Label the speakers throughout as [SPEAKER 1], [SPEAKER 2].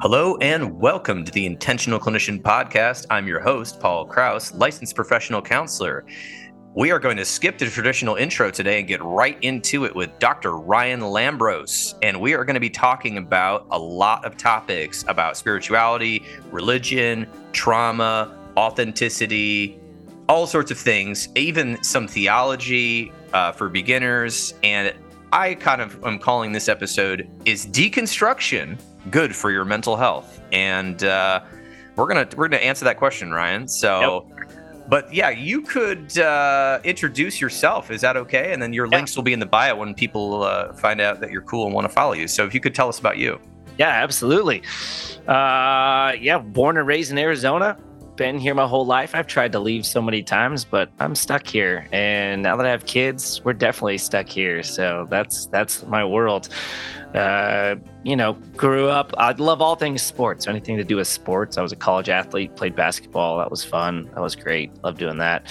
[SPEAKER 1] Hello and welcome to the Intentional Clinician Podcast. I'm your host, Paul Krauss, licensed professional counselor. We are going to skip the traditional intro today and get right into it with Dr. Ryan Lambros. And we are going to be talking about a lot of topics about spirituality, religion, trauma, authenticity, all sorts of things, even some theology uh, for beginners. And I kind of am calling this episode Is Deconstruction Good for Your Mental Health? And uh, we're gonna we're gonna answer that question, Ryan. So yep. But yeah, you could uh, introduce yourself. Is that okay? And then your yeah. links will be in the bio when people uh, find out that you're cool and want to follow you. So if you could tell us about you.
[SPEAKER 2] Yeah, absolutely. Uh, yeah, born and raised in Arizona. Been here my whole life. I've tried to leave so many times, but I'm stuck here. And now that I have kids, we're definitely stuck here. So that's that's my world. Uh, you know, grew up. I love all things sports, anything to do with sports. I was a college athlete, played basketball. That was fun. That was great. Love doing that.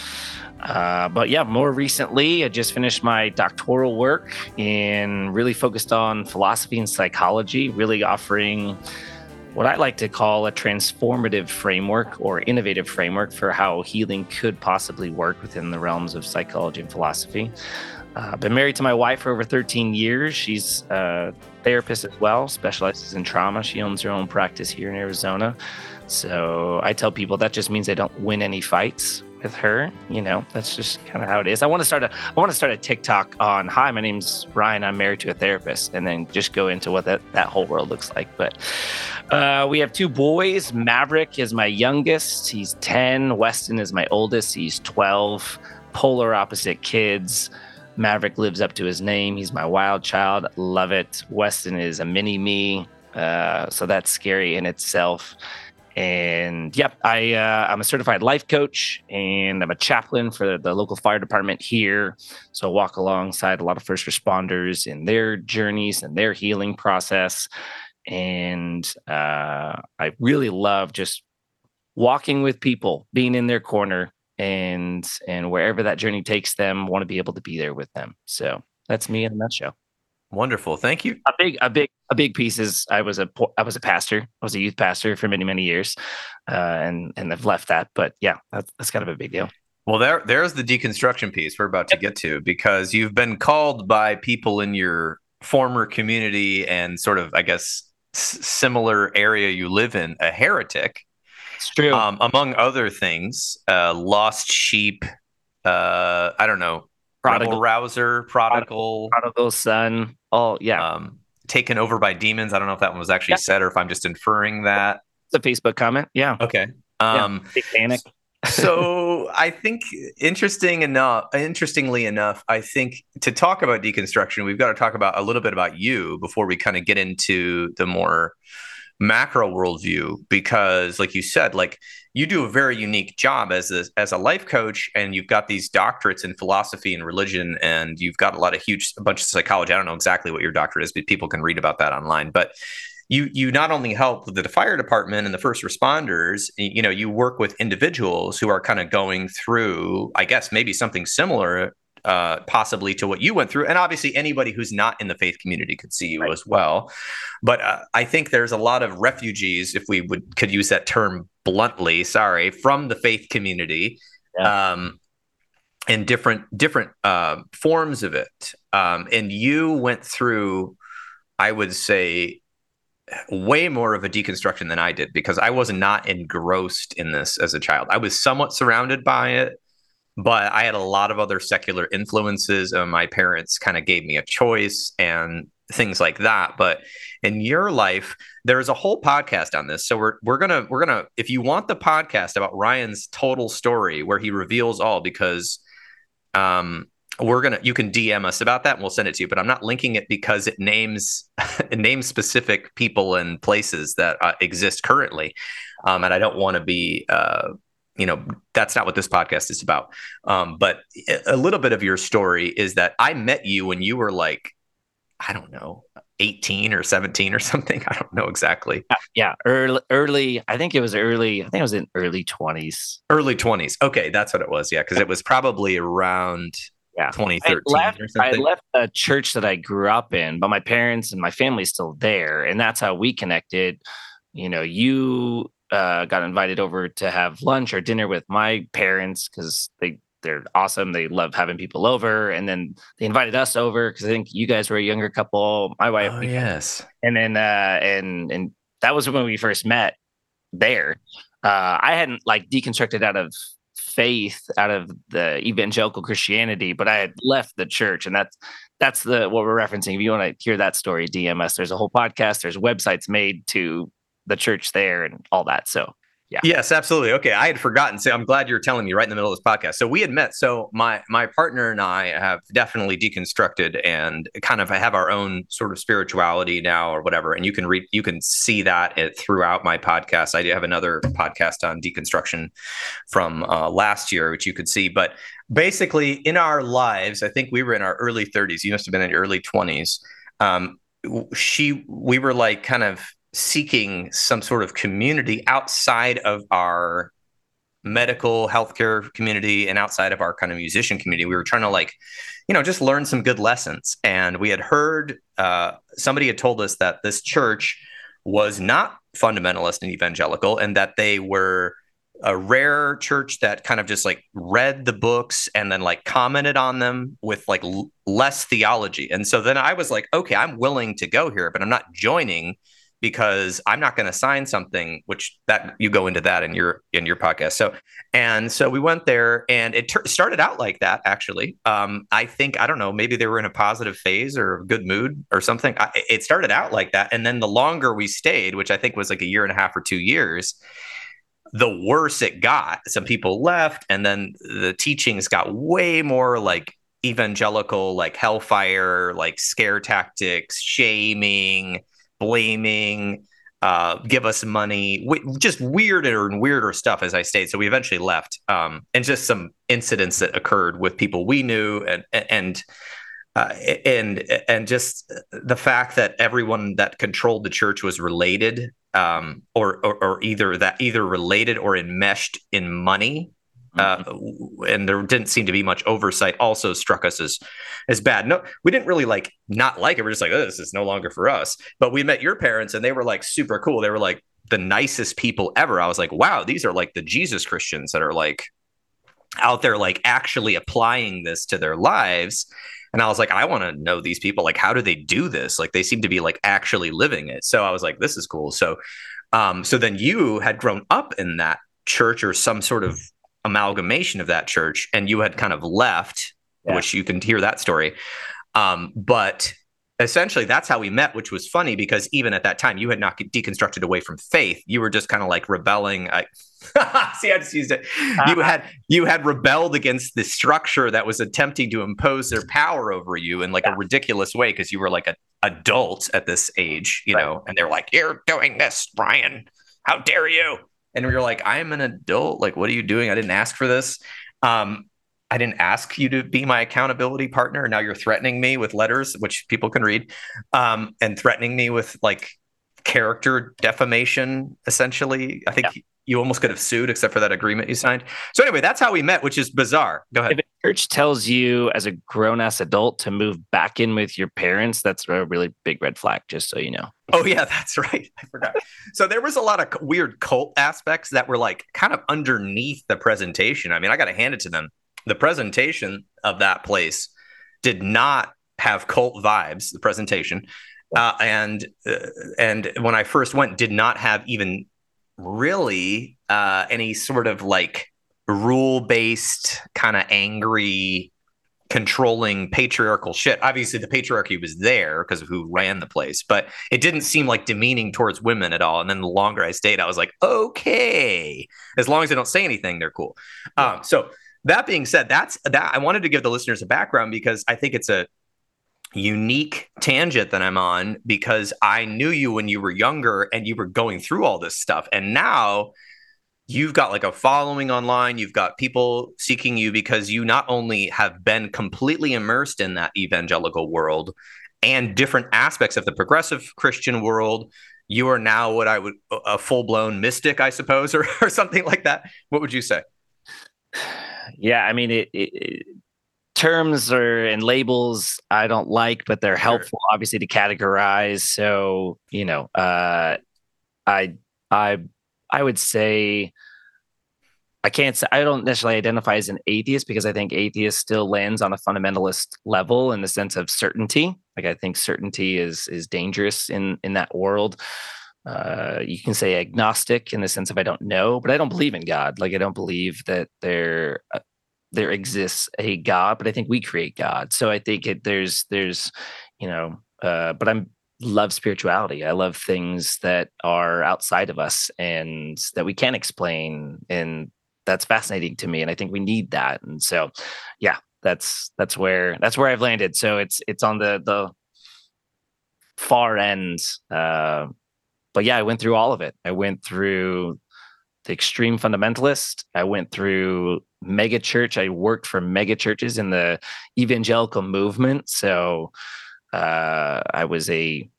[SPEAKER 2] Uh, but yeah, more recently, I just finished my doctoral work and really focused on philosophy and psychology, really offering what I like to call a transformative framework or innovative framework for how healing could possibly work within the realms of psychology and philosophy. Uh, been married to my wife for over 13 years. She's a therapist as well, specializes in trauma. She owns her own practice here in Arizona. So I tell people that just means I don't win any fights with her. You know, that's just kind of how it is. I want to start a I want to start a TikTok on hi, my name's Ryan. I'm married to a therapist, and then just go into what that that whole world looks like. But uh, we have two boys. Maverick is my youngest. He's 10. Weston is my oldest. He's 12. Polar opposite kids. Maverick lives up to his name. He's my wild child. Love it. Weston is a mini me. Uh, so that's scary in itself. And yep, I uh, I'm a certified life coach and I'm a chaplain for the local fire department here. So I walk alongside a lot of first responders in their journeys and their healing process. And uh, I really love just walking with people, being in their corner, and and wherever that journey takes them want to be able to be there with them. So that's me in a nutshell.
[SPEAKER 1] Wonderful. Thank you.
[SPEAKER 2] A big a big a big piece is i was a i was a pastor. I was a youth pastor for many many years uh, and and i've left that but yeah that's, that's kind of a big deal.
[SPEAKER 1] Well there there's the deconstruction piece we're about to get to because you've been called by people in your former community and sort of i guess s- similar area you live in a heretic
[SPEAKER 2] it's true.
[SPEAKER 1] Um, among other things, uh, lost sheep. Uh, I don't know. Prodigal rouser, prodigal,
[SPEAKER 2] prodigal son. Oh yeah. Um,
[SPEAKER 1] taken over by demons. I don't know if that one was actually yeah. said or if I'm just inferring that.
[SPEAKER 2] It's a Facebook comment. Yeah.
[SPEAKER 1] Okay. Um,
[SPEAKER 2] yeah. panic.
[SPEAKER 1] so I think interesting enough, interestingly enough, I think to talk about deconstruction, we've got to talk about a little bit about you before we kind of get into the more macro worldview because like you said like you do a very unique job as a, as a life coach and you've got these doctorates in philosophy and religion and you've got a lot of huge a bunch of psychology. I don't know exactly what your doctorate is but people can read about that online. But you you not only help the fire department and the first responders you know you work with individuals who are kind of going through i guess maybe something similar uh, possibly to what you went through. And obviously, anybody who's not in the faith community could see you right. as well. But uh, I think there's a lot of refugees, if we would could use that term bluntly, sorry, from the faith community. Yeah. Um, and different different uh, forms of it, um, and you went through, I would say, way more of a deconstruction than I did because I was not engrossed in this as a child. I was somewhat surrounded by it, but I had a lot of other secular influences. And my parents kind of gave me a choice and things like that. But in your life, there's a whole podcast on this. So we're we're gonna we're gonna if you want the podcast about Ryan's total story where he reveals all because um we're gonna you can dm us about that and we'll send it to you but i'm not linking it because it names it names specific people and places that uh, exist currently um, and i don't want to be uh, you know that's not what this podcast is about. Um, but a little bit of your story is that i met you when you were like i don't know 18 or 17 or something. I don't know exactly.
[SPEAKER 2] Yeah early early i think it was early i think it was in early 20s
[SPEAKER 1] early 20s okay that's what it was. Yeah because it was probably around yeah. 2013 I left,
[SPEAKER 2] I left the church that i grew up in but my parents and my family's still there and that's how we connected. You know, you uh, got invited over to have lunch or dinner with my parents because they they're awesome. They love having people over, and then they invited us over because I think you guys were a younger couple. My wife,
[SPEAKER 1] oh, yes,
[SPEAKER 2] and then uh, and and that was when we first met there. Uh, I hadn't like deconstructed out of faith out of the evangelical Christianity, but I had left the church, and that's that's the what we're referencing. If you want to hear that story, DMS, there's a whole podcast. There's websites made to the church there and all that. So yeah.
[SPEAKER 1] Yes, absolutely. Okay, I had forgotten. So I'm glad you're telling me right in the middle of this podcast. So we had met. So my my partner and I have definitely deconstructed and kind of have our own sort of spirituality now or whatever. And you can read, you can see that it, throughout my podcast. I do have another podcast on deconstruction from uh, last year, which you could see. But basically, in our lives, I think we were in our early 30s. You must have been in your early 20s. Um, she, we were like kind of seeking some sort of community outside of our medical healthcare community and outside of our kind of musician community. We were trying to like, you know, just learn some good lessons. And we had heard uh, somebody had told us that this church was not fundamentalist and evangelical, and that they were a rare church that kind of just like read the books and then like commented on them with like l- less theology. And so then I was like, okay, I'm willing to go here, but I'm not joining because I'm not going to sign something which that you go into that in your in your podcast. So and so we went there and it ter- started out like that actually. Um, I think I don't know maybe they were in a positive phase or good mood or something. I, it started out like that and then the longer we stayed, which I think was like a year and a half or 2 years, the worse it got. Some people left and then the teachings got way more like evangelical like hellfire, like scare tactics, shaming, blaming, uh, give us money, w- just weirder and weirder stuff, as I stayed. So we eventually left, um, and just some incidents that occurred with people we knew, and and uh, and and just the fact that everyone that controlled the church was related, um, or, or, or either that either related or enmeshed in money uh, and there didn't seem to be much oversight. Also struck us as as bad. No, we didn't really like not like it. We're just like, oh, this is no longer for us. But we met your parents, and they were like super cool. They were like the nicest people ever. I was like, wow, these are like the Jesus Christians that are like out there, like actually applying this to their lives. And I was like, I want to know these people. Like, how do they do this? Like, they seem to be like actually living it. So I was like, this is cool. So, um, so then you had grown up in that church or some sort of amalgamation of that church and you had kind of left yeah. which you can hear that story. Um, but essentially that's how we met which was funny because even at that time you had not deconstructed away from faith. You were just kind of like rebelling. I, see i just used it. You had you had rebelled against the structure that was attempting to impose their power over you in like yeah. a ridiculous way because you were like an adult at this age you right. know and they're like you're doing this Ryan. How dare you and you're like, I am an adult. Like, what are you doing? I didn't ask for this. Um, I didn't ask you to be my accountability partner. Now you're threatening me with letters, which people can read, um, and threatening me with like character defamation, essentially. I think yeah you almost could have sued except for that agreement you signed. So anyway, that's how we met, which is bizarre. Go ahead.
[SPEAKER 2] If a church tells you as a grown ass adult to move back in with your parents, that's a really big red flag, just so you know.
[SPEAKER 1] Oh yeah, that's right. I forgot. so there was a lot of weird cult aspects that were like kind of underneath the presentation. I mean, I got to hand it to them. The presentation of that place did not have cult vibes. The presentation. Uh, and uh, and when I first went, did not have even really uh, any sort of like rule based, kind of angry, controlling patriarchal shit. Obviously, the patriarchy was there because of who ran the place, but it didn't seem like demeaning towards women at all. And then the longer I stayed, I was like, okay, as long as I don't say anything, they're cool. Um, so that being said, that's that. I wanted to give the listeners a background because I think it's a unique tangent that I'm on because I knew you when you were younger and you were going through all this stuff. And now you've got like a following online, you've got people seeking you because you not only have been completely immersed in that evangelical world and different aspects of the progressive Christian world. You are now what I would a full blown mystic, I suppose, or, or something like that. What would you say?
[SPEAKER 2] Yeah, I mean, it, it terms or and labels I don't like, but they're helpful, sure. obviously, to categorize. So you know, uh, I I I would say I can't say I don't necessarily identify as an atheist because I think atheist still lands on a fundamentalist level in the sense of certainty. Like I think certainty is is dangerous in in that world. Uh, you can say agnostic in the sense of I don't know, but I don't believe in God. Like I don't believe that there uh, there exists a God, but I think we create God. So I think it there's there's you know, uh, but I'm love spirituality. I love things that are outside of us and that we can't explain. And that's fascinating to me. And I think we need that. And so, yeah, that's, that's where, that's where I've landed. So it's, it's on the, the far end. Uh, but yeah, I went through all of it. I went through the extreme fundamentalist. I went through mega church. I worked for mega churches in the evangelical movement. So, uh, I was a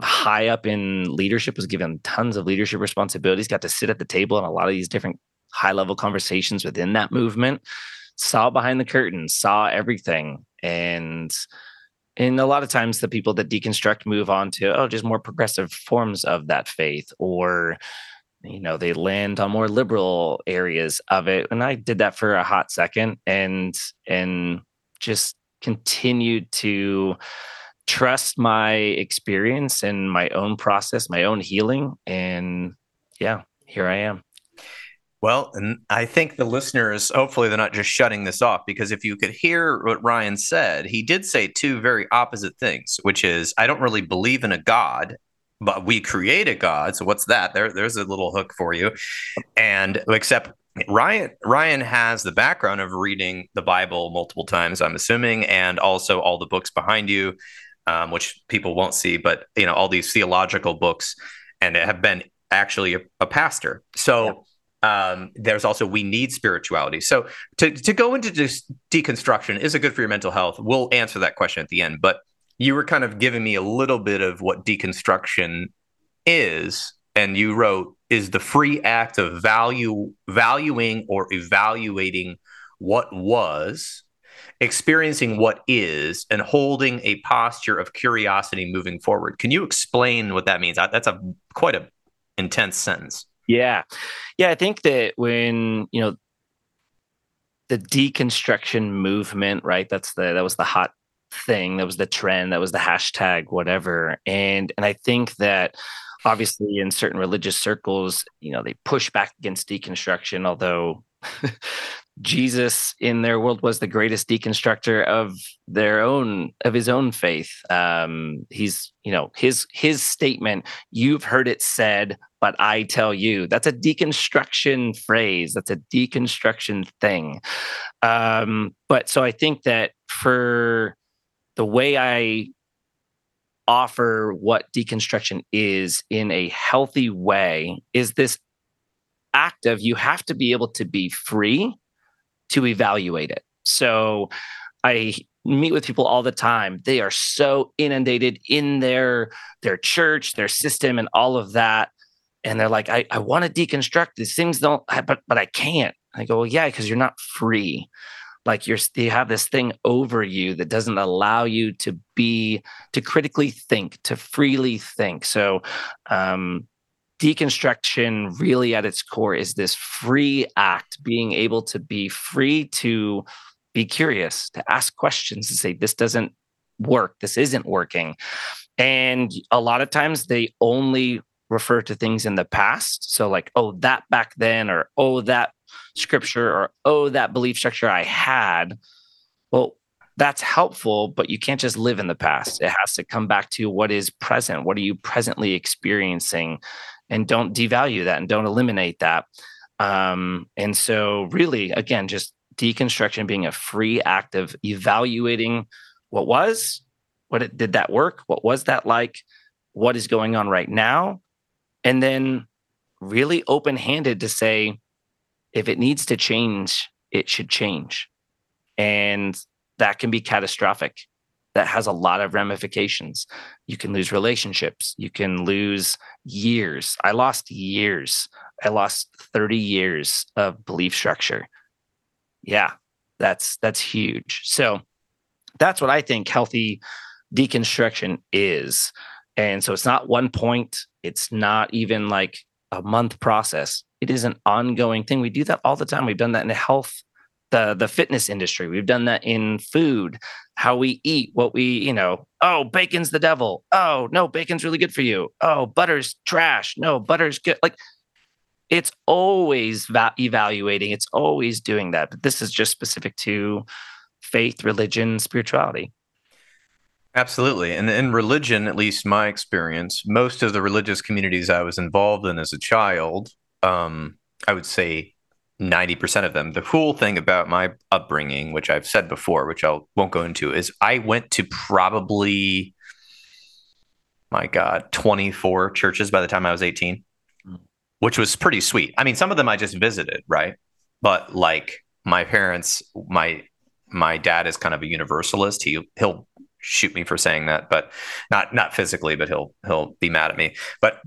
[SPEAKER 2] high up in leadership, was given tons of leadership responsibilities, got to sit at the table in a lot of these different high level conversations within that movement, saw behind the curtain, saw everything. And and a lot of times the people that deconstruct move on to oh just more progressive forms of that faith or you know they land on more liberal areas of it and i did that for a hot second and and just continued to trust my experience and my own process, my own healing. And yeah, here I am.
[SPEAKER 1] Well, and I think the listeners, hopefully, they're not just shutting this off because if you could hear what Ryan said, he did say two very opposite things, which is, I don't really believe in a God, but we create a God. So what's that? There, there's a little hook for you. And except Ryan Ryan has the background of reading the Bible multiple times, I'm assuming, and also all the books behind you, um, which people won't see, but you know all these theological books, and have been actually a, a pastor. So yeah. um, there's also we need spirituality. So to to go into this deconstruction is it good for your mental health? We'll answer that question at the end, but you were kind of giving me a little bit of what deconstruction is, and you wrote is the free act of value valuing or evaluating what was experiencing what is and holding a posture of curiosity moving forward? Can you explain what that means? That's a quite a intense sentence.
[SPEAKER 2] Yeah. Yeah i think that when you know the deconstruction movement right that's the that was the hot thing that was the trend that was the hashtag whatever and and i think that obviously in certain religious circles you know they push back against deconstruction although jesus in their world was the greatest deconstructor of their own of his own faith. Um he's you know his his statement you've heard it said but i tell you. That's a deconstruction phrase. That's a deconstruction thing. Um but so i think that for the way i offer what deconstruction is in a healthy way is this act of you have to be able to be free to evaluate it. So I meet with people all the time. They are so inundated in their their church, their system, and all of that. And they're like, I, I want to deconstruct these things, don't but but I can't. I go, well, yeah, because you're not free like you're you have this thing over you that doesn't allow you to be to critically think to freely think. So um deconstruction really at its core is this free act being able to be free to be curious to ask questions to say this doesn't work. This isn't working. And a lot of times they only refer to things in the past. So like oh that back then or oh that scripture or oh that belief structure i had. Well that's helpful but you can't just live in the past. It has to come back to what is present. What are you presently experiencing? And don't devalue that and don't eliminate that. Um, and so really again just deconstruction being a free act of evaluating what was what it, did that work? What was that like? What is going on right now? And then really open handed to say if it needs to change, it should change. And that can be catastrophic. That has a lot of ramifications. You can lose relationships. You can lose years. I lost years. I lost 30 years of belief structure. Yeah, that's that's huge. So that's what I think healthy deconstruction is. And so it's not one point, it's not even like a month process. It is an ongoing thing. We do that all the time. We've done that in the health, the the fitness industry. We've done that in food, how we eat, what we, you know, oh, bacon's the devil. Oh, no, bacon's really good for you. Oh, butter's trash. No, butter's good. Like it's always va- evaluating, it's always doing that. But this is just specific to faith, religion, spirituality.
[SPEAKER 1] Absolutely. And in religion, at least my experience, most of the religious communities I was involved in as a child, um, I would say 90% of them. The cool thing about my upbringing, which I've said before, which I won't go into, is I went to probably, my God, 24 churches by the time I was 18, mm. which was pretty sweet. I mean, some of them I just visited, right? But like my parents, my my dad is kind of a universalist. He he'll shoot me for saying that, but not not physically, but he'll he'll be mad at me. But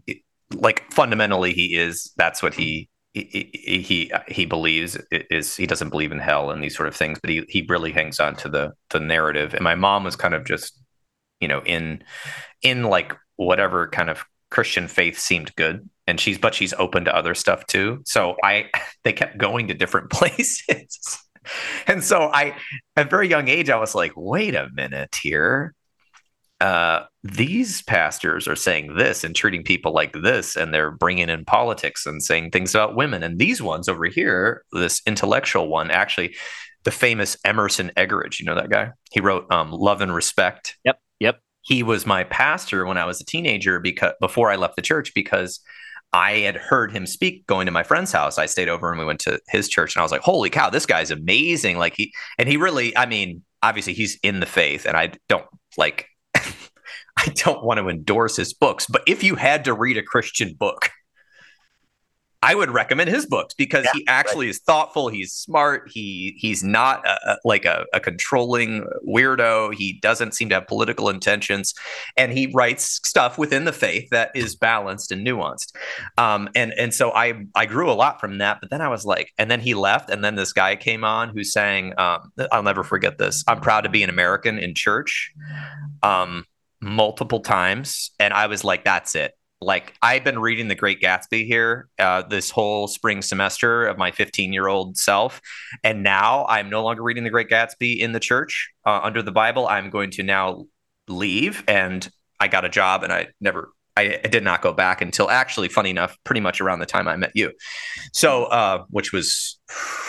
[SPEAKER 1] like fundamentally, he is. That's what he he he, he believes is he doesn't believe in hell and these sort of things, but he he really hangs on to the the narrative. And my mom was kind of just you know in in like whatever kind of Christian faith seemed good. And she's, but she's open to other stuff too. So I, they kept going to different places and so I, at very young age, I was like, wait a minute here. Uh, these pastors are saying this and treating people like this, and they're bringing in politics and saying things about women. And these ones over here, this intellectual one, actually, the famous Emerson Eggerichs, you know that guy? He wrote um, Love and Respect.
[SPEAKER 2] Yep. Yep.
[SPEAKER 1] He was my pastor when I was a teenager because before I left the church because I had heard him speak going to my friend's house. I stayed over and we went to his church and I was like, holy cow, this guy's amazing. Like he, and he really, I mean, obviously he's in the faith and I don't like, I don't want to endorse his books, but if you had to read a Christian book, I would recommend his books because yeah, he actually right. is thoughtful. He's smart. He he's not a, a, like a, a, controlling weirdo. He doesn't seem to have political intentions, and he writes stuff within the faith that is balanced and nuanced. Um, and and so I I grew a lot from that. But then I was like, and then he left, and then this guy came on who sang. Um, I'll never forget this. I'm proud to be an American in church. Um, multiple times and i was like that's it like I've been reading The Great Gatsby here uh, this whole spring semester of my 15 year old self, and now I'm no longer reading The Great Gatsby in the church uh, under the Bible. I'm going to now leave, and I got a job, and I never. I, I did not go back until actually, funny enough, pretty much around the time I met you. So, uh, which was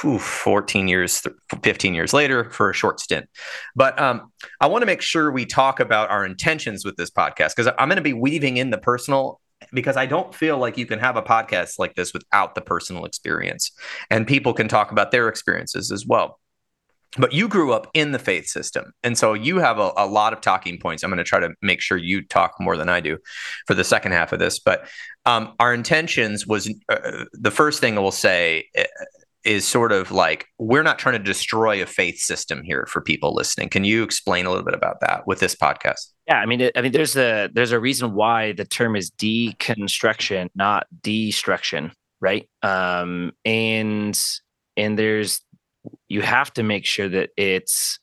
[SPEAKER 1] whew, 14 years, 15 years later for a short stint. But um, I want to make sure we talk about our intentions with this podcast because I'm going to be weaving in the personal because I don't feel like you can have a podcast like this without the personal experience and people can talk about their experiences as well. But you grew up in the faith system. And so you have a, a lot of talking points. I'm going to try to make sure you talk more than I do for the second half of this. But um, our intentions was uh, the first thing I will say uh, is sort of like we're not trying to destroy a faith system here for people listening. Can you explain a little bit about that with this podcast?
[SPEAKER 2] Yeah, I mean, I mean, there's a there's a reason why the term is deconstruction, not destruction, right? Um, and and there's you have to make sure that it's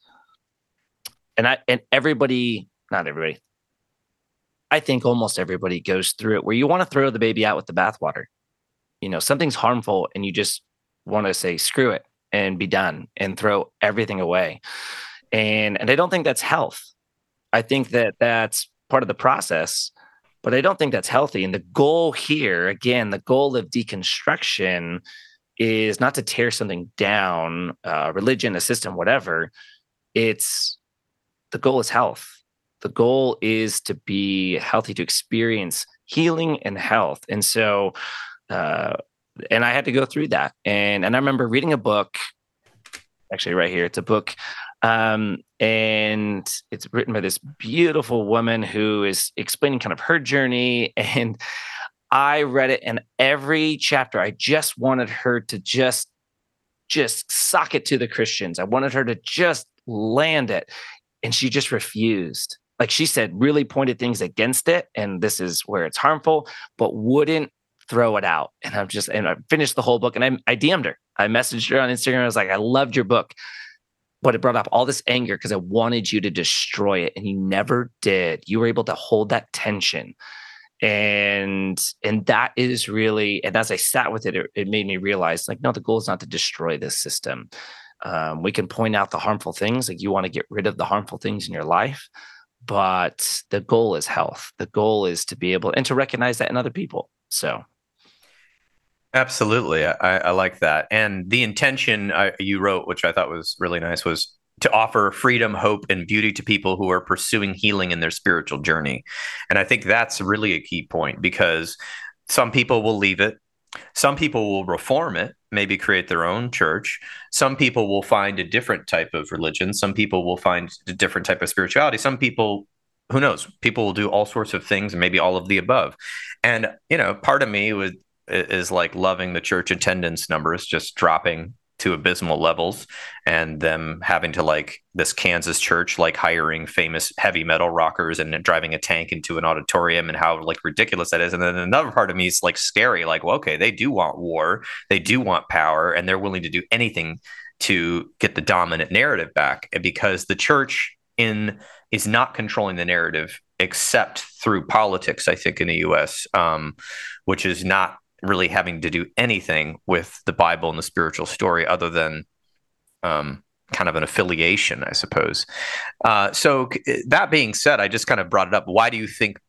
[SPEAKER 2] and I and everybody, not everybody, I think almost everybody goes through it where you want to throw the baby out with the bathwater. You know, something's harmful and you just want to say screw it and be done and throw everything away. And and I don't think that's health. I think that that's part of the process, but I don't think that's healthy. And the goal here, again, the goal of deconstruction is not to tear something down, uh, religion, a system, whatever. It's the goal is health. The goal is to be healthy, to experience healing and health. And so, uh, and I had to go through that. And and I remember reading a book, actually right here. It's a book, um, and it's written by this beautiful woman who is explaining kind of her journey. And I read it, and every chapter, I just wanted her to just just sock it to the Christians. I wanted her to just land it, and she just refused. Like she said, really pointed things against it, and this is where it's harmful, but wouldn't throw it out. And I'm just, and I finished the whole book and I, I DM'd her. I messaged her on Instagram. I was like, I loved your book. but it brought up all this anger because I wanted you to destroy it, and you never did. You were able to hold that tension, and and that is really. And as I sat with it, it, it made me realize, like, no, the goal is not to destroy this system. Um, we can point out the harmful things, like you want to get rid of the harmful things in your life, but the goal is health. The goal is to be able and to recognize that in other people. So
[SPEAKER 1] Absolutely, I, I, like that. And the intention I, you wrote, which I thought was really nice, was to offer freedom, hope, and beauty to people who are pursuing healing in their spiritual journey. And I think that's really a key point because some people will leave it, some people will reform it, maybe create their own church. Some people will find a different type of religion. Some people will find a different type of spirituality. Some people who knows people will do all sorts of things maybe all of the above and you know part of me would is like loving the church attendance numbers just dropping to abysmal levels and them having to like this Kansas church like hiring famous heavy metal rockers and driving a tank into an auditorium and how like ridiculous that is. And then another part of me is like scary like well okay they do want war. They do want power and they're willing to do anything to get the dominant narrative back. Because the church in is not controlling the narrative except through politics i think in the us um, which is not really having to do anything with the Bible and the spiritual story other than um, kind of an affiliation, I suppose. Uh, so, that being said, I just kind of brought it up. Why do you think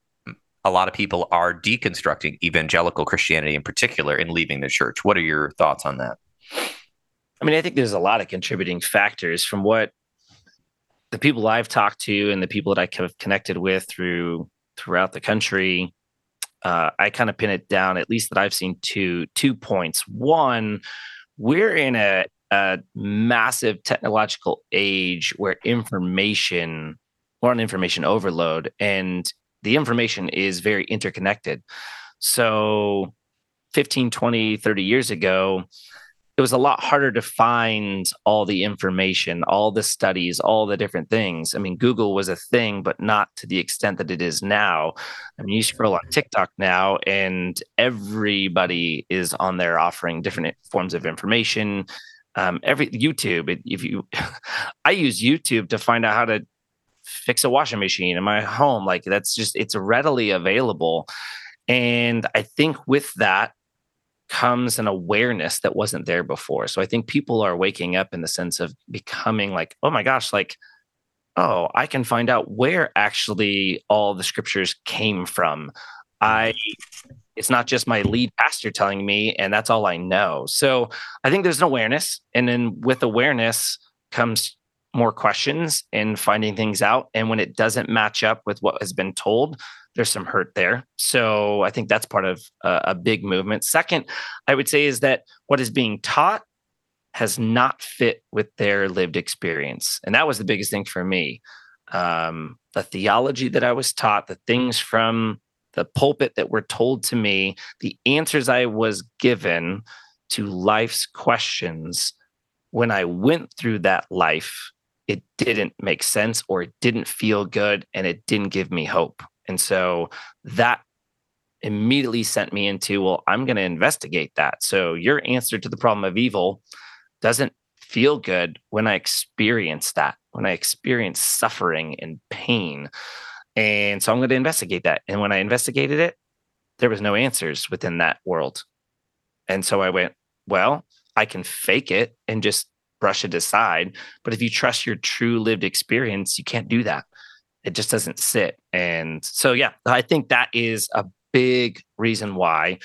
[SPEAKER 1] a lot of people are deconstructing evangelical Christianity in particular and leaving the church? What are your thoughts on that?
[SPEAKER 2] I mean, I think there's a lot of contributing factors from what the people I've talked to and the people that I have connected with through throughout the country uh, I kind of pin it down, at least that I've seen two two points. One, we're in a, a massive technological age where information, or an information overload, and the information is very interconnected. So 15, 20, 30 years ago, it was a lot harder to find all the information, all the studies, all the different things. I mean, Google was a thing, but not to the extent that it is now. I mean, you scroll on TikTok now, and everybody is on there offering different forms of information. Um, every YouTube, if you, I use YouTube to find out how to fix a washing machine in my home. Like that's just it's readily available, and I think with that comes an awareness that wasn't there before. So I think people are waking up in the sense of becoming like, oh my gosh, like, oh, I can find out where actually all the scriptures came from. I it's not just my lead pastor telling me and that's all I know. So I think there's an awareness and then with awareness comes more questions and finding things out and when it doesn't match up with what has been told, there's some hurt there. So I think that's part of a, big movement. Second, I would say is that what is being taught has not fit with their lived experience. And that was the biggest thing for me. Um, the theology that I was taught, the things from the pulpit that were told to me, the answers I was given to life's questions, when I went through that life, it didn't make sense or it didn't feel good and it didn't give me hope. And so that immediately sent me into, well, I'm going to investigate that. So your answer to the problem of evil doesn't feel good when I experience that, when I experience suffering and pain. And so I'm going to investigate that. And when I investigated it, there was no answers within that world. And so I went, well, I can fake it and just brush it aside. But if you trust your true lived experience, you can't do that it just doesn't sit. And so, yeah, I think that is a big reason why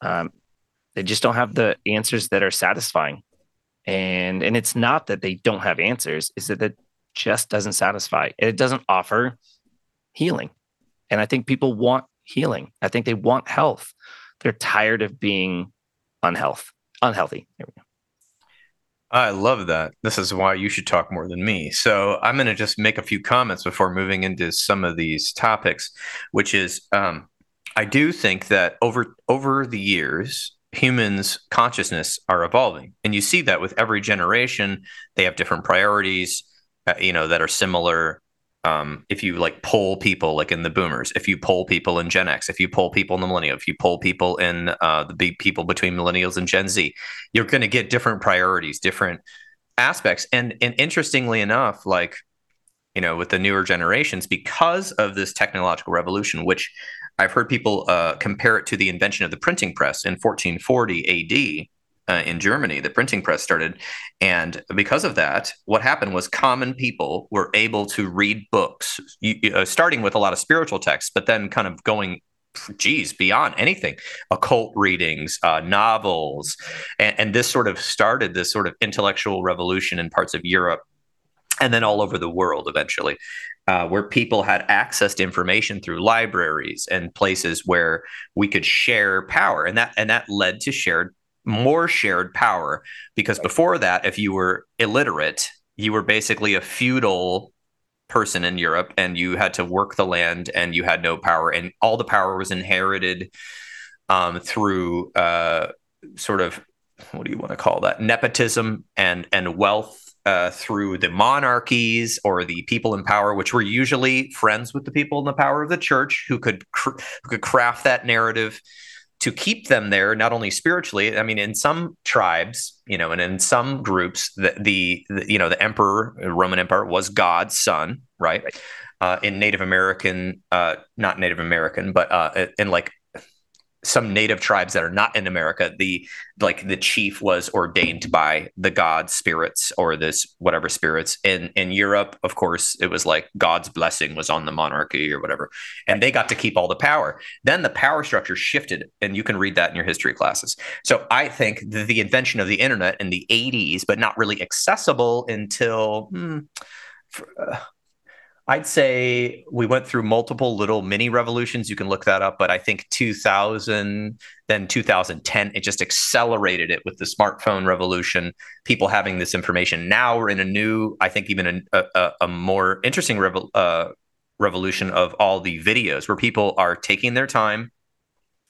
[SPEAKER 2] um, they just don't have the answers that are satisfying. And and it's not that they don't have answers; is that it just doesn't satisfy. It doesn't offer healing. And I think people want healing. I think they want health. They're tired of being unhealth, unhealthy. There we go.
[SPEAKER 1] I love that. This is why you should talk more than me. So I'm going to just make a few comments before moving into some of these topics, which is um, I do think that over over the years, humans' consciousness are evolving, and you see that with every generation. They have different priorities, uh, you know, that are similar um, if you like poll people like in the boomers, if you poll people in Gen X, if you poll people in the millennial, if you poll people in uh, the big people between millennials and Gen Z, you're going to get different priorities, different aspects. And and interestingly enough, like you know, with the newer generations, because of this technological revolution, which I've heard people uh, compare it to the invention of the printing press in 1440 AD. Uh, in Germany, the printing press started. And because of that, what happened was common people were able to read books, uh, starting with a lot of spiritual texts, but then kind of going geez, beyond anything, occult readings, uh, novels, and, and, this sort of started this sort of intellectual revolution in parts of Europe, and then all over the world eventually, uh, where people had access to information through libraries and places where we could share power, and that and that led to shared more shared power because before that, if you were illiterate, you were basically a feudal person in Europe and you had to work the land and you had no power and all the power was inherited um, through uh, sort of what do you want to call that nepotism and and wealth uh, through the monarchies or the people in power, which were usually friends with the people in the power of the church, who could cr- who could craft that narrative to keep them there, not only spiritually. I mean, in some tribes, you know, and in some groups, the, the, the you know the emperor, Roman Empire, was God's son, right? right. Uh, in Native American, uh, not Native American, but uh, in like some native tribes that are not in America, the like the chief was ordained by the god spirits or this whatever spirits. In in Europe, of course, it was like God's blessing was on the monarchy or whatever, and they got to keep all the power. Then the power structure shifted, and you can read that in your history classes. So I think the, the invention of the internet in the '80s, but not really accessible until. Hmm, for, uh, I'd say we went through multiple little mini revolutions. You can look that up, but I think 2000, then 2010, it just accelerated it with the smartphone revolution. People having this information. Now we're in a new, I think, even a, a, a more interesting revo- uh, revolution of all the videos where people are taking their time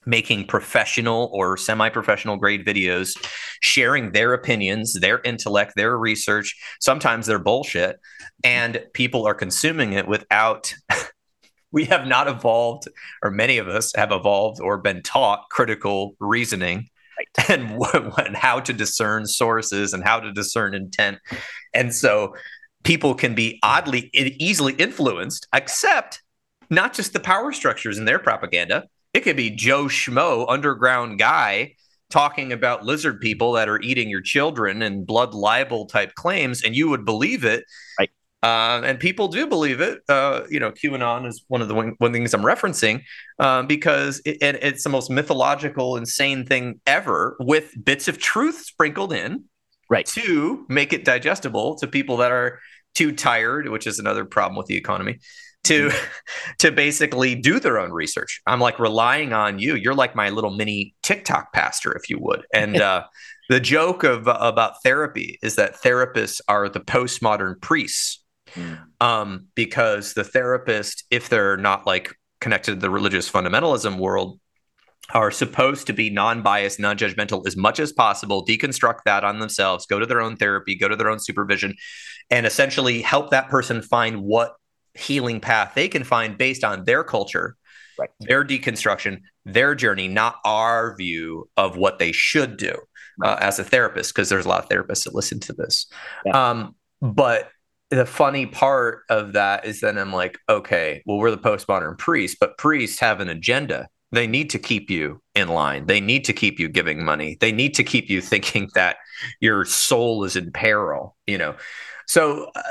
[SPEAKER 1] making professional or semi-professional grade videos sharing their opinions their intellect their research sometimes they're bullshit and people are consuming it without we have not evolved or many of us have evolved or been taught critical reasoning right. and, what, and how to discern sources and how to discern intent and so people can be oddly easily influenced except not just the power structures in their propaganda it could be Joe Schmo, underground guy, talking about lizard people that are eating your children and blood libel type claims, and you would believe it. Right. Uh, and people do believe it. Uh, you know, QAnon is one of the one, one things I'm referencing um, because it, it, it's the most mythological, insane thing ever, with bits of truth sprinkled in,
[SPEAKER 2] right,
[SPEAKER 1] to make it digestible to people that are too tired, which is another problem with the economy to to basically do their own research. I'm like relying on you. You're like my little mini TikTok pastor, if you would. And uh, the joke of about therapy is that therapists are the postmodern priests, mm. um, because the therapist, if they're not like connected to the religious fundamentalism world, are supposed to be non-biased, non-judgmental as much as possible, deconstruct that on themselves, go to their own therapy, go to their own supervision, and essentially help that person find what healing path they can find based on their culture, right. their deconstruction, their journey, not our view of what they should do right. uh, as a therapist, because there's a lot of therapists that listen to this. Yeah. Um, but the funny part of that is then I'm like, okay, well, we're the postmodern priests, but priests have an agenda. They need to keep you in line. They need to keep you giving money. They need to keep you thinking that your soul is in peril, you know? So, uh,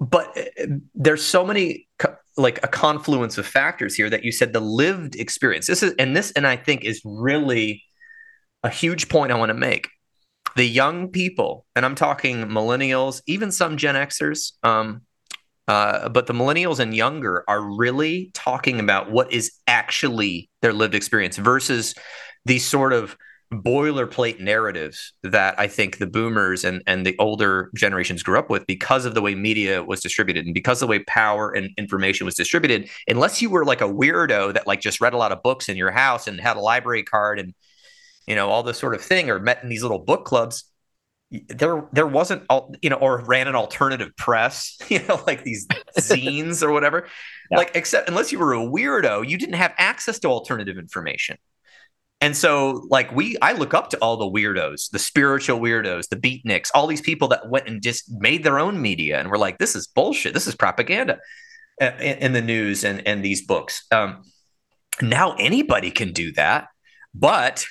[SPEAKER 1] but uh, there's so many like a confluence of factors here that you said the lived experience. This is and this and i think is really a huge point i want to make. The young people and i'm talking millennials even some gen xers um, uh, but the millennials and younger are really talking about what is actually their lived experience versus these sort of boilerplate narratives that I think the boomers and, and the older generations grew up with because of the way media was distributed and because of the way power and information was distributed. Unless you were like a weirdo that like just read a lot of books in your house and had a library card and you know all this sort of thing or met in these little book clubs, there there wasn't all you know or ran an alternative press, you know, like these zines or whatever. Yeah. Like except unless you were a weirdo, you didn't have access to alternative information And so, like, we, I look up to all the weirdos, the spiritual weirdos, the beatniks, all these people that went and just made their own media. And we're like, this is bullshit. This is propaganda in, in the news and, and these books. Um, now anybody can do that. But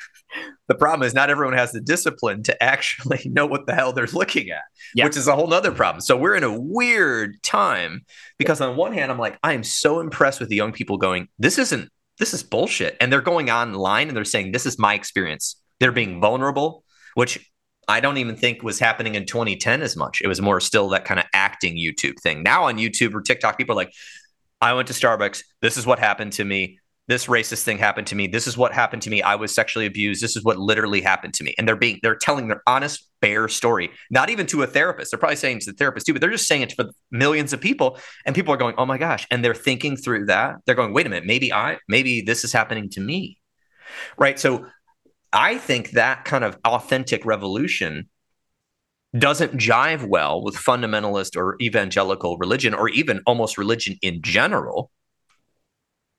[SPEAKER 1] the problem is not everyone has the discipline to actually know what the hell they're looking at, yeah. which is a whole nother problem. So we're in a weird time because on one hand, I'm like, I am so impressed with the young people going, this isn't this is bullshit. And they're going online and they're saying, this is my experience. They're being vulnerable, which I don't even think was happening in 2010 as much. It was more still that kind of acting YouTube thing. Now on YouTube or TikTok, people are like, I went to Starbucks. This is what happened to me this racist thing happened to me. This is what happened to me. I was sexually abused. This is what literally happened to me. And they're being they're telling their honest bare story. Not even to a therapist. They're probably saying to the therapist too but they're just saying it for millions of people. And people are going oh my gosh. And they're thinking through that. They're going wait a minute. Maybe i maybe this is happening to me. Right? So i think that kind of authentic revolution doesn't jive well with fundamentalist or evangelical religion or even almost religion in general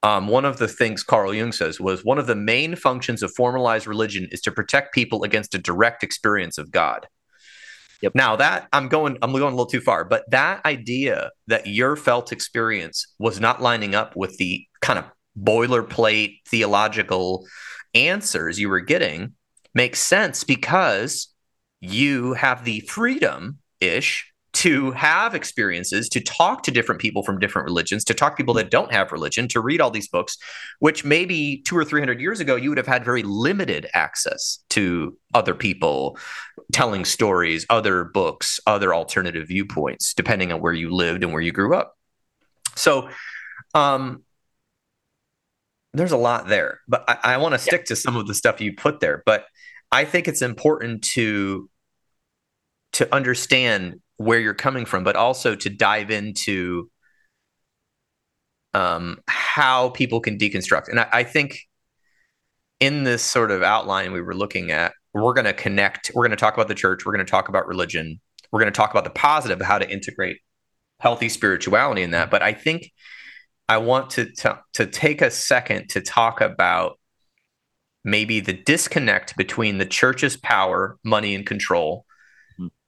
[SPEAKER 1] um, one of the things Carl Jung says was one of the main functions of formalized religion is to protect people against a direct experience of God. Yep. Now that I'm going, I'm going a little too far, but that idea that your felt experience was not lining up with the kind of boilerplate theological answers you were getting makes sense because you have the freedom ish to have experiences, to talk to different people from different religions, to talk to people that don't have religion, to read all these books, which maybe two or 300 years ago, you would have had very limited access to other people telling stories, other books, other alternative viewpoints, depending on where you lived and where you grew up. So, um, there's a lot there, but I, I want to stick yeah. to some of the stuff you put there. But I think it's important to to understand where you're coming from, but also to dive into um, how people can deconstruct. And I, I think in this sort of outline we were looking at, we're going to connect, we're going to talk about the church, we're going to talk about religion, we're going to talk about the positive, how to integrate healthy spirituality in that. But I think I want to, to, to take a second to talk about maybe the disconnect between the church's power, money, and control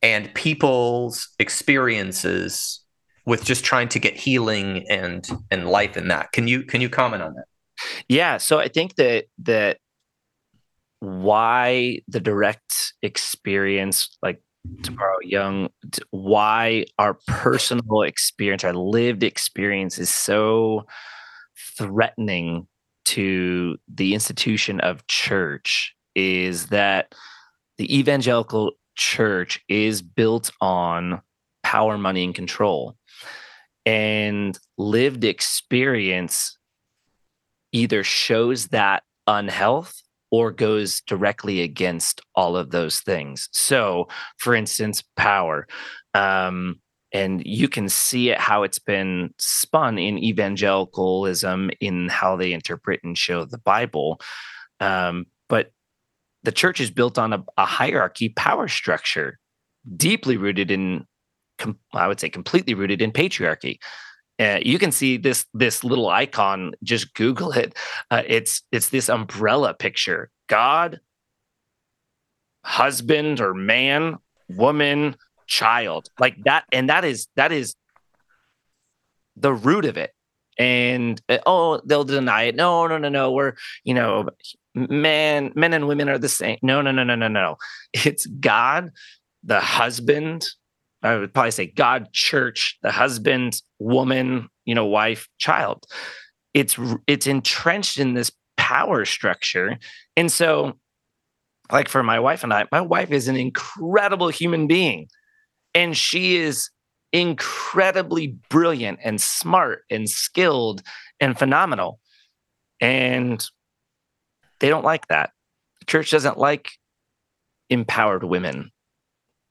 [SPEAKER 1] and people's experiences with just trying to get healing and and life in that. Can you can you comment on that?
[SPEAKER 2] Yeah, so I think that that why the direct experience like tomorrow young why our personal experience our lived experience is so threatening to the institution of church is that the evangelical church is built on power, money, and control. And lived experience either shows that unhealth or goes directly against all of those things. So, for instance, power. Um, and you can see it how it's been spun in evangelicalism in how they interpret and show the Bible. Um, the church is built on a, a hierarchy power structure deeply rooted in com- i would say completely rooted in patriarchy. Uh, you can see this this little icon just google it. Uh, it's it's this umbrella picture. God husband or man woman child. Like that and that is that is the root of it. And uh, oh they'll deny it. No no no no. We're you know man men and women are the same. No no no no no no. It's god the husband. I would probably say god church the husband woman you know wife child. It's it's entrenched in this power structure. And so like for my wife and i my wife is an incredible human being. And she is incredibly brilliant and smart and skilled and phenomenal. And they don't like that. The church doesn't like empowered women,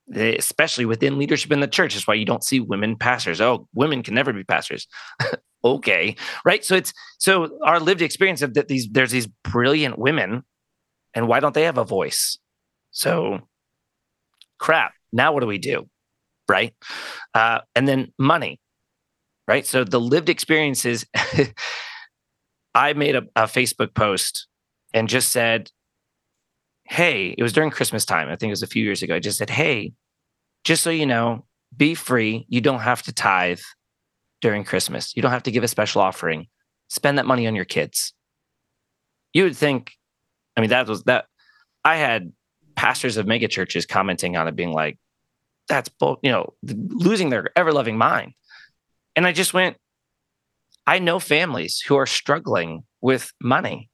[SPEAKER 2] they, especially within leadership in the church. That's why you don't see women pastors. Oh, women can never be pastors. okay, right? So it's so our lived experience of that these there's these brilliant women, and why don't they have a voice? So, crap. Now what do we do? Right? Uh, and then money. Right. So the lived experiences. I made a, a Facebook post and just said, Hey, it was during Christmas time. I think it was a few years ago. I just said, Hey, just so you know, be free. You don't have to tithe during Christmas. You don't have to give a special offering. Spend that money on your kids. You would think, I mean, that was that. I had pastors of mega churches commenting on it, being like, that's both, you know, losing their ever loving mind. And I just went, I know families who are struggling with money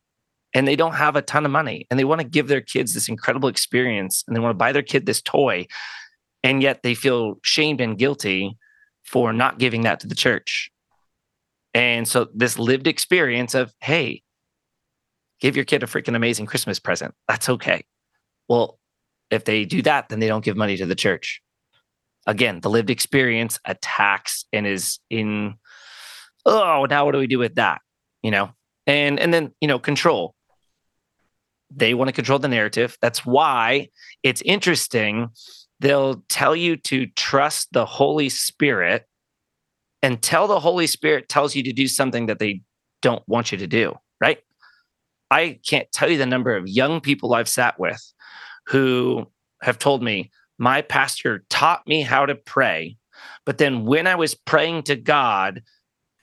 [SPEAKER 2] and they don't have a ton of money and they want to give their kids this incredible experience and they want to buy their kid this toy and yet they feel shamed and guilty for not giving that to the church. And so this lived experience of, hey, give your kid a freaking amazing Christmas present. That's okay. Well, if they do that, then they don't give money to the church. Again, the lived experience attacks and is in, oh, now what do we do with that? You know, and and then you know, control. They want to control the narrative. That's why it's interesting they'll tell you to trust the Holy Spirit until the Holy Spirit tells you to do something that they don't want you to do, right? I can't tell you the number of young people I've sat with who have told me, my pastor taught me how to pray. But then when I was praying to God,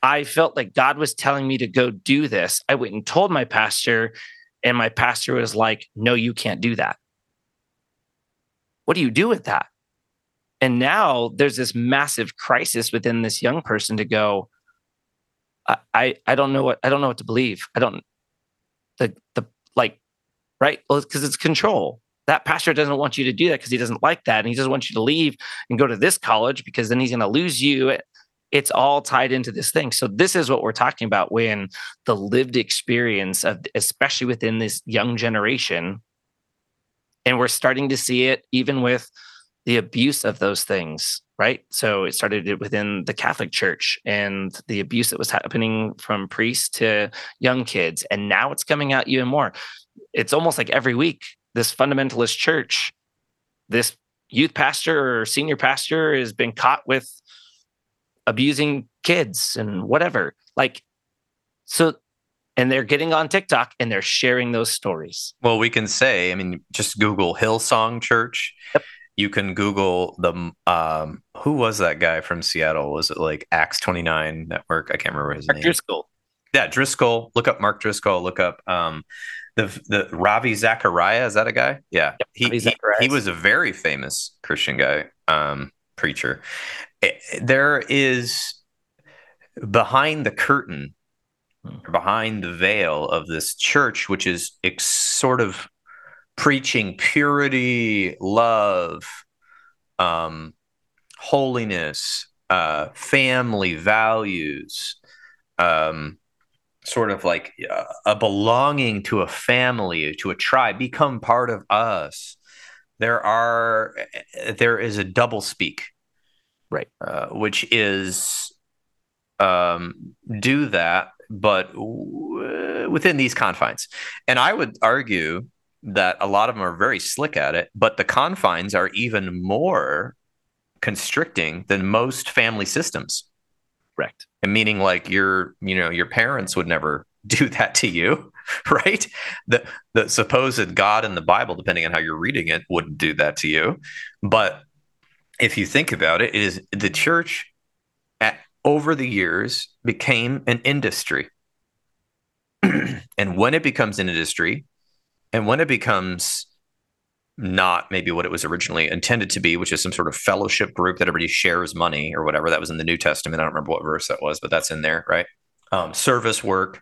[SPEAKER 2] I felt like God was telling me to go do this. I went and told my pastor, and my pastor was like, No, you can't do that what do you do with that? And now there's this massive crisis within this young person to go, I, I, I don't know what I don't know what to believe. I don't the the like right well because it's control that pastor doesn't want you to do that because he doesn't like that and he doesn't want you to leave and go to this college because then he's going to lose you it's all tied into this thing. So this is what we're talking about when the lived experience of especially within this young generation and we're starting to see it even with the abuse of those things right? So it started within the catholic church and the abuse that was happening from priests to young kids and now it's coming out even more. It's almost like every week this fundamentalist church this youth pastor or senior pastor has been caught with abusing kids and whatever like so and they're getting on TikTok and they're sharing those stories.
[SPEAKER 1] Well, we can say, I mean, just Google Hillsong Church. Yep. You can Google the um, who was that guy from Seattle? Was it like Acts twenty nine Network? I can't remember his
[SPEAKER 2] Mark
[SPEAKER 1] name.
[SPEAKER 2] Driscoll.
[SPEAKER 1] Yeah, Driscoll. Look up Mark Driscoll. Look up um, the the Ravi Zachariah. Is that a guy? Yeah, yep, he, he, he was a very famous Christian guy, um, preacher. Eh, there is behind the curtain behind the veil of this church, which is ex- sort of preaching purity, love, um, holiness, uh, family values, um, sort of like uh, a belonging to a family, to a tribe, become part of us. There are, there is a double speak,
[SPEAKER 2] right,
[SPEAKER 1] uh, which is um, do that but w- within these confines. And I would argue that a lot of them are very slick at it, but the confines are even more constricting than most family systems.
[SPEAKER 2] Correct.
[SPEAKER 1] And meaning like your, you know, your parents would never do that to you, right? The the supposed God in the Bible, depending on how you're reading it, wouldn't do that to you. But if you think about it, it is the church over the years became an industry. and when it becomes an industry, and when it becomes not maybe what it was originally intended to be, which is some sort of fellowship group that everybody shares money or whatever, that was in the New Testament. I don't remember what verse that was, but that's in there, right? Um, service work,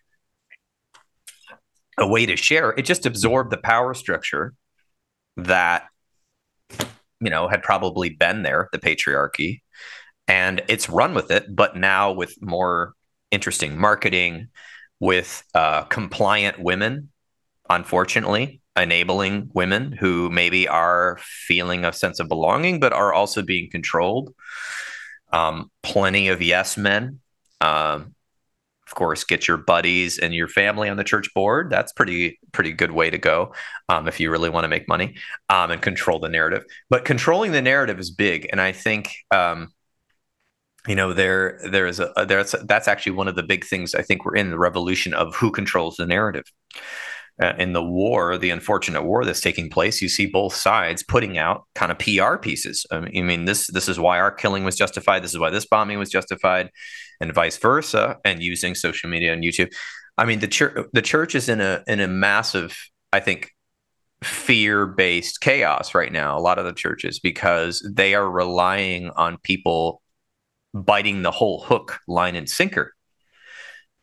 [SPEAKER 1] a way to share. It just absorbed the power structure that you know had probably been there, the patriarchy, and it's run with it, but now with more interesting marketing, with uh, compliant women, unfortunately, enabling women who maybe are feeling a sense of belonging, but are also being controlled. Um, plenty of yes men. Um, of course, get your buddies and your family on the church board. That's pretty pretty good way to go um, if you really want to make money um, and control the narrative. But controlling the narrative is big, and I think um, you know there there is a there's that's actually one of the big things i think we're in the revolution of who controls the narrative uh, in the war, the unfortunate war that's taking place, you see both sides putting out kind of PR pieces. I mean, this this is why our killing was justified. This is why this bombing was justified, and vice versa. And using social media and YouTube. I mean, the church the church is in a in a massive, I think, fear based chaos right now. A lot of the churches because they are relying on people biting the whole hook, line, and sinker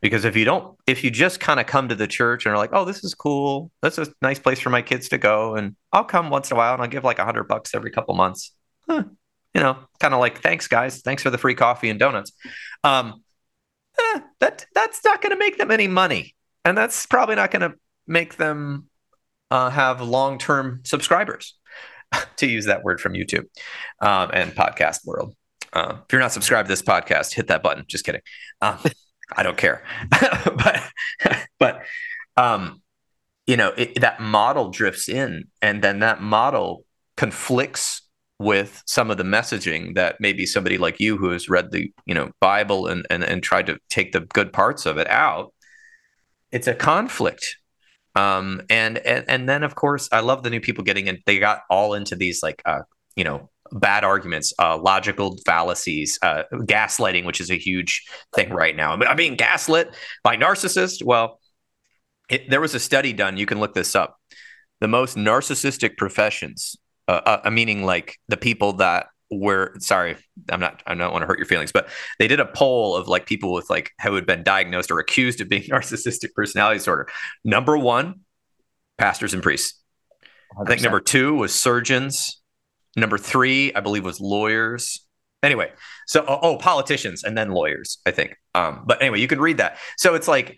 [SPEAKER 1] because if you don't if you just kind of come to the church and are like oh this is cool. That's a nice place for my kids to go and i'll come once in a while and i'll give like a hundred bucks every couple months. Huh. you know kind of like thanks guys. Thanks for the free coffee and donuts. Um eh, that that's not going to make them any money. And that's probably not going to make them uh, have long-term subscribers to use that word from youtube um, and podcast world. Uh, if you're not subscribed to this podcast hit that button. Just kidding. Um, I don't care. but but um, you know it, that model drifts in, and then that model conflicts with some of the messaging that maybe somebody like you who has read the you know Bible and and, and tried to take the good parts of it out. It's a conflict. Um, and, and and then of course I love the new people getting in. They got all into these like uh, you know bad arguments, uh, logical fallacies, uh, gaslighting, which is a huge thing right now. I'm being gaslit by narcissists. Well, it, there was a study done. You can look this up. The most narcissistic professions, uh, uh meaning like the people that were sorry, I'm not. I don't want to hurt your feelings, but they did a poll of like people with like who had been diagnosed or accused of being narcissistic personality disorder. Number one, pastors and priests. 100%. I think number two was surgeons. Number three, I believe, was lawyers. Anyway, so oh, oh, politicians and then lawyers, I think. Um, but anyway, you can read that. So it's like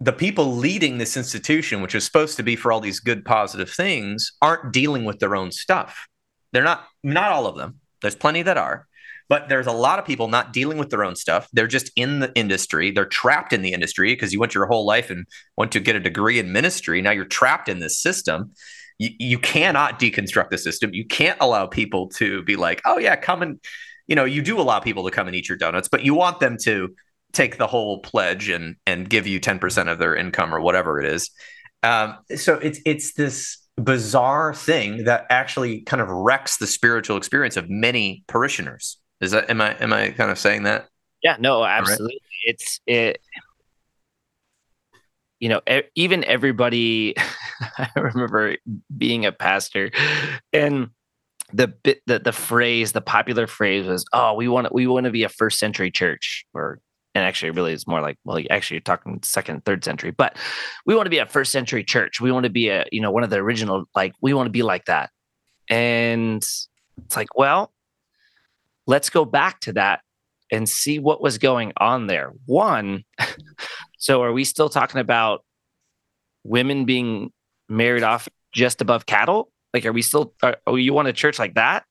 [SPEAKER 1] the people leading this institution, which is supposed to be for all these good, positive things, aren't dealing with their own stuff. They're not, not all of them. There's plenty that are, but there's a lot of people not dealing with their own stuff. They're just in the industry. They're trapped in the industry because you went your whole life and went to get a degree in ministry. Now you're trapped in this system you, you cannot deconstruct the system. You can't allow people to be like, oh yeah, come and you know, you do allow people to come and eat your donuts, but you want them to take the whole pledge and and give you 10% of their income or whatever it is. Um, so it's it's this bizarre thing that actually kind of wrecks the spiritual experience of many parishioners. Is that am I am I kind of saying that?
[SPEAKER 2] Yeah, no, absolutely. Right? It's it you know, even everybody, I remember being a pastor and the bit the, the phrase, the popular phrase was, oh, we want to, we want to be a first century church or, and actually really it's more like, well, actually you're talking second, third century, but we want to be a first century church. We want to be a, you know, one of the original, like we want to be like that. And it's like, well, let's go back to that and see what was going on there. One, so are we still talking about women being married off just above cattle? Like, are we still, are, oh, you want a church like that?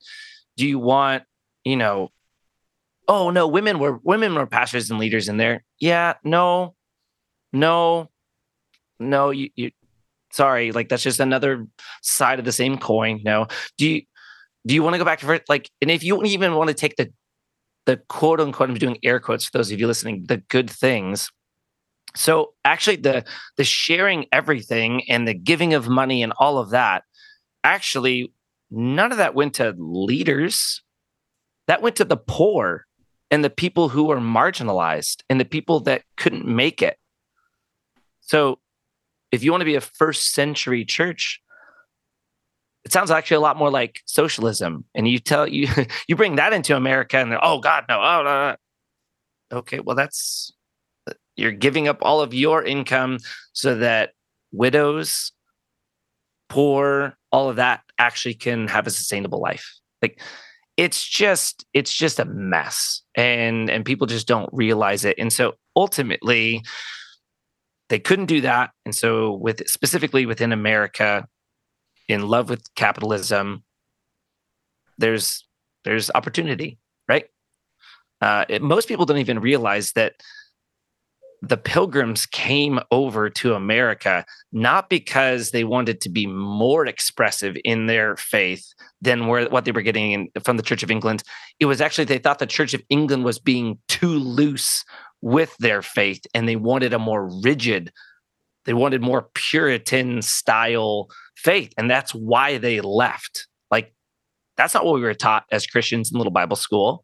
[SPEAKER 2] Do you want, you know, oh no, women were, women were pastors and leaders in there. Yeah, no, no, no, you, you, sorry, like that's just another side of the same coin. No, do you, do you want to go back to like, and if you even want to take the, the quote unquote, I'm doing air quotes for those of you listening, the good things so actually the the sharing everything and the giving of money and all of that, actually none of that went to leaders. That went to the poor and the people who were marginalized and the people that couldn't make it. So if you want to be a first century church, it sounds actually a lot more like socialism. And you tell you you bring that into America and oh God, no, oh no, no. Okay, well that's you're giving up all of your income so that widows, poor, all of that actually can have a sustainable life. Like it's just it's just a mess and and people just don't realize it. And so ultimately they couldn't do that. And so with specifically within America in love with capitalism there's there's opportunity, right? Uh, it, most people don't even realize that the pilgrims came over to America not because they wanted to be more expressive in their faith than where, what they were getting in, from the Church of England. It was actually they thought the Church of England was being too loose with their faith and they wanted a more rigid They wanted more Puritan style faith. And that's why they left. Like, that's not what we were taught as Christians in Little Bible School.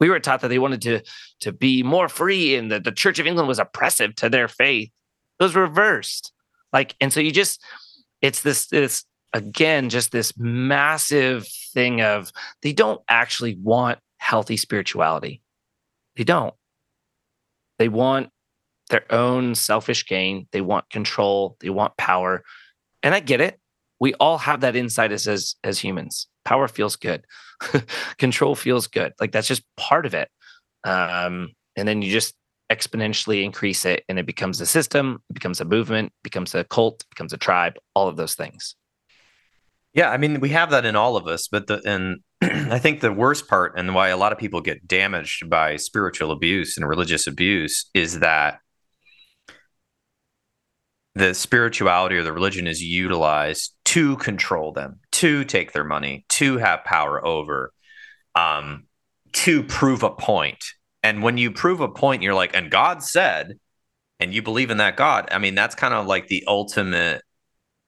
[SPEAKER 2] We were taught that they wanted to, to be more free and that the Church of England was oppressive to their faith. It was reversed. Like, and so you just, it's this, this, again, just this massive thing of they don't actually want healthy spirituality. They don't. They want their own selfish gain. They want control. They want power. And I get it. We all have that inside us as as humans. Power feels good. control feels good. Like that's just part of it. Um, and then you just exponentially increase it and it becomes a system, becomes a movement, becomes a cult, becomes a tribe, all of those things.
[SPEAKER 1] Yeah, I mean, we have that in all of us, but the and I think the worst part and why a lot of people get damaged by spiritual abuse and religious abuse is that the spirituality or the religion is utilized to control them, to take their money, to have power over, um, to prove a point. And when you prove a point, you're like, and God said, and you believe in that God. I mean, that's kind of like the ultimate.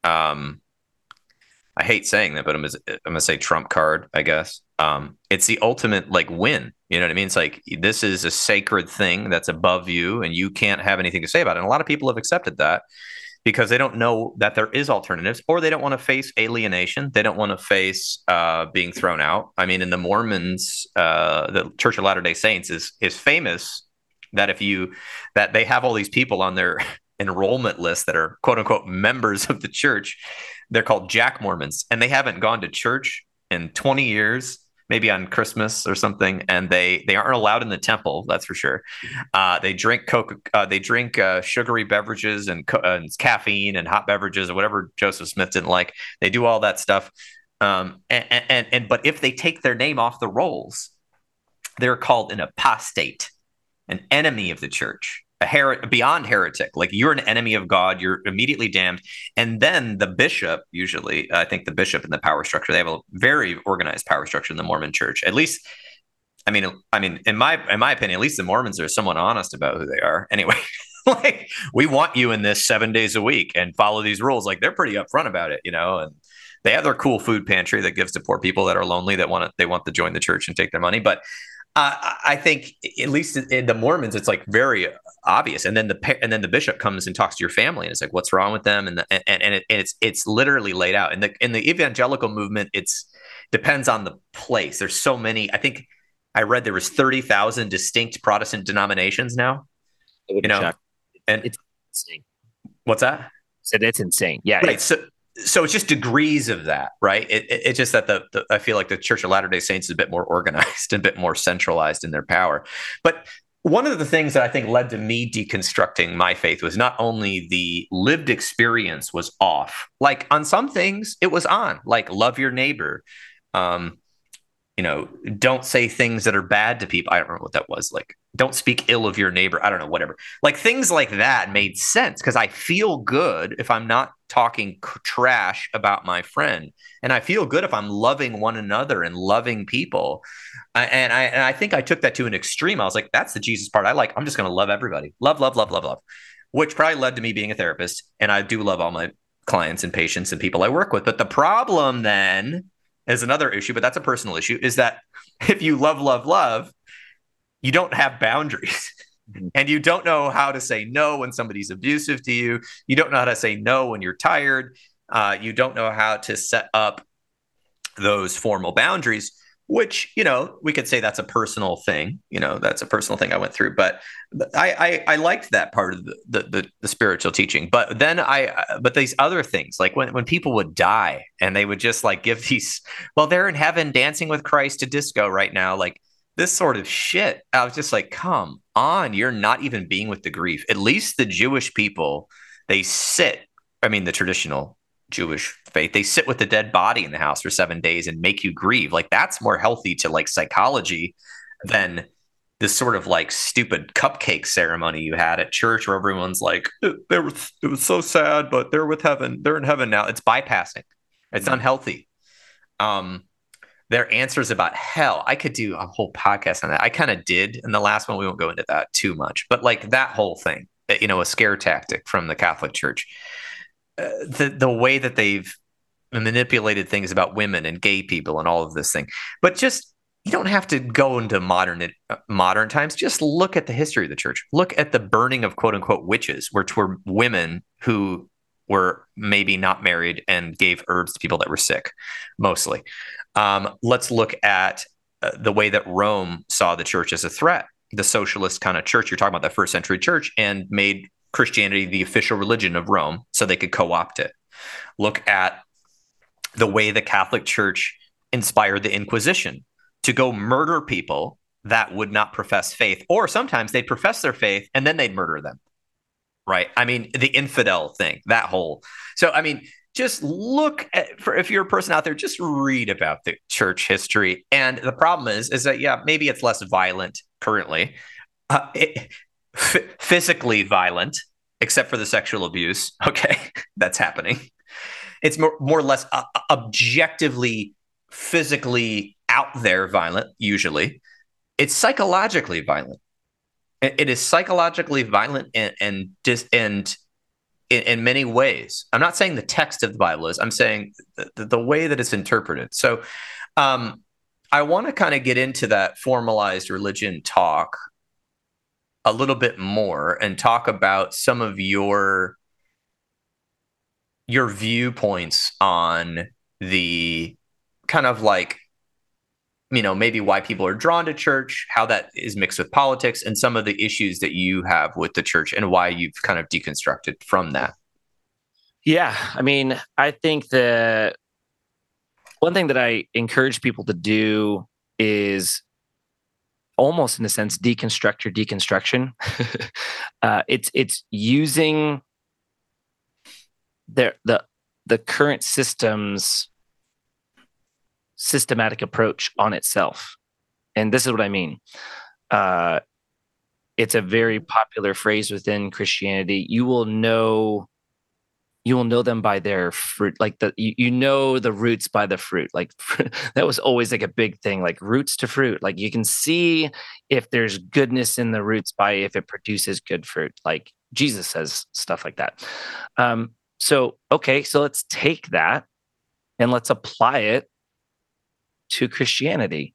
[SPEAKER 1] Um, I hate saying that, but I'm I'm gonna say trump card. I guess um, it's the ultimate like win. You know what I mean? It's like this is a sacred thing that's above you, and you can't have anything to say about it. And a lot of people have accepted that because they don't know that there is alternatives or they don't want to face alienation. They don't want to face uh, being thrown out. I mean in the mormons uh, the church of latter day saints is is famous that if you that they have all these people on their enrollment list that are quote unquote members of the church. They're called jack mormons and they haven't gone to church in 20 years maybe on Christmas or something, and they they aren't allowed in the temple. That's for sure. Uh, they drink coke. Uh, they drink uh, sugary beverages and, co- and, caffeine and hot beverages or whatever Joseph Smith didn't like. They do all that stuff. Um, and, and and but if they take their name off the rolls, they're called an apostate, an enemy of the church her- beyond heretic. Like you're an enemy of god you're immediately damned. And then the bishop usually i think the bishop in the power structure they have a very organized power structure in the mormon church. At least i mean i mean in my in my opinion at least the mormons are somewhat honest about who they are. Anyway like we want you in this seven days a week and follow these rules. Like they're pretty upfront about it you know and they have their cool food pantry that gives to poor people that are lonely that want to they want to join the church and take their money. But uh, I think at least in the Mormons, it's like very obvious. And then the and then the bishop comes and talks to your family, and it's like, what's wrong with them? And the, and and, it, and it's it's literally laid out. In the in the evangelical movement, it's depends on the place. There's so many. I think I read there was thirty thousand distinct Protestant denominations now. You know, and it's insane. What's that?
[SPEAKER 2] So that's insane. Yeah.
[SPEAKER 1] Right. So so it's just degrees of that, right? It, it, it's just that the, the, I feel like the Church of Latter Day Saints is a bit more organized and a bit more centralized in their power. But one of the things that I think led to me deconstructing my faith was not only the lived experience was off, like on some things it was on, like love your neighbor, um, you know, don't say things that are bad to people. I don't remember what that was. Like, don't speak ill of your neighbor. I don't know, whatever. Like things like that made sense because I feel good if I'm not talking trash about my friend, and I feel good if I'm loving one another and loving people. Uh, and I and I think I took that to an extreme. I was like, that's the Jesus part I like. I'm just going to love everybody, love, love, love, love, love, which probably led to me being a therapist. And I do love all my clients and patients and people I work with. But the problem then is another issue, but that's a personal issue, is that if you love, love, love, you don't have boundaries. Mm-hmm. and you don't know how to say no when somebody's abusive to you. You don't know how to say no when you're tired. Uh, you don't know how to set up those formal boundaries which you know we could say that's a personal thing you know that's a personal thing i went through but i i, I liked that part of the, the, the the spiritual teaching but then i but these other things like when when people would die and they would just like give these well they're in heaven dancing with christ to disco right now like this sort of shit i was just like come on you're not even being with the grief at least the jewish people they sit i mean the traditional Jewish faith. They sit with the dead body in the house for seven days and make you grieve. Like that's more healthy to like psychology than this sort of like stupid cupcake ceremony you had at church where everyone's like, it, it, was, it was so sad, but they're with heaven. They're in heaven now. It's bypassing. It's unhealthy. Um, their answers about hell. I could do a whole podcast on that. I kind of did in the last one. We won't go into that too much, but like that whole thing you know, a scare tactic from the Catholic Church. Uh, the the way that they've manipulated things about women and gay people and all of this thing, but just you don't have to go into modern uh, modern times. Just look at the history of the church. Look at the burning of quote unquote witches, which were women who were maybe not married and gave herbs to people that were sick, mostly. Um, let's look at uh, the way that Rome saw the church as a threat. The socialist kind of church, you're talking about the first century church, and made Christianity the official religion of Rome so they could co opt it. Look at the way the Catholic Church inspired the Inquisition to go murder people that would not profess faith, or sometimes they'd profess their faith and then they'd murder them. Right. I mean, the infidel thing, that whole. So, I mean, just look at for if you're a person out there just read about the church history. And the problem is is that yeah maybe it's less violent currently uh, it, f- physically violent except for the sexual abuse. Okay that's happening. It's more, more or less uh, objectively physically out there violent usually. It's psychologically violent. It, it is psychologically violent and and dis, and in, in, many ways. I'm not saying the text of the Bible is. I'm saying the, the way that it's interpreted. So, um, I want to kind of get into that formalized religion talk a little bit more and talk about some of your your viewpoints on the kind of like you know maybe why people are drawn to church how that is mixed with politics and some of the issues that you have with the church and why you've kind of deconstructed from that.
[SPEAKER 2] Yeah i mean i think the one thing that i encourage people to do is almost in a sense deconstruct your deconstruction. Uh, it's it's using the the current systems systematic approach on itself. And this is what I mean. Uh, it's a very popular phrase within Christianity. You will know you will know them by their fruit like the you, you know the roots by the fruit like that was always like a big thing like roots to fruit like you can see if there's goodness in the roots by if it produces good fruit like jesus says stuff like that um so okay so let's take that and let's apply it to Christianity.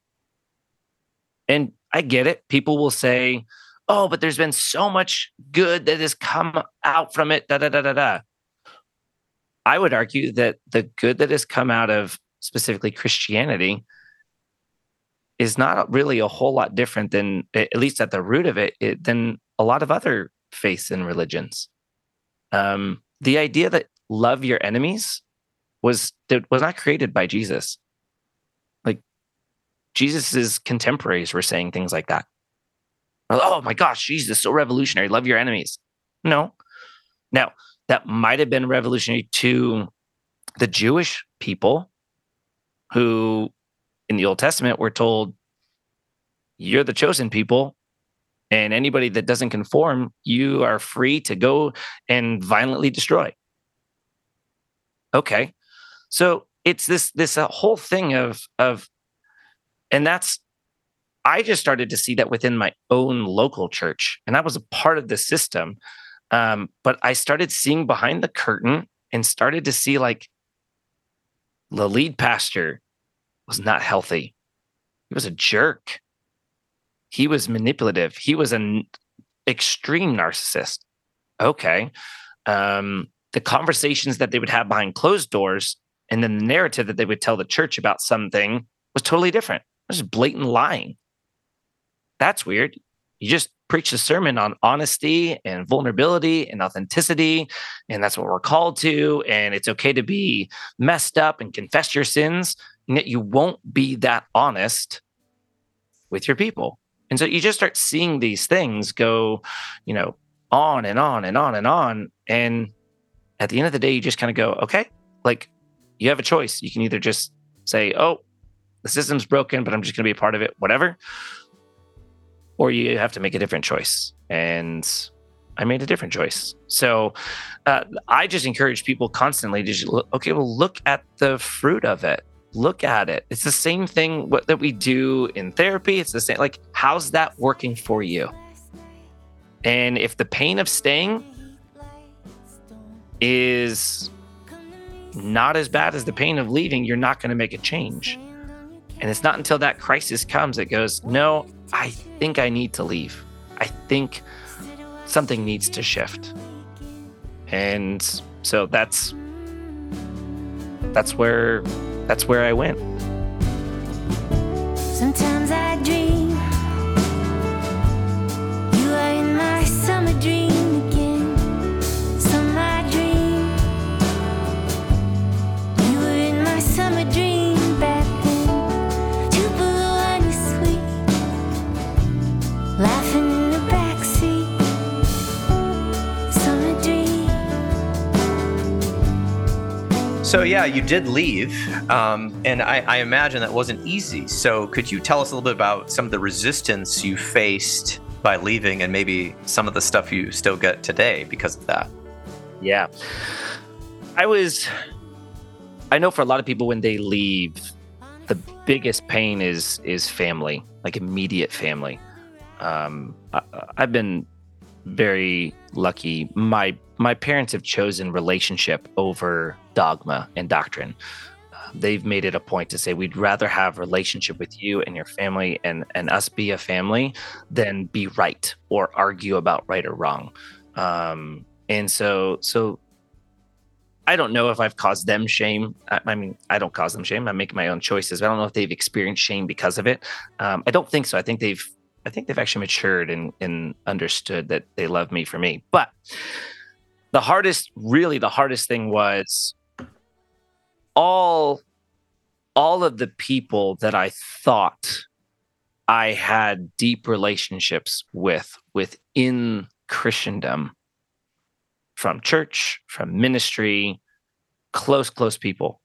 [SPEAKER 2] And I get it. People will say, oh, but there's been so much good that has come out from it. Da, da, da, da, da. I would argue that the good that has come out of specifically Christianity is not really a whole lot different than, at least at the root of it, it than a lot of other faiths and religions. Um, the idea that love your enemies was that was not created by Jesus. Jesus's contemporaries were saying things like that. Oh my gosh, Jesus, so revolutionary. Love your enemies. No. Now, that might have been revolutionary to the Jewish people who in the Old Testament were told, you're the chosen people. And anybody that doesn't conform, you are free to go and violently destroy. Okay. So it's this this uh, whole thing of of and that's, I just started to see that within my own local church. And that was a part of the system. Um, but I started seeing behind the curtain and started to see like the lead pastor was not healthy. He was a jerk. He was manipulative. He was an extreme narcissist. Okay. Um, the conversations that they would have behind closed doors and then the narrative that they would tell the church about something was totally different. That's just blatant lying. That's weird. You just preach a sermon on honesty and vulnerability and authenticity. And that's what we're called to. And it's okay to be messed up and confess your sins. And yet you won't be that honest with your people. And so you just start seeing these things go, you know, on and on and on and on. And at the end of the day, you just kind of go, okay, like you have a choice. You can either just say, oh, the system's broken, but I'm just going to be a part of it, whatever. Or you have to make a different choice. And I made a different choice. So uh, I just encourage people constantly to just look, okay, well, look at the fruit of it. Look at it. It's the same thing what, that we do in therapy. It's the same, like, how's that working for you? And if the pain of staying is not as bad as the pain of leaving, you're not going to make a change. And it's not until that crisis comes that goes, no, I think I need to leave. I think something needs to shift. And so that's that's where that's where I went. Sometimes I dream you are in my summer dream.
[SPEAKER 1] So yeah, you did leave, um, and I, I, imagine that wasn't easy. So could you tell us a little bit about some of the resistance you faced by leaving, and maybe some of the stuff you still get today because of that?
[SPEAKER 2] Yeah, I was. I know for a lot of people when they leave, the biggest pain is is family, like immediate family. Um, I, I've been very lucky. My my parents have chosen relationship over dogma and doctrine. They've made it a point to say we'd rather have relationship with you and your family and and us be a family than be right or argue about right or wrong. Um, and so so I don't know if I've caused them shame. I, I, mean, I don't cause them shame. I make my own choices. I don't know if they've experienced shame because of it. Um, I don't think so. I think they've I think they've actually matured and, and understood that they love me for me. But the hardest, really, the hardest thing was all all of the people that I thought I had deep relationships with within Christendom from church, from ministry, close, close people.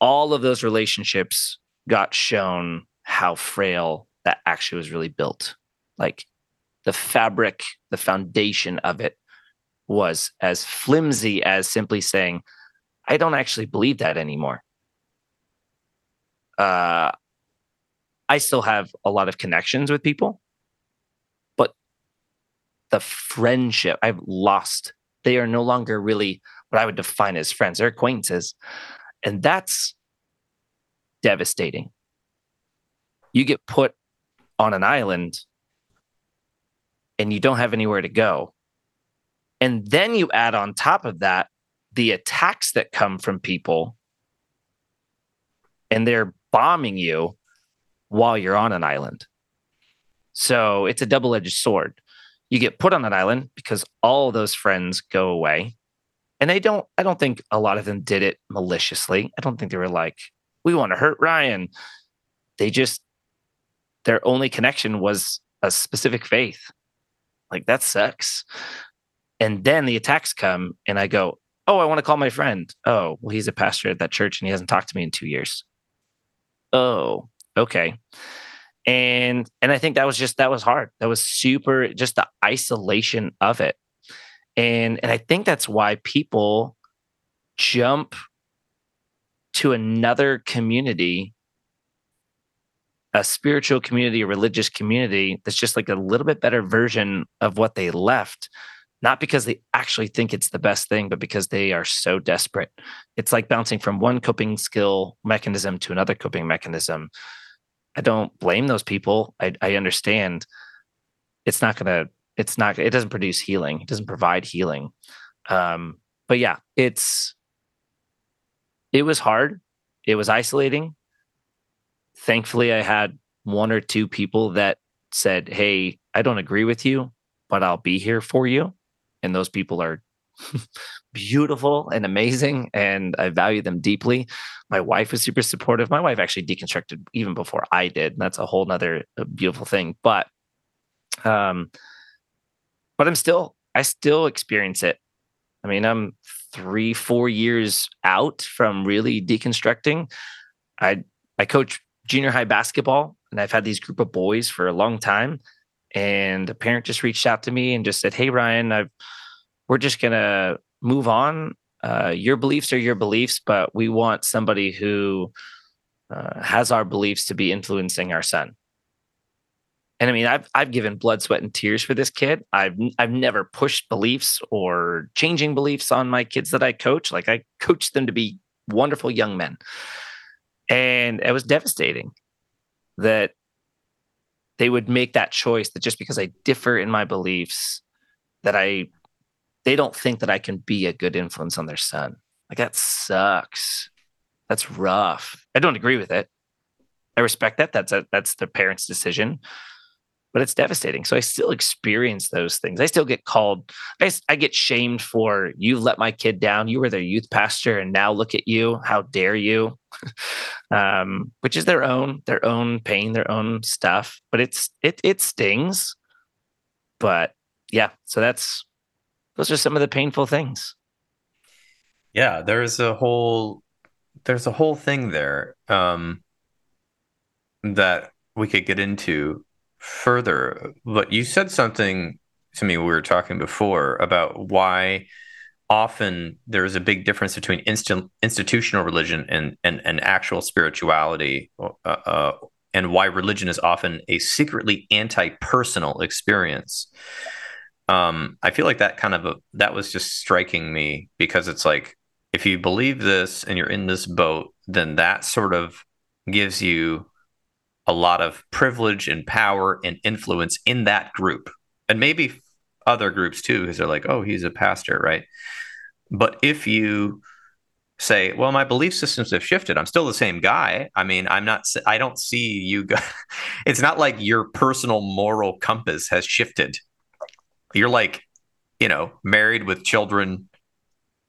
[SPEAKER 2] All of those relationships got shown how frail that actually was really built. Like the fabric, the foundation of it was as flimsy as simply saying, I don't actually believe that anymore. Uh, I still have a lot of connections with people, but the friendship I've lost, they are no longer really what I would define as friends, they're acquaintances. And that's devastating. You get put on an island and you don't have anywhere to go. And then you add on top of that the attacks that come from people and they're bombing you while you're on an island. So it's a double edged sword. You get put on an island because all those friends go away. And they don't, I don't think a lot of them did it maliciously. I don't think they were like, we want to hurt Ryan. They just their only connection was a specific faith. Like that sucks. And then the attacks come, and I go, Oh, I want to call my friend. Oh, well, he's a pastor at that church and he hasn't talked to me in two years. Oh, okay. And and I think that was just that was hard. That was super just the isolation of it. And and I think that's why people jump to another community a spiritual community, a religious community that's just like a little bit better version of what they left, not because they actually think it's the best thing, but because they are so desperate. It's like bouncing from one coping skill mechanism to another coping mechanism. I don't blame those people. I, I understand it's not going to, it's not, it doesn't produce healing, it doesn't provide healing. Um, but yeah, it's, it was hard. It was isolating thankfully I had one or two people that said, Hey, I don't agree with you, but I'll be here for you. And those people are beautiful and amazing. And I value them deeply. My wife was super supportive. My wife actually deconstructed even before I did. And that's a whole nother uh, beautiful thing. But, um, but I'm still, I still experience it. I mean, I'm three, four years out from really deconstructing. I, I coach junior high basketball, and I've had these group of boys for a long time. And a parent just reached out to me and just said, "Hey, Ryan, I've, we're just gonna move on. Uh, your beliefs are your beliefs, but we want somebody who uh, has our beliefs to be influencing our son." and I mean, I've I've given blood, sweat, and tears for this kid. I've I've never pushed beliefs or changing beliefs on my kids that I coach. Like I coach them to be wonderful young men, and it was devastating that they would make that choice that just because I differ in my beliefs, that I they don't think that I can be a good influence on their son. Like that sucks. That's rough. I don't agree with it. I respect that. That's a that's the parents' decision but it's devastating. So I still experience those things. I still get called, I, I get shamed for you let my kid down. You were their youth pastor, and now look at you. How dare you? um, which is their own, their own pain, their own stuff. But it's it it stings. But yeah, so that's those are some of the painful things.
[SPEAKER 1] Yeah, there's a whole there's a whole thing there um, that we could get into further, but you said something to me we were talking before about why often there is a big difference between institutional religion and, and, and actual spirituality, uh, uh, and why religion is often a secretly anti-personal experience. Um, I feel like that kind of a, that was just striking me because it's like if you believe this and you're in this boat, then that sort of gives you a lot of privilege and power and influence in that group. And maybe other groups too because they're like oh he's a pastor right? But if you say well my belief systems have shifted. I'm still the same guy. I mean i'm not i don't see you go- it's not like your personal moral compass has shifted. You're like you know married with children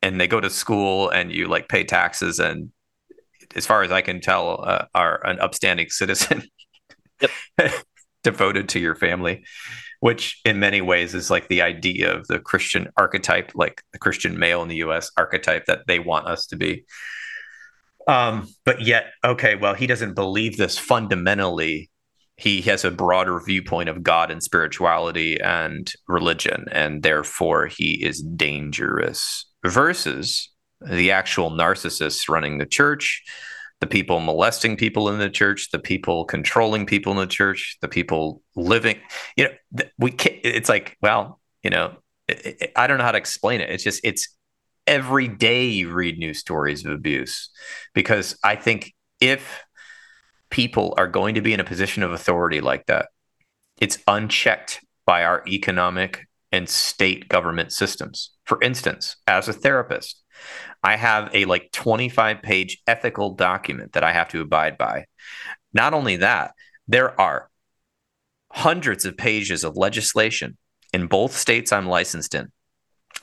[SPEAKER 1] and they go to school and you like pay taxes and as far as I can tell, uh, are an upstanding citizen, devoted to your family, which in many ways is like the idea of the Christian archetype, like the Christian male in the U.S. archetype that they want us to be. Um, but yet, okay, well, he doesn't believe this fundamentally. He has a broader viewpoint of God and spirituality and religion, and therefore he is dangerous. Versus the actual narcissists running the church, the people molesting people in the church, the people controlling people in the church, the people living. You know, we can't, it's like, well, you know, it, it, I don't know how to explain it. It's just, it's every day you read news stories of abuse because I think if people are going to be in a position of authority like that, it's unchecked by our economic and state government systems. For instance, as a therapist, I have a like 25 page ethical document that I have to abide by. Not only that, there are hundreds of pages of legislation in both states I'm licensed in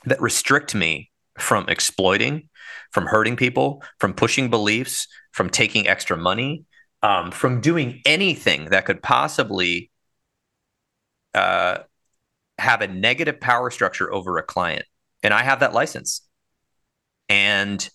[SPEAKER 1] that restrict me from exploiting, from hurting people, from pushing beliefs, from taking extra money, um, from doing anything that could possibly uh, have a negative power structure over a client. And I have that license and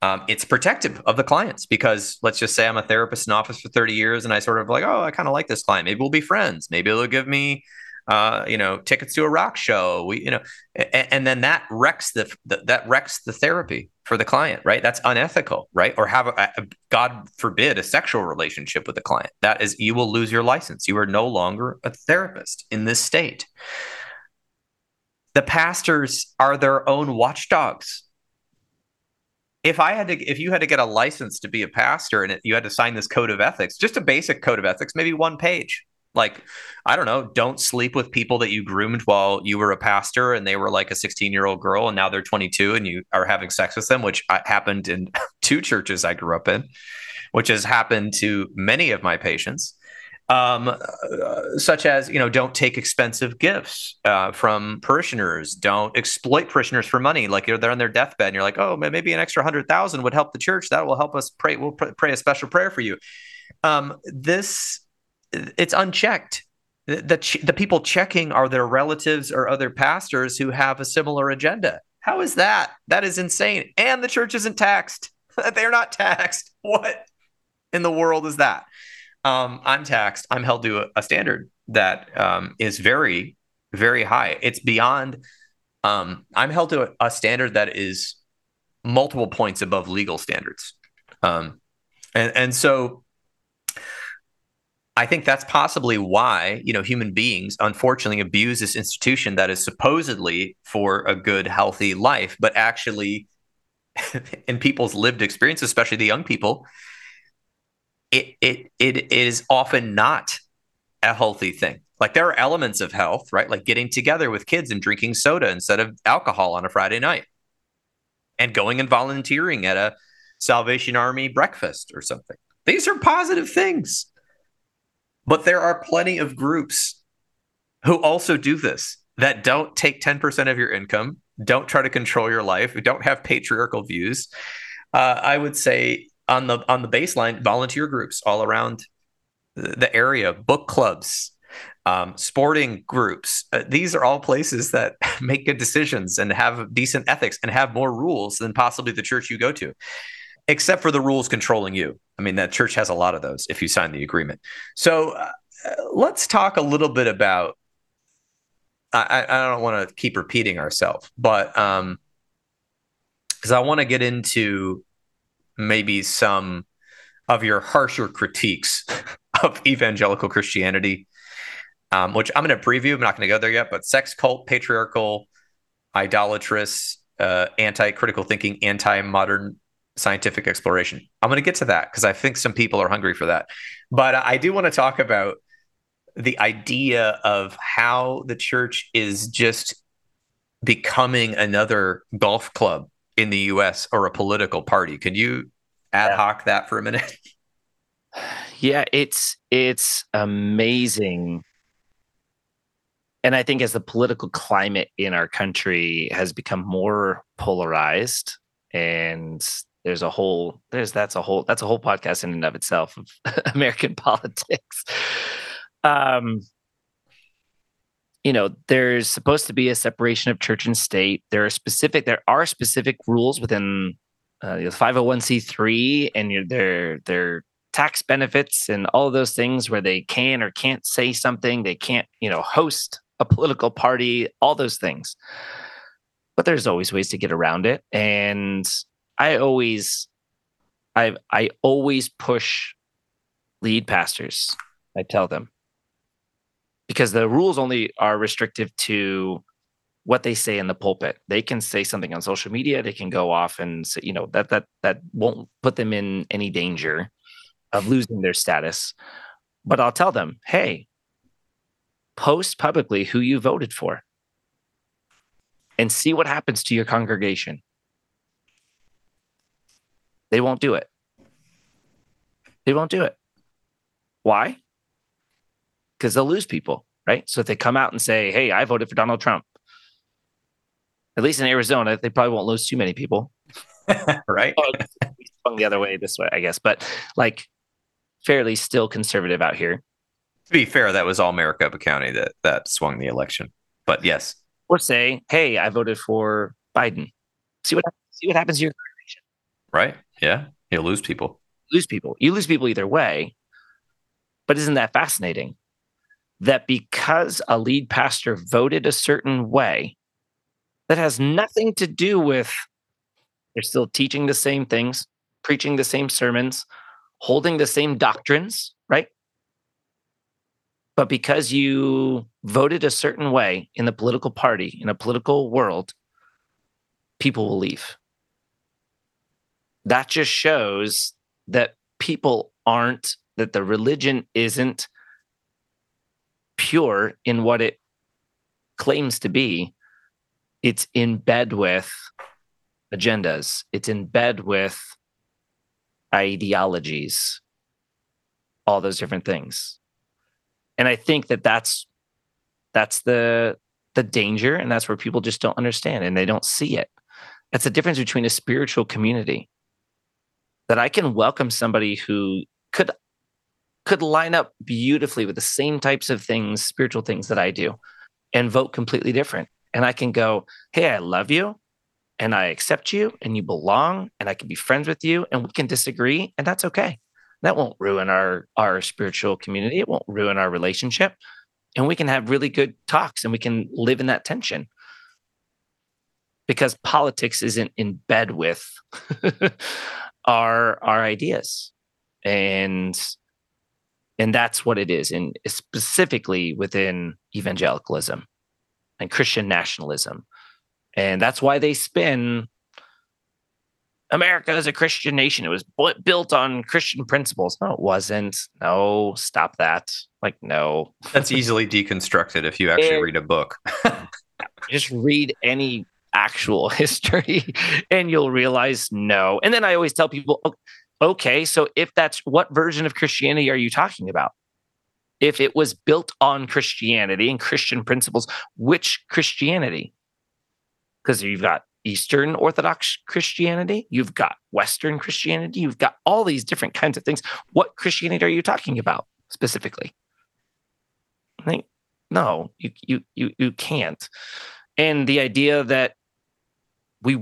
[SPEAKER 1] um, it's protective of the clients because let's just say I'm a therapist in office for 30 years and I sort of like, oh, I kind of like this client. Maybe we'll be friends. Maybe they'll give me, uh, you know, tickets to a rock show. We, you know, and, and then that wrecks the, the, that wrecks the therapy for the client, right? That's unethical, right? Or have a, a, God forbid a sexual relationship with the client. That is, you will lose your license. You are no longer a therapist in this state. The pastors are their own watchdogs if I had to, if you had to get a license to be a pastor and it, you had to sign this code of ethics, just a basic code of ethics, maybe one page. Like, I don't know, don't sleep with people that you groomed while you were a pastor and they were like a 16 year old girl and now they're 22 and you are having sex with them, which uh, happened in two churches I grew up in, which has happened to many of my patients um, uh, such as you know don't take expensive gifts uh, from parishioners. Don't exploit parishioners for money. Like they're on their deathbed and you're like oh maybe an extra hundred thousand would help the church. That will help us pray we'll pray a special prayer for you. Um, this it's unchecked. The, the, the people checking are their relatives or other pastors who have a similar agenda. How is that? That is insane. And the church isn't taxed. They're not taxed. What in the world is that um, I'm taxed. I'm held to a, a standard that um, is very, very high. It's beyond. Um, I'm held to a, a, standard that is multiple points above legal standards, um, and and so I think that's possibly why, you know, human beings unfortunately abuse this institution that is supposedly for a good, healthy life, but actually in people's lived experience, especially the young people, it it it is often not a healthy thing. Like there are elements of health, right? Like getting together with kids and drinking soda instead of alcohol on a Friday night. And going and volunteering at a Salvation Army breakfast or something. These are positive things. But there are plenty of groups who also do this that don't take 10% of your income, don't try to control your life, don't have patriarchal views. Uh, I would say on the on the baseline, volunteer groups all around the area, book clubs, um, sporting groups. Uh, these are all places that make good decisions and have decent ethics and have more rules than possibly the church you go to, except for the rules controlling you. I mean, that church has a lot of those if you sign the agreement. So uh, let's talk a little bit about. I, I don't want to keep repeating ourselves, but um, because I want to get into maybe some of your harsher critiques of evangelical Christianity, um, which I'm going to preview. I'm not going to go there yet, but sex cult, patriarchal, idolatrous, uh, anti critical thinking, anti modern scientific exploration. I'm going to get to that because I think some people are hungry for that. But I do want to talk about the idea of how the church is just becoming another golf club in the US or a political party. Can you ad hoc that for a minute?
[SPEAKER 2] Yeah, it's it's amazing. And I think as the political climate in our country has become more polarized and there's a whole there's that's a whole that's a whole podcast in and of itself of American politics. Um, you know, there's supposed to be a separation of church and state. There are specific there are specific rules within uh, the 501c3 and their their tax benefits and all those things where they can or can't say something, they can't, you know, host a political party, all those things. But there's always ways to get around it and I always I I always push lead pastors. I tell them because the rules only are restrictive to what they say in the pulpit. They can say something on social media. They can go off and say, you know that that that won't put them in any danger of losing their status. But I'll tell them, hey, post publicly who you voted for, and see what happens to your congregation. They won't do it. They won't do it. Why? Because they'll lose people, right? So if they come out and say, hey, I voted for Donald Trump, at least in Arizona, they probably won't lose too many people.
[SPEAKER 1] right.
[SPEAKER 2] swung the other way this way, I guess. But like fairly still conservative out here.
[SPEAKER 1] To be fair, that was all Maricopa County that that swung the election. But yes.
[SPEAKER 2] Or say, hey, I voted for Biden. See what see what happens to your congregation.
[SPEAKER 1] Right. Yeah, you'll lose people.
[SPEAKER 2] Lose people. You lose people either way. But isn't that fascinating? That because a lead pastor voted a certain way, that has nothing to do with they're still teaching the same things, preaching the same sermons, holding the same doctrines, right? But because you voted a certain way in the political party, in a political world, people will leave that just shows that people aren't that the religion isn't pure in what it claims to be it's in bed with agendas. It's in bed with ideologies all those different things. And i think that that's that's the the danger and that's where people just don't understand and they don't see it. That's the difference between a spiritual community that I can welcome somebody who could could line up beautifully with the same types of things, spiritual things that I do, and vote completely different. And I can go, hey, I love you and I accept you and you belong and I can be friends with you and we can disagree and that's okay. That won't ruin our our spiritual community. It won't ruin our relationship. And we can have really good talks and we can live in that tension. Because politics isn't in bed with our our ideas and And that's what it is, and specifically within evangelicalism and Christian nationalism. And that's why they spin America as a Christian nation. It was built on Christian principles. No, it wasn't. No, stop that. Like, no.
[SPEAKER 1] That's easily deconstructed if you actually read a book.
[SPEAKER 2] just read any actual history and you'll realize no. And then I always tell people, oh, okay, so if that's what version of Christianity are you talking about? If it was built on Christianity and Christian principles, which Christianity? Because you've got Eastern Orthodox Christianity, you've got Western Christianity, you've got all these different kinds of things. What Christianity are you talking about specifically? I think no, you you you you can't. And the idea that we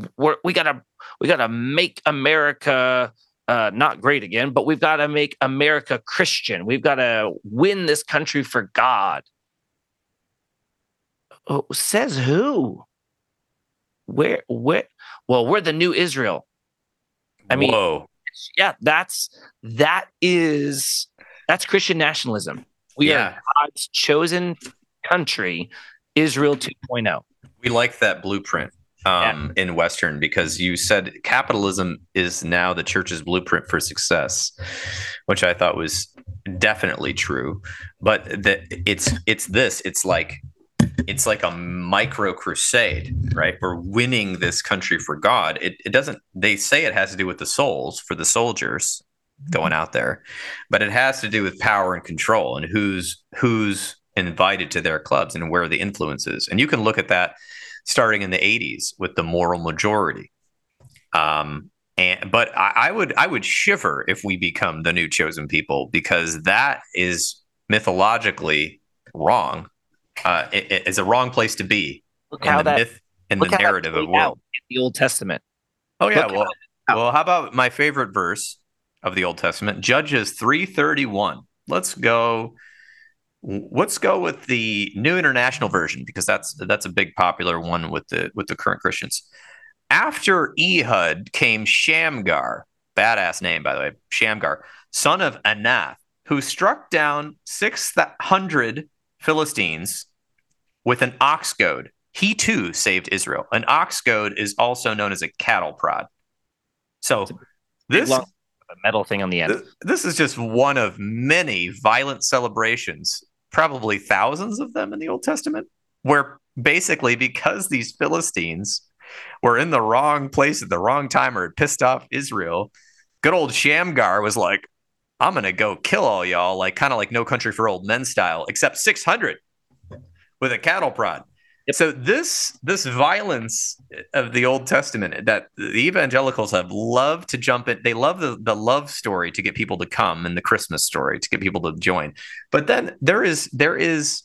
[SPEAKER 2] we gotta we gotta make America uh, not great again, but we've got to make America Christian. We've got to win this country for God. Oh, says who? where where well we're the new israel i mean Whoa. yeah that's that is that's christian nationalism we yeah. are god's chosen country israel 2.0
[SPEAKER 1] we like that blueprint um, yeah. in western because you said capitalism is now the church's blueprint for success which i thought was definitely true but that it's it's this it's like it's like a micro crusade, right? We're winning this country for God. It, it doesn't, they say it has to do with the souls for the soldiers going out there, but it has to do with power and control and who's, who's invited to their clubs and where the influence is. And you can look at that starting in the 80s with the moral majority. Um, and but I, I would I would shiver if we become the new chosen people because that is mythologically wrong uh, it, it is a wrong place to be
[SPEAKER 2] look in the that, myth
[SPEAKER 1] and the narrative of world.
[SPEAKER 2] the Old Testament.
[SPEAKER 1] Oh yeah, look well, how well, how about my favorite verse of the Old Testament, Judges three thirty one. Let's go. Let's go with the New International Version because that's that's a big popular one with the with the current Christians. After Ehud came Shamgar, badass name by the way, Shamgar, son of Anath, who struck down six hundred Philistines with an ox goad. He too saved Israel. An ox goad is also known as a cattle prod. So this
[SPEAKER 2] metal thing on the end.
[SPEAKER 1] this is just one of many violent celebrations, probably thousands of them in the Old Testament, where basically because these Philistines were in the wrong place at the wrong time or had pissed off Israel, good old Shamgar was like, I'm gonna go kill all y'all, like kind of like No Country for Old Men style, except 600 with a cattle prod. Yep. So this this violence of the Old Testament that the evangelicals have loved to jump in. They love the the love story to get people to come and the Christmas story to get people to join. But then there is there is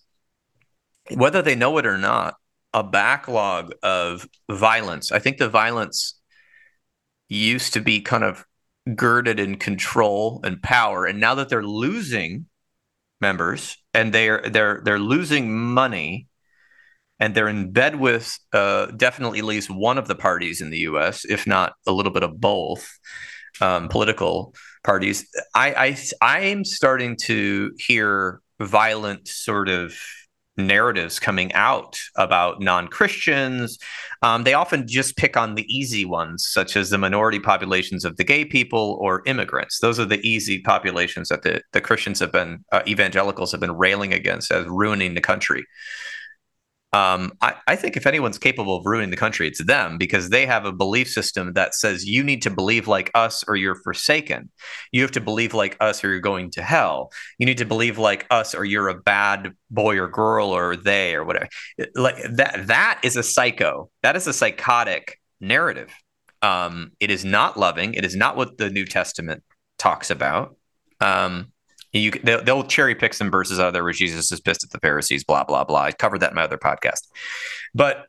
[SPEAKER 1] whether they know it or not a backlog of violence. I think the violence used to be kind of girded in control and power and now that they're losing members and they're they're they're losing money and they're in bed with uh, definitely at least one of the parties in the US if not a little bit of both um, political parties I, I I'm starting to hear violent sort of narratives coming out about non Christians. Um, they often just pick on the easy ones, such as the minority populations of the gay people or immigrants. Those are the easy populations that the, the Christians have been, uh, evangelicals have been railing against as ruining the country um, I, I, think if anyone's capable of ruining the country, it's them because they have a belief system that says you need to believe like us or you're forsaken. You have to believe like us or you're going to hell. You need to believe like us or you're a bad boy or girl or they or whatever. Like that, that is a psycho. That is a psychotic narrative. Um, it is not loving. It is not what the New Testament talks about. Um, you they'll, they'll cherry pick some verses out of there where Jesus is pissed at the Pharisees, blah blah blah. I covered that in my other podcast, but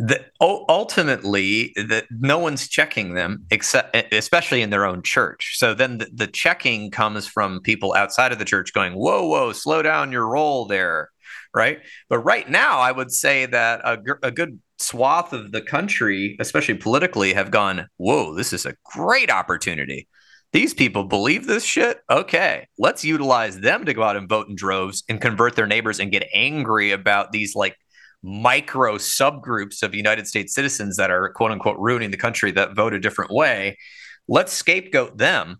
[SPEAKER 1] the, ultimately that no one's checking them except especially in their own church. So then the, the, checking comes from people outside of the church going whoa whoa slow down your roll there right? But right now i would say that a, a good swath of the country especially politically have gone whoa this is a great opportunity these people believe this shit. Okay, let's utilize them to go out and vote in droves and convert their neighbors and get angry about these like micro subgroups of United States citizens that are quote unquote ruining the country that vote a different way. Let's scapegoat them,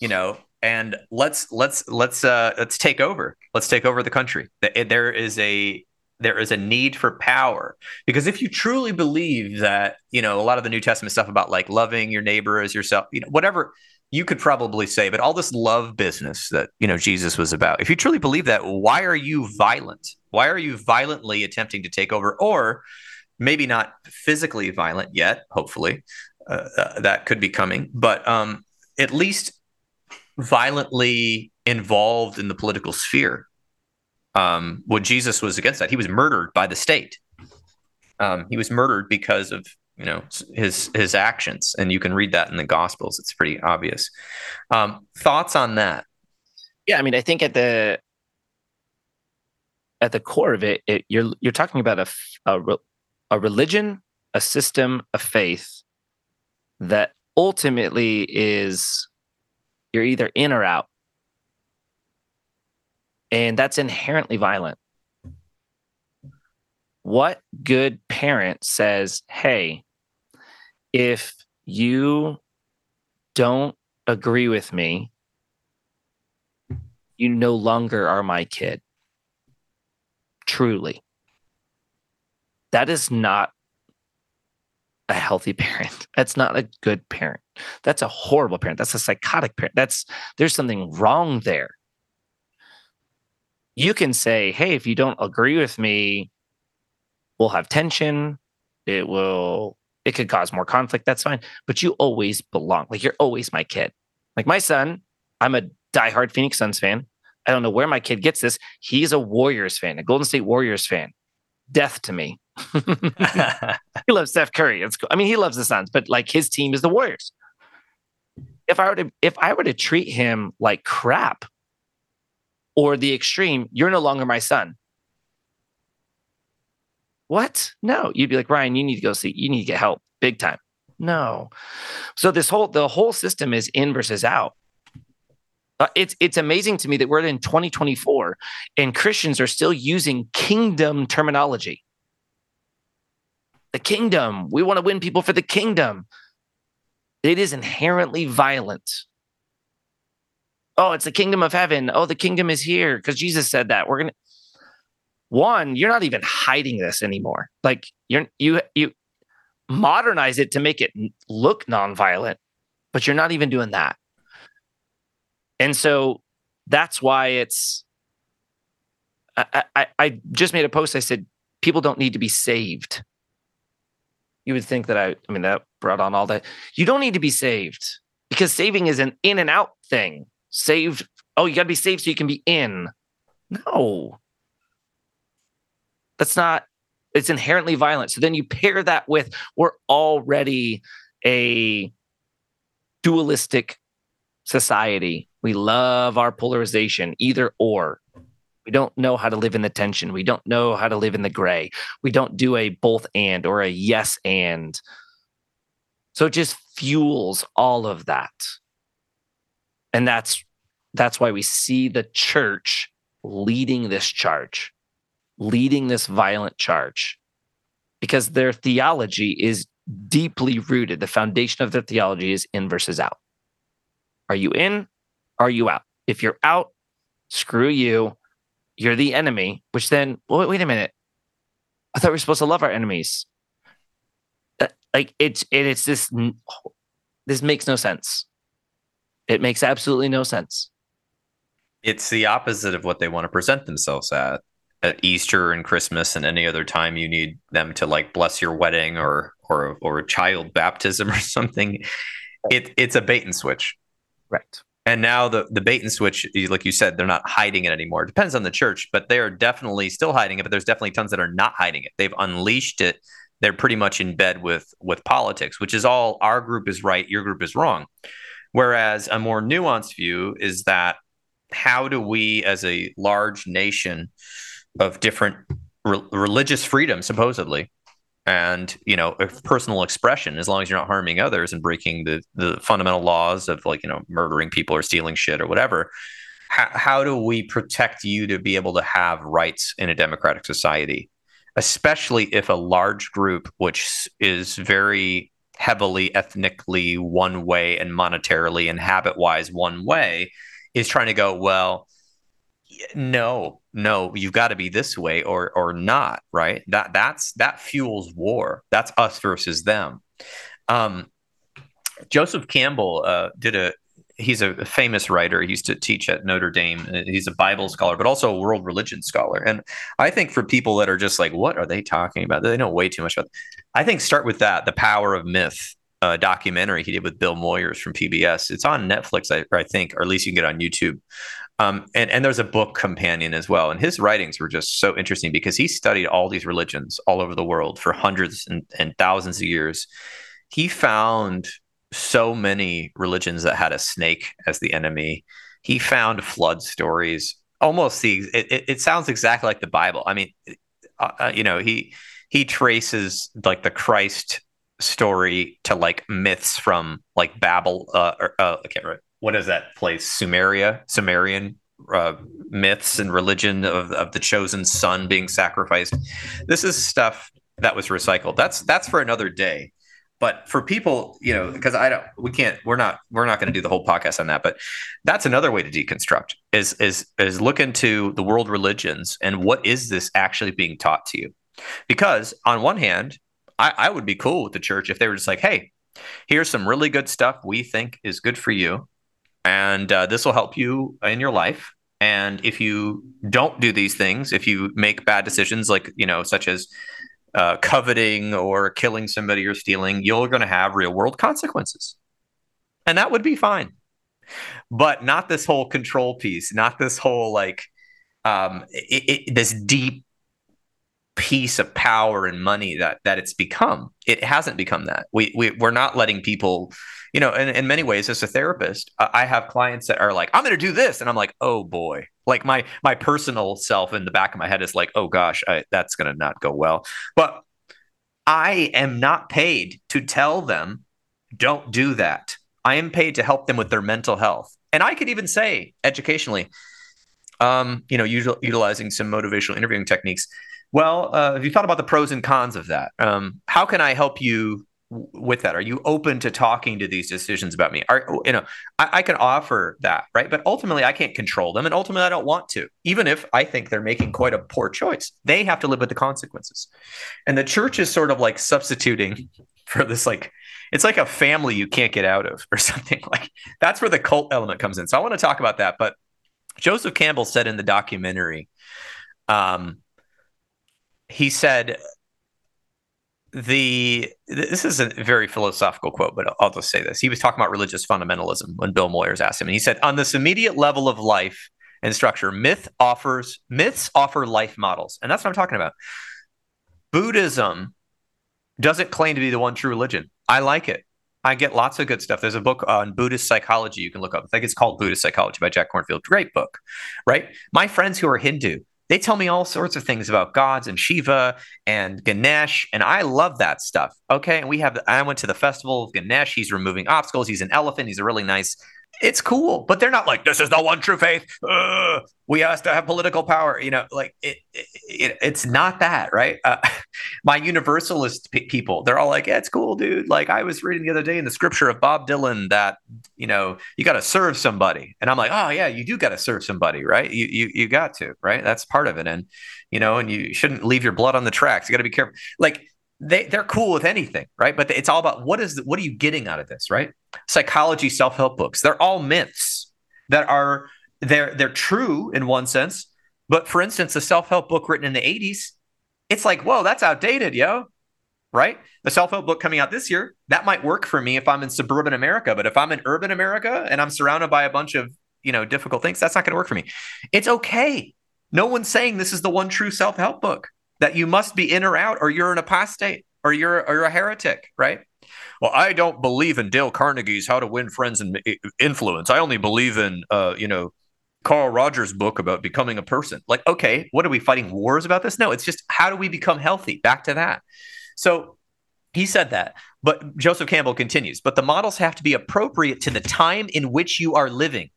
[SPEAKER 1] you know, and let's let's let's uh let's take over. Let's take over the country. There is a there is a need for power. Because if you truly believe that you know a lot of the new testament stuff about like loving your neighbor as yourself you know whatever you could probably say but all this love business that you know jesus was about if you truly believe that why are you violent? Why are you violently attempting to take over? Or maybe not physically violent yet hopefully uh, uh, that could be coming but um at least violently involved in the political sphere um, well, Jesus was against that. He was murdered by the state. Um, he was murdered because of you know his his actions, and you can read that in the Gospels. It's pretty obvious. Um, thoughts on that?
[SPEAKER 2] Yeah, I mean, I think at the at the core of it, it you're you're talking about a, a a religion, a system, a faith that ultimately is you're either in or out and that's inherently violent. What good parent says, hey, if you don't agree with me, you no longer are my kid? Truly. That is not a healthy parent. That's not a good parent. That's a horrible parent. That's a psychotic parent. That's there's something wrong there you can say, hey, if you don't agree with me, we'll have tension. It will, it could cause more conflict. That's fine. But you always belong. Like you're always my kid. Like my son, I'm a diehard Phoenix Suns fan. I don't know where my kid gets this. He's a Warriors fan, a Golden State Warriors fan. Death to me. he loves Steph Curry. It's cool. I mean, he loves the Suns, but like his team is the Warriors. If I were to if I were to treat him like crap, or the extreme, you're no longer my son. What? No, you'd be like, Ryan, you need to go see, you need to get help big time. No. So this whole, the whole system is in versus out. Uh, it's it's amazing to me that we're in 2024 and Christians are still using kingdom terminology. The kingdom. We want to win people for the kingdom. It is inherently violent oh, it's the kingdom of heaven. Oh, the kingdom is here because Jesus said that. We're gonna one, you're not even hiding this anymore. Like you're you you modernize it to make it look nonviolent, but you're not even doing that. And so that's why it's I, I, I just made a post. I said people don't need to be saved. You would think that I, I mean, that brought on all that. You don't need to be saved because saving is an in and out thing saved. Oh, you got to be saved so you can be in. No, that's not. It's inherently violent. So then you pair that with we're already a dualistic society. We love our polarization, either or. We don't know how to live in the tension. We don't know how to live in the gray. We don't do a both and or a yes and. So it just fuels all of that and that's that's why we see the church leading this charge leading this violent charge because their theology is deeply rooted. The foundation of their theology is in versus out. Are you in? Are you out? If you're out screw you. You're the enemy which then wait, wait a minute. I thought we were supposed to love our enemies. Uh, like it's it, it's this this makes no sense it makes absolutely no sense.
[SPEAKER 1] It's the opposite of what they want to present themselves at at Easter and Christmas and any other time you need them to like bless your wedding or or or a child baptism or something. It it's a bait and switch.
[SPEAKER 2] Right.
[SPEAKER 1] And now the the bait and switch, like you said, they're not hiding it anymore. It depends on the church, but they are definitely still hiding it. But there's definitely tons that are not hiding it. They've unleashed it. They're pretty much in bed with with politics, which is all our group is right, your group is wrong. Whereas a more nuanced view is that how do we, as a large nation of different re- religious freedom, supposedly, and you know personal expression as long as you're not harming others and breaking the the fundamental laws of like you know murdering people or stealing shit or whatever how, how do we protect you to be able to have rights in a democratic society? Especially if a large group which is very heavily ethnically one way and monetarily and habit wise one way is trying to go well no no you've got to be this way or or not right? That that's that fuels war. That's us versus them. Um joseph campbell uh, did a he's a famous writer. He used to teach at notre dame. He's a bible scholar but also a world religion scholar. And i think for people that are just like what are they talking about? They know way too much about i think start with that the power of myth uh, documentary he did with bill moyers from pbs it's on netflix I, I think or at least you can get on youtube. Um, and, and there's a book companion as well. And his writings were just so interesting because he studied all these religions all over the world for hundreds and, and thousands of years. He found so many religions that had a snake as the enemy. He found flood stories. Almost the it, it, sounds exactly like the Bible. I mean, uh, uh, you know, he he traces like the Christ story to like myths from like Babel. Uh, or, uh, I can't remember what is that place? Sumeria, Sumerian uh, myths and religion of, of the chosen son being sacrificed. This is stuff that was recycled. That's that's for another day. But for people, you know, because I don't, we can't, we're not, we're not going to do the whole podcast on that. But that's another way to deconstruct is is is look into the world religions and what is this actually being taught to you? Because on one hand, I, I would be cool with the church if they were just like, hey, here's some really good stuff we think is good for you and uh, this will help you in your life and if you don't do these things if you make bad decisions like you know such as uh, coveting or killing somebody or stealing you're going to have real world consequences. And that would be fine. But not this whole control piece not this whole like um it, it, this deep piece of power and money that that it's become. It hasn't become that. We, we we're not letting people you know, in, in many ways, as a therapist, I have clients that are like, I'm going to do this. And I'm like, oh boy, like my, my personal self in the back of my head is like, oh gosh, I, that's going to not go well. But I am not paid to tell them, don't do that. I am paid to help them with their mental health. And I could even say educationally, um, you know, util- utilizing some motivational interviewing techniques. Well, uh, have you thought about the pros and cons of that? Um, how can I help you with that? Are you open to talking to these decisions about me? Are you know, I, I, can offer that, right? But ultimately, I can't control them, and ultimately, I don't want to. Even if I think they're making quite a poor choice, they have to live with the consequences. And the church is sort of like substituting for this, like it's like a family you can't get out of, or something like that's where the cult element comes in. So I want to talk about that. But Joseph Campbell said in the documentary, um, he said the this is a very philosophical quote, but I'll just say this. He was talking about religious fundamentalism when Bill Moyers asked him, and he said, "On this immediate level of life and structure, myth offers myths offer life models, and that's what I'm talking about. Buddhism doesn't claim to be the one true religion. I like it. I get lots of good stuff. There's a book on Buddhist psychology you can look up. I think it's called Buddhist Psychology by Jack Kornfield. Great book, right? My friends who are Hindu, they tell me all sorts of things about gods and Shiva and Ganesh, and I love that stuff. Okay, and we have. I went to the festival of Ganesh. He's removing obstacles. He's an elephant. He's a really nice it's cool, but they're not like this is the one true faith. Ugh, we have to have political power. You know, like it, it it's not that, right? Uh, my universalist p- people, they're all like, yeah, it's cool, dude. Like I was reading the other day in the scripture of Bob Dylan that you know you got to serve somebody, and I'm like, oh yeah, you do got to serve somebody, right? You you you got to, right? That's part of it, and you know, and you shouldn't leave your blood on the tracks. You got to be careful, like they they're cool with anything, right? But it's all about what is what are you getting out of this, right? Psychology, self help books, they're all myths that are they're they're true in one sense, but for instance, the self help book written in the '80s, it's like whoa, that's outdated, yo, right? The self help book coming out this year that might work for me if I'm in suburban America, but if I'm in urban America and I'm surrounded by a bunch of you know difficult things, that's not going to work for me. It's okay. No one's saying this is the one true self help book that you must be in or out or you're an apostate or you're or you're a heretic, right? Well, I don't believe in Dale Carnegie's How to Win Friends and Influence. I only believe in uh, you know, Carl Rogers' book about becoming a person. Like, okay, what are we fighting wars about this? No, it's just how do we become healthy? Back to that. So he said that. But Joseph Campbell continues, but the models have to be appropriate to the time in which you are living.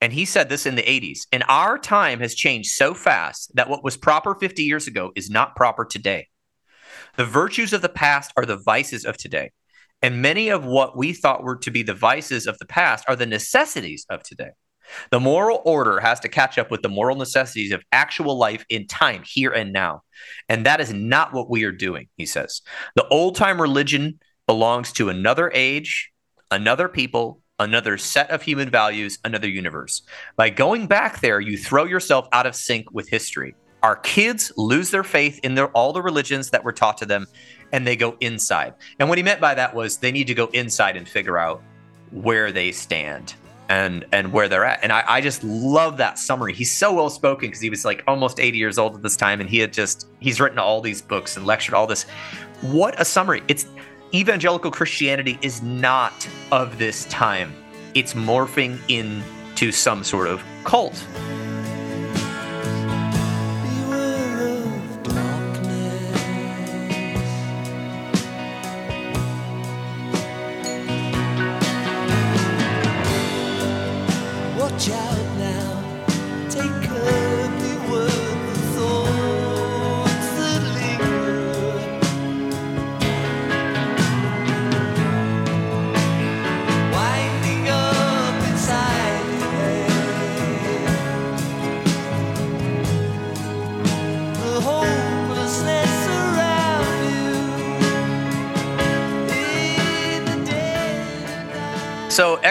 [SPEAKER 1] And he said this in the 80s. And our time has changed so fast that what was proper 50 years ago is not proper today. The virtues of the past are the vices of today. And many of what we thought were to be the vices of the past are the necessities of today. The moral order has to catch up with the moral necessities of actual life in time, here and now. And that is not what we are doing, he says. The old time religion belongs to another age, another people, another set of human values, another universe. By going back there, you throw yourself out of sync with history. Our kids lose their faith in their, all the religions that were taught to them and they go inside. And what he meant by that was they need to go inside and figure out where they stand and and where they're at. And I, I just love that summary. He's so well spoken because he was like almost 80 years old at this time, and he had just he's written all these books and lectured all this. What a summary! It's evangelical Christianity is not of this time. It's morphing into some sort of cult.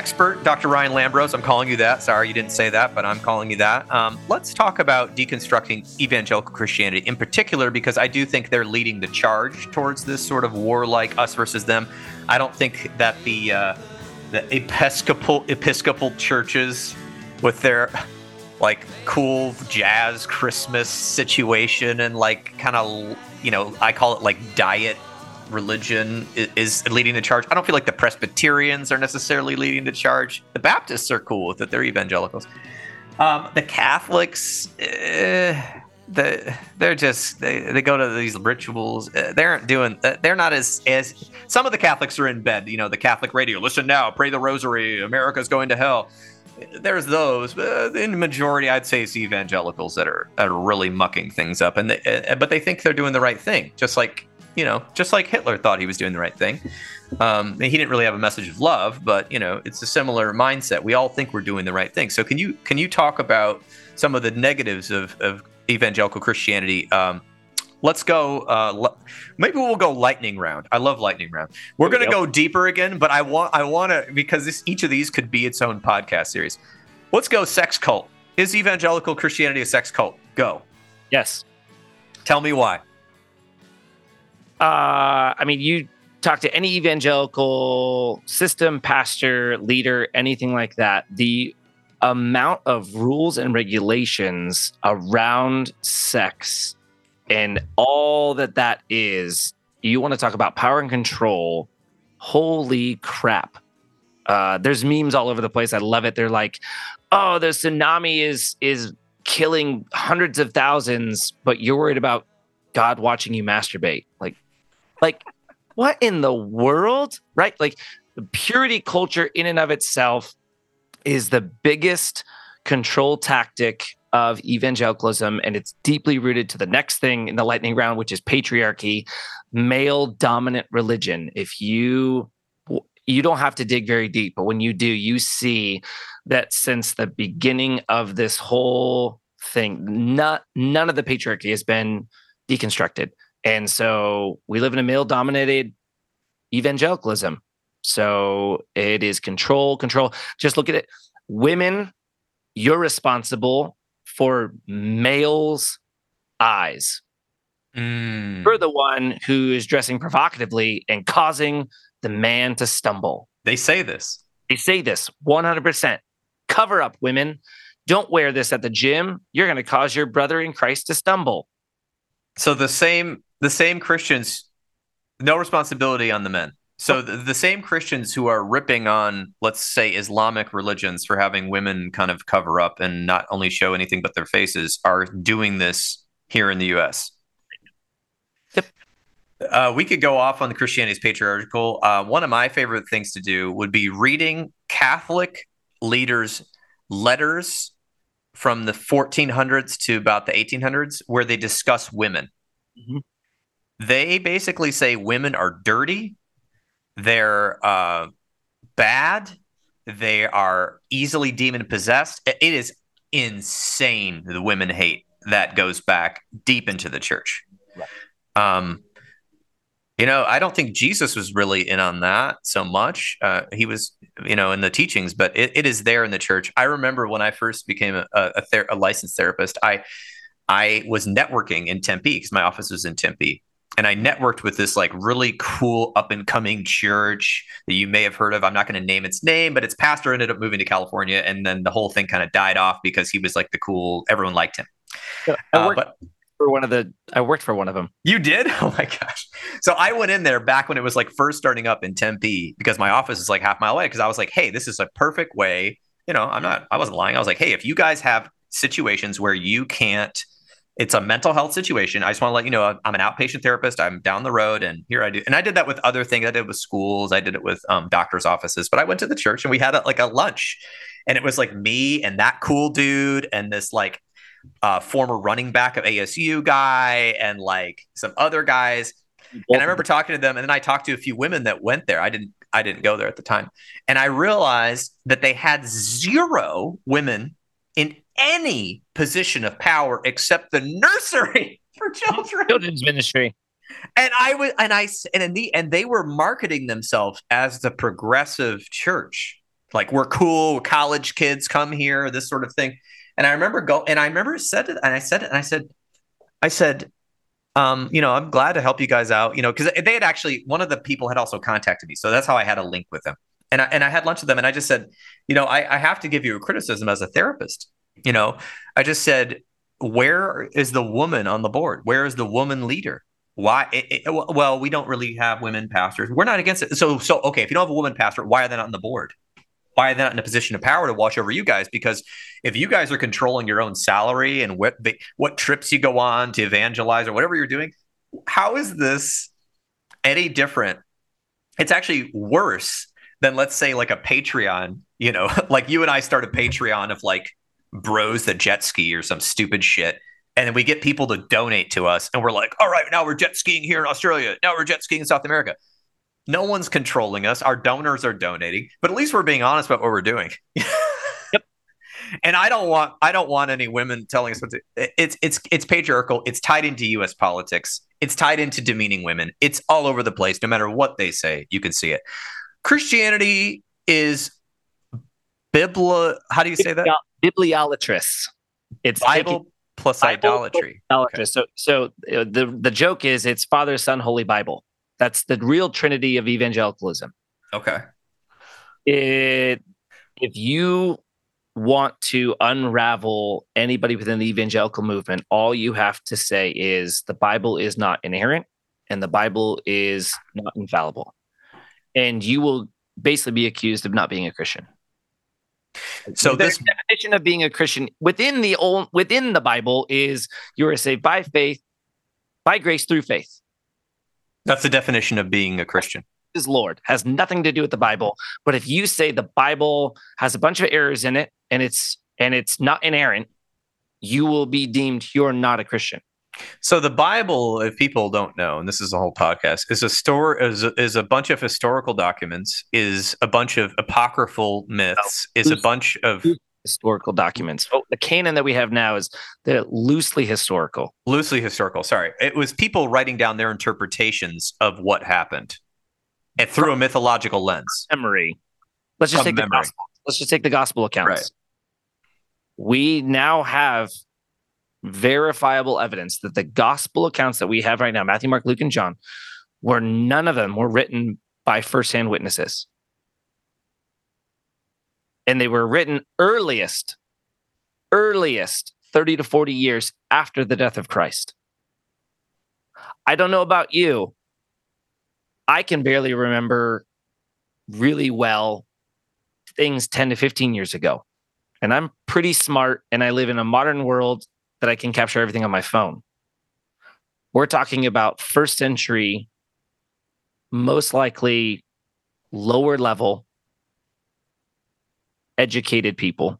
[SPEAKER 1] Expert Dr. Ryan Lambros, I'm calling you that. Sorry you didn't say that, but I'm calling you that. Um, let's talk about deconstructing evangelical Christianity in particular, because I do think they're leading the charge towards this sort of warlike us versus them. I don't think that the uh, the Episcopal Episcopal churches with their like cool jazz Christmas situation and like kind of you know I call it like diet religion is leading the charge. I don't feel like the Presbyterians are necessarily leading the charge. The Baptists are cool with it; they're evangelicals. Um, the Catholics, uh, the, they're just they, they go to these rituals. Uh, they aren't doing. Uh, they're not as as some of the Catholics are in bed. You know, the Catholic radio. Listen now, pray the Rosary. America's going to hell. There's those, but in the majority, I'd say it's evangelicals that are are really mucking things up, and they, but they think they're doing the right thing, just like you know, just like Hitler thought he was doing the right thing. Um, he didn't really have a message of love, but you know, it's a similar mindset. We all think we're doing the right thing. So can you can you talk about some of the negatives of, of evangelical Christianity? Um, let's go. Uh, maybe we'll go lightning round. I love lightning round. We're going to go deeper again, but I want I want to because this, each of these could be its own podcast series. Let's go. Sex cult. Is evangelical Christianity a sex cult? Go.
[SPEAKER 2] Yes.
[SPEAKER 1] Tell me why.
[SPEAKER 2] Uh, I mean, you talk to any evangelical system, pastor, leader, anything like that, the amount of rules and regulations around sex and all that that is, you want to talk about power and control. Holy crap. Uh, there's memes all over the place. I love it. They're like, oh, the tsunami is is killing hundreds of thousands, but you're worried about God watching you masturbate. Like, like, what in the world? Right? Like, the purity culture in and of itself is the biggest control tactic of evangelicalism and it's deeply rooted to the next thing in the lightning round which is patriarchy male dominant religion if you you don't have to dig very deep but when you do you see that since the beginning of this whole thing not none of the patriarchy has been deconstructed and so we live in a male dominated evangelicalism. So it is control, control. Just look at it. Women, you're responsible for males' eyes. Mm. You're the one who is dressing provocatively and causing the man to stumble.
[SPEAKER 1] They say this.
[SPEAKER 2] They say this 100%. Cover up, women. Don't wear this at the gym. You're going to cause your brother in Christ to stumble.
[SPEAKER 1] So the same the same Christians, no responsibility on the men. So the, the, same Christians who are ripping on, let's say, Islamic religions for having women kind of cover up and not only show anything but their faces are doing this here in the U.S.
[SPEAKER 2] Yep.
[SPEAKER 1] Uh, we could go off on the Christianity's patriarchal. Uh, one of my favorite things to do would be reading Catholic leaders' letters from the 1400s to about the 1800s where they discuss women. Mm-hmm. They basically say women are dirty, they're uh, bad, they are easily demon possessed. It is insane the women hate that goes back deep into the church. Um, you know, I don't think Jesus was really in on that so much. Uh, he was, you know, in the teachings, but it, it is there in the church. I remember when I first became a, a, ther- a licensed therapist, I I was networking in Tempe because my office was in Tempe, and I networked with this like really cool up and coming church that you may have heard of. I'm not going to name its name, but its pastor ended up moving to California, and then the whole thing kind of died off because he was like the cool. Everyone liked him.
[SPEAKER 2] Uh, but for one of the I worked for one of them.
[SPEAKER 1] You did? Oh my gosh. So I went in there back when it was like first starting up in Tempe because my office is like half mile away because I was like, "Hey, this is a perfect way, you know, I'm not I wasn't lying. I was like, "Hey, if you guys have situations where you can't it's a mental health situation. I just want to let you know I'm an outpatient therapist. I'm down the road, and here I do. And I did that with other things. I did it with schools. I did it with um, doctors' offices. But I went to the church and we had a, like a lunch, and it was like me and that cool dude and this like uh, former running back of ASU guy and like some other guys. And I remember talking to them, and then I talked to a few women that went there. I didn't, I didn't go there at the time, and I realized that they had zero women in any position of power except the nursery for children,
[SPEAKER 2] children's ministry.
[SPEAKER 1] And I was, and I, and in the, and they were marketing themselves as the progressive church, like we're cool, college kids come here, this sort of thing. And I remember go and I remember said it and I said it and I said, I said, um, you know, I'm glad to help you guys out, you know, because they had actually one of the people had also contacted me. So that's how I had a link with them. And I and I had lunch with them and I just said, you know, I, I have to give you a criticism as a therapist. You know, I just said, where is the woman on the board? Where is the woman leader? Why? It, it, well, we don't really have women pastors. We're not against it. So, so okay. If you don't have a woman pastor, why are they not on the board? why are they not in a position of power to watch over you guys? Because if you guys are controlling your own salary and what what trips you go on to evangelize or whatever you're doing, how is this any different? It's actually worse than let's say like a Patreon. You know, like you and I start a Patreon of like bros that jet ski or some stupid shit. And then we get people to donate to us, and we're like, all right, now we're jet skiing here in Australia. Now we're jet skiing in South America no one's controlling us. Our donors are donating, but at least we're being honest about what we're doing. yep. And I don't want I don't want any women telling us what to. It's it's it's patriarchal. It's tied into U.S. politics. It's tied into demeaning women. It's all over the place. No matter what they say, you can see it. Christianity is bibli. How do you say that?
[SPEAKER 2] Bibliolatrous.
[SPEAKER 1] It's Bible taking, plus Bible idolatry.
[SPEAKER 2] Idolatrous. Okay. So so uh, the the joke is it's Father, Son, Holy Bible. That's the real trinity of evangelicalism.
[SPEAKER 1] Okay.
[SPEAKER 2] It, if you want to unravel anybody within the evangelical movement, all you have to say is the Bible is not inerrant and the Bible is not infallible. And you will basically be accused of not being a Christian. So the this definition of being a Christian within the old within the Bible is you are saved by faith, by grace through faith.
[SPEAKER 1] That's the definition of being a Christian.
[SPEAKER 2] Is Lord has nothing to do with the Bible. But if you say the Bible has a bunch of errors in it and it's and it's not inerrant, you will be deemed you're not a Christian.
[SPEAKER 1] So the Bible, if people don't know, and this is a whole podcast, is a store is a, is a bunch of historical documents, is a bunch of apocryphal myths, oh, is a bunch of
[SPEAKER 2] historical documents. Oh, the canon that we have now is the loosely historical.
[SPEAKER 1] Loosely historical. Sorry, it was people writing down their interpretations of what happened, and through a mythological lens.
[SPEAKER 2] Memory. Let's just From take memory. the gospel. Let's just take the gospel accounts. Right. We now have verifiable evidence that the gospel accounts that we have right now, Matthew, Mark, Luke, and John, were none of them were written by firsthand witnesses and they were written earliest, earliest 30 to 40 years after the death of Christ. I don't know about you. I can barely remember really well things 10 to 15 years ago. And I'm pretty smart and I live in a modern world that I can capture everything on my phone. we're talking about first century, most likely lower level, educated people.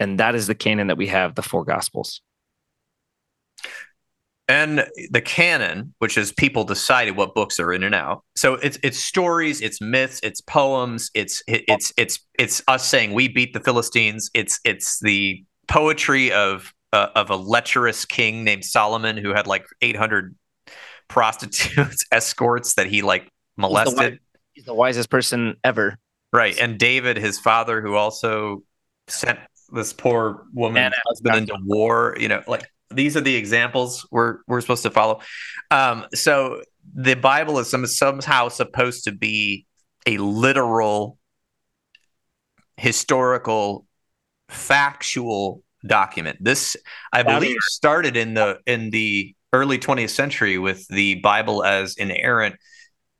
[SPEAKER 2] And that is the canon that we have the four gospels.
[SPEAKER 1] And the canon, which is people decided what books are in and out. So it's it's stories, it's myths, it's poems, it's it's it's it's us saying we beat the Philistines. It's it's the poetry of uh, of a lecherous king named Solomon who had like 800 prostitutes escorts that he like molested.
[SPEAKER 2] He's the, he's the wisest person ever.
[SPEAKER 1] Right, and David, his father, who also sent this poor woman husband into war. You know, like these are the examples we're we're supposed to follow. Um, so the Bible is some, somehow supposed to be a literal, historical, factual document. This, I believe, started in the in the early 20th century with the Bible as inerrant.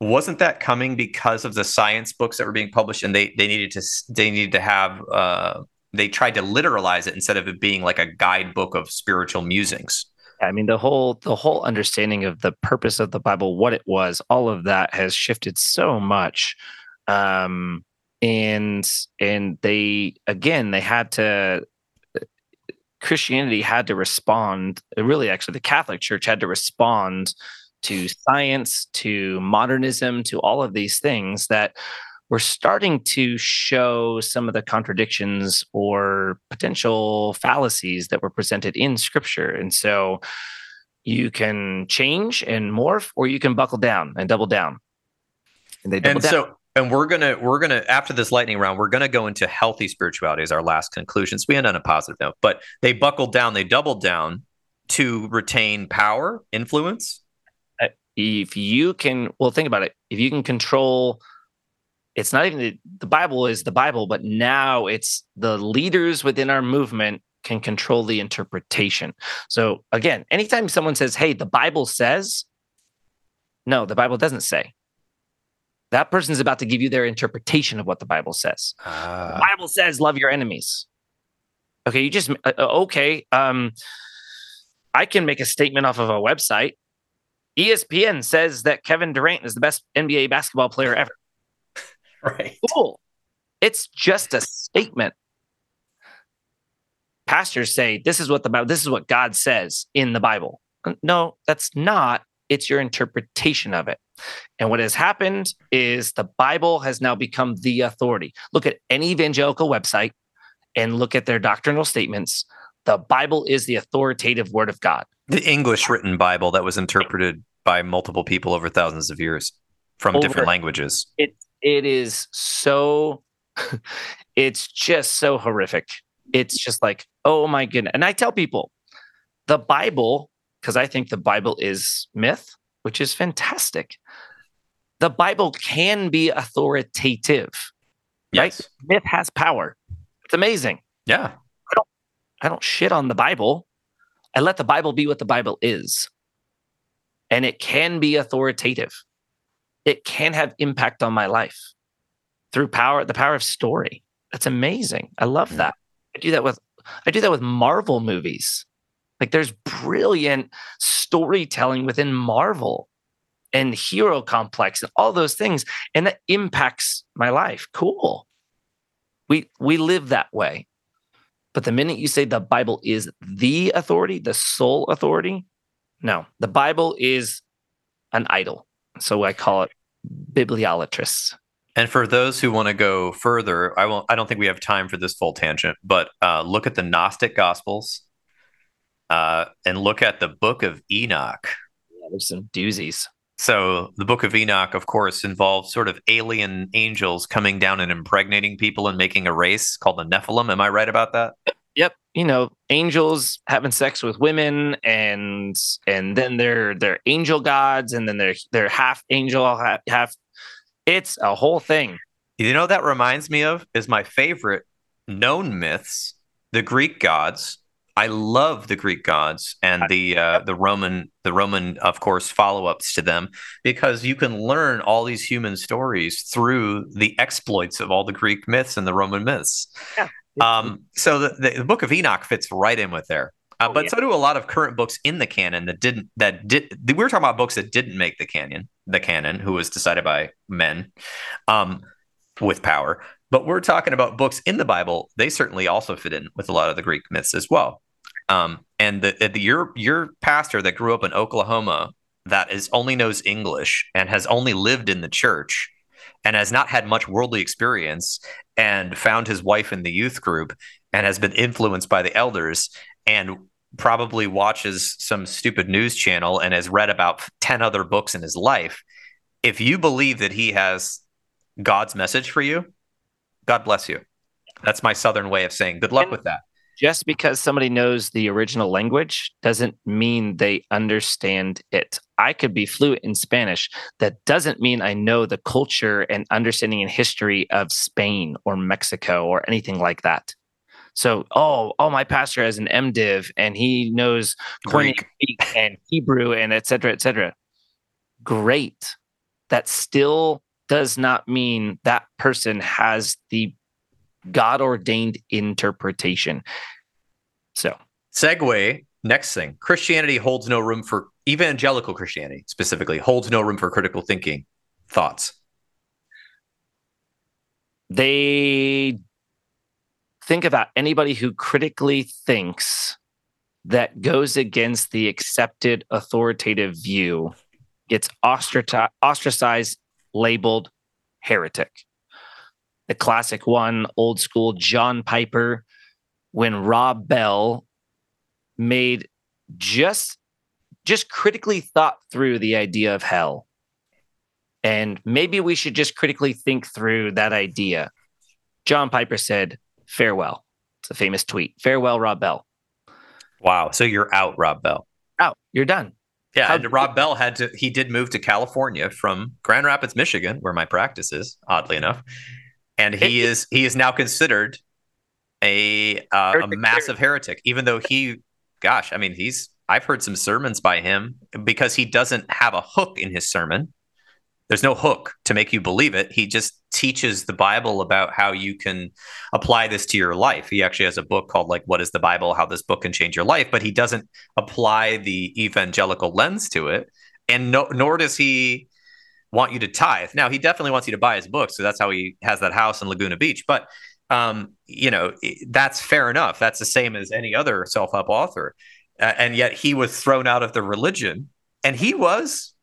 [SPEAKER 1] Wasn't that coming because of the science books that were being published, and they they needed to they needed to have uh, they tried to literalize it instead of it being like a guidebook of spiritual musings.
[SPEAKER 2] I mean, the whole the whole understanding of the purpose of the Bible, what it was, all of that has shifted so much. Um, and and they again they had to Christianity had to respond. Really, actually, the Catholic Church had to respond to science, to modernism, to all of these things that we're starting to show some of the contradictions or potential fallacies that were presented in scripture. And so you can change and morph, or you can buckle down and double down.
[SPEAKER 1] And they double and down. so and we're gonna we're gonna after this lightning round, we're gonna go into healthy spirituality as our last conclusions. We end on a positive note, but they buckled down, they doubled down to retain power, influence.
[SPEAKER 2] Uh, if you can, well, think about it. If you can control it's not even the, the Bible is the Bible, but now it's the leaders within our movement can control the interpretation. So again, anytime someone says, "Hey, the Bible says," no, the Bible doesn't say. That person's about to give you their interpretation of what the Bible says. Uh, the Bible says, "Love your enemies." Okay, you just uh, uh, okay. Um, I can make a statement off of a website. ESPN says that Kevin Durant is the best NBA basketball player ever.
[SPEAKER 1] Right.
[SPEAKER 2] Cool. It's just a statement. Pastors say this is what the Bible, this is what God says in the Bible. No, that's not. It's your interpretation of it. And what has happened is the Bible has now become the authority. Look at any evangelical website and look at their doctrinal statements. The Bible is the authoritative word of God.
[SPEAKER 1] The English written Bible that was interpreted by multiple people over thousands of years from over, different languages.
[SPEAKER 2] It it is so it's just so horrific it's just like oh my goodness and i tell people the bible because i think the bible is myth which is fantastic the bible can be authoritative yes. right myth has power it's amazing
[SPEAKER 1] yeah
[SPEAKER 2] i don't i don't shit on the bible i let the bible be what the bible is and it can be authoritative it can have impact on my life through power, the power of story. That's amazing. I love mm. that. I do that with I do that with Marvel movies. Like there's brilliant storytelling within Marvel and hero complex and all those things and that impacts my life. Cool. We we live that way. But the minute you say the Bible is the authority, the sole authority, no. The Bible is an idol. So I call it bibliolatrous.
[SPEAKER 1] And for those who want to go further, I won't. I don't think we have time for this full tangent, but uh, look at the Gnostic Gospels, uh, and look at the Book of Enoch.
[SPEAKER 2] Yeah, there's some doozies.
[SPEAKER 1] So the Book of Enoch, of course, involves sort of alien angels coming down and impregnating people and making a race called the Nephilim. Am I right about that?
[SPEAKER 2] Yep. You know, angels having sex with women, and and then they're they're angel gods, and then they're they're half angel, half, half it's a whole thing.
[SPEAKER 1] You know that reminds me of is my favorite known myths, the Greek gods. I love the Greek gods and the uh, the Roman the Roman of course follow ups to them because you can learn all these human stories through the exploits of all the Greek myths and the Roman myths. Yeah. Um, so the, the, the, Book of Enoch fits right in with there. Uh, oh, but yeah. so do a lot of current books in the canon that didn't that did we were talking about books that didn't make the canon the canon who was decided by men um, with power but we're talking about books in the bible. They certainly also fit in with a lot of the greek myths as well. Um, and the, the your your pastor that grew up in oklahoma that is only knows english and has only lived in the church and has not had much worldly experience and found his wife in the youth group and has been influenced by the elders and probably watches some stupid news channel and has read about 10 other books in his life if you believe that he has god's message for you god bless you that's my southern way of saying good luck and with that
[SPEAKER 2] just because somebody knows the original language doesn't mean they understand it. I could be fluent in Spanish. That doesn't mean I know the culture and understanding and history of Spain or Mexico or anything like that. So, oh, oh, my pastor has an MDiv and he knows Greek and Hebrew and et cetera, et cetera. Great. That still does not mean that person has the God ordained interpretation. So,
[SPEAKER 1] segue. Next thing Christianity holds no room for evangelical Christianity specifically, holds no room for critical thinking. Thoughts?
[SPEAKER 2] They think about anybody who critically thinks that goes against the accepted authoritative view gets ostracized, labeled heretic. The classic one, old school John Piper, when Rob Bell made just just critically thought through the idea of hell. And maybe we should just critically think through that idea. John Piper said, farewell. It's a famous tweet. Farewell, Rob Bell.
[SPEAKER 1] Wow. So you're out, Rob Bell.
[SPEAKER 2] Out. You're done.
[SPEAKER 1] Yeah, How- and Rob Bell had to. He did move to California from Grand Rapids, Michigan, where my practice is. Oddly enough, and he is he is now considered a uh, a massive heretic, even though he, gosh, I mean, he's I've heard some sermons by him because he doesn't have a hook in his sermon there's no hook to make you believe it. He just teaches the Bible about how you can apply this to your life. He actually has a book called like What is the Bible? How this book can change your life, but he doesn't apply the evangelical lens to it. And no, nor does he want you to tithe. Now, he definitely wants you to buy his book, so that's how he has that house in Laguna Beach. But um, you know, that's fair enough. That's the same as any other self-help author. Uh, and yet he was thrown out of the religion and he was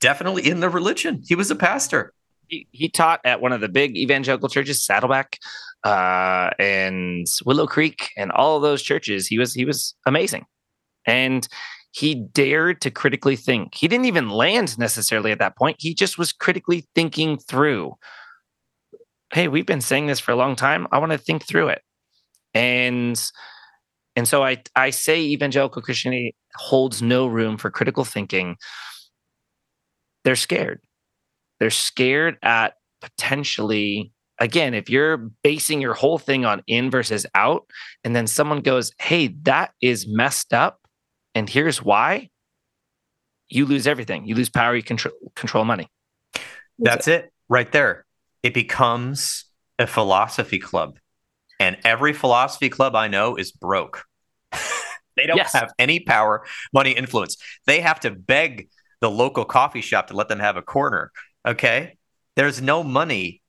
[SPEAKER 1] definitely in the religion. He was a pastor.
[SPEAKER 2] He, he taught at one of the big evangelical churches, Saddleback uh, and Willow Creek, and all those churches. He was he was amazing, and he dared to critically think. He didn't even land necessarily at that point. He just was critically thinking through. Hey, we've been saying this for a long time. I want to think through it, and and so I I say evangelical Christianity holds no room for critical thinking they're scared. They're scared at potentially again, if you're basing your whole thing on in versus out, and then someone goes, Hey, that is messed up. And here's why you lose everything. You lose power, you control, control money.
[SPEAKER 1] That's, it. right there. It becomes a philosophy club. And every philosophy club I know is broke. they don't yes. have any power, money, influence. They have to beg the local coffee shop to let them have a corner. Okay. There's no money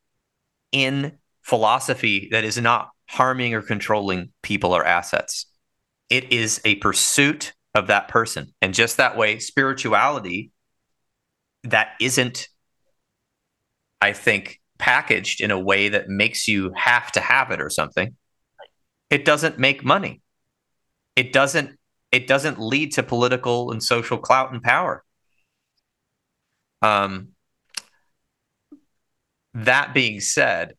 [SPEAKER 1] in philosophy that is not harming or controlling people or assets. It is a pursuit of that person. And just that way, spirituality that isn't, I think, packaged in a way that makes you have to have it or something, it doesn't make money. It doesn't it doesn't lead to political and social clout and power. Um, that being said,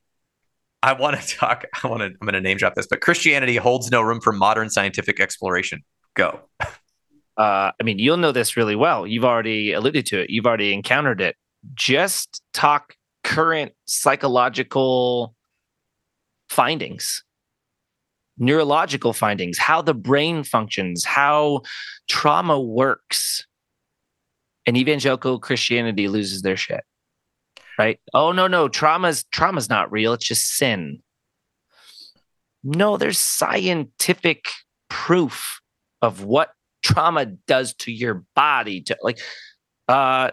[SPEAKER 1] I want to talk. I want to. I'm going to name drop this, but Christianity holds no room for modern scientific exploration. Go.
[SPEAKER 2] Uh, I mean, you'll know this really well. You've already alluded to it. You've already encountered it. Just talk current psychological findings, neurological findings, how the brain functions, how trauma works and evangelical Christianity loses their shit. Right? Oh no, no, trauma's trauma's not real, it's just sin. No, there's scientific proof of what trauma does to your body to like uh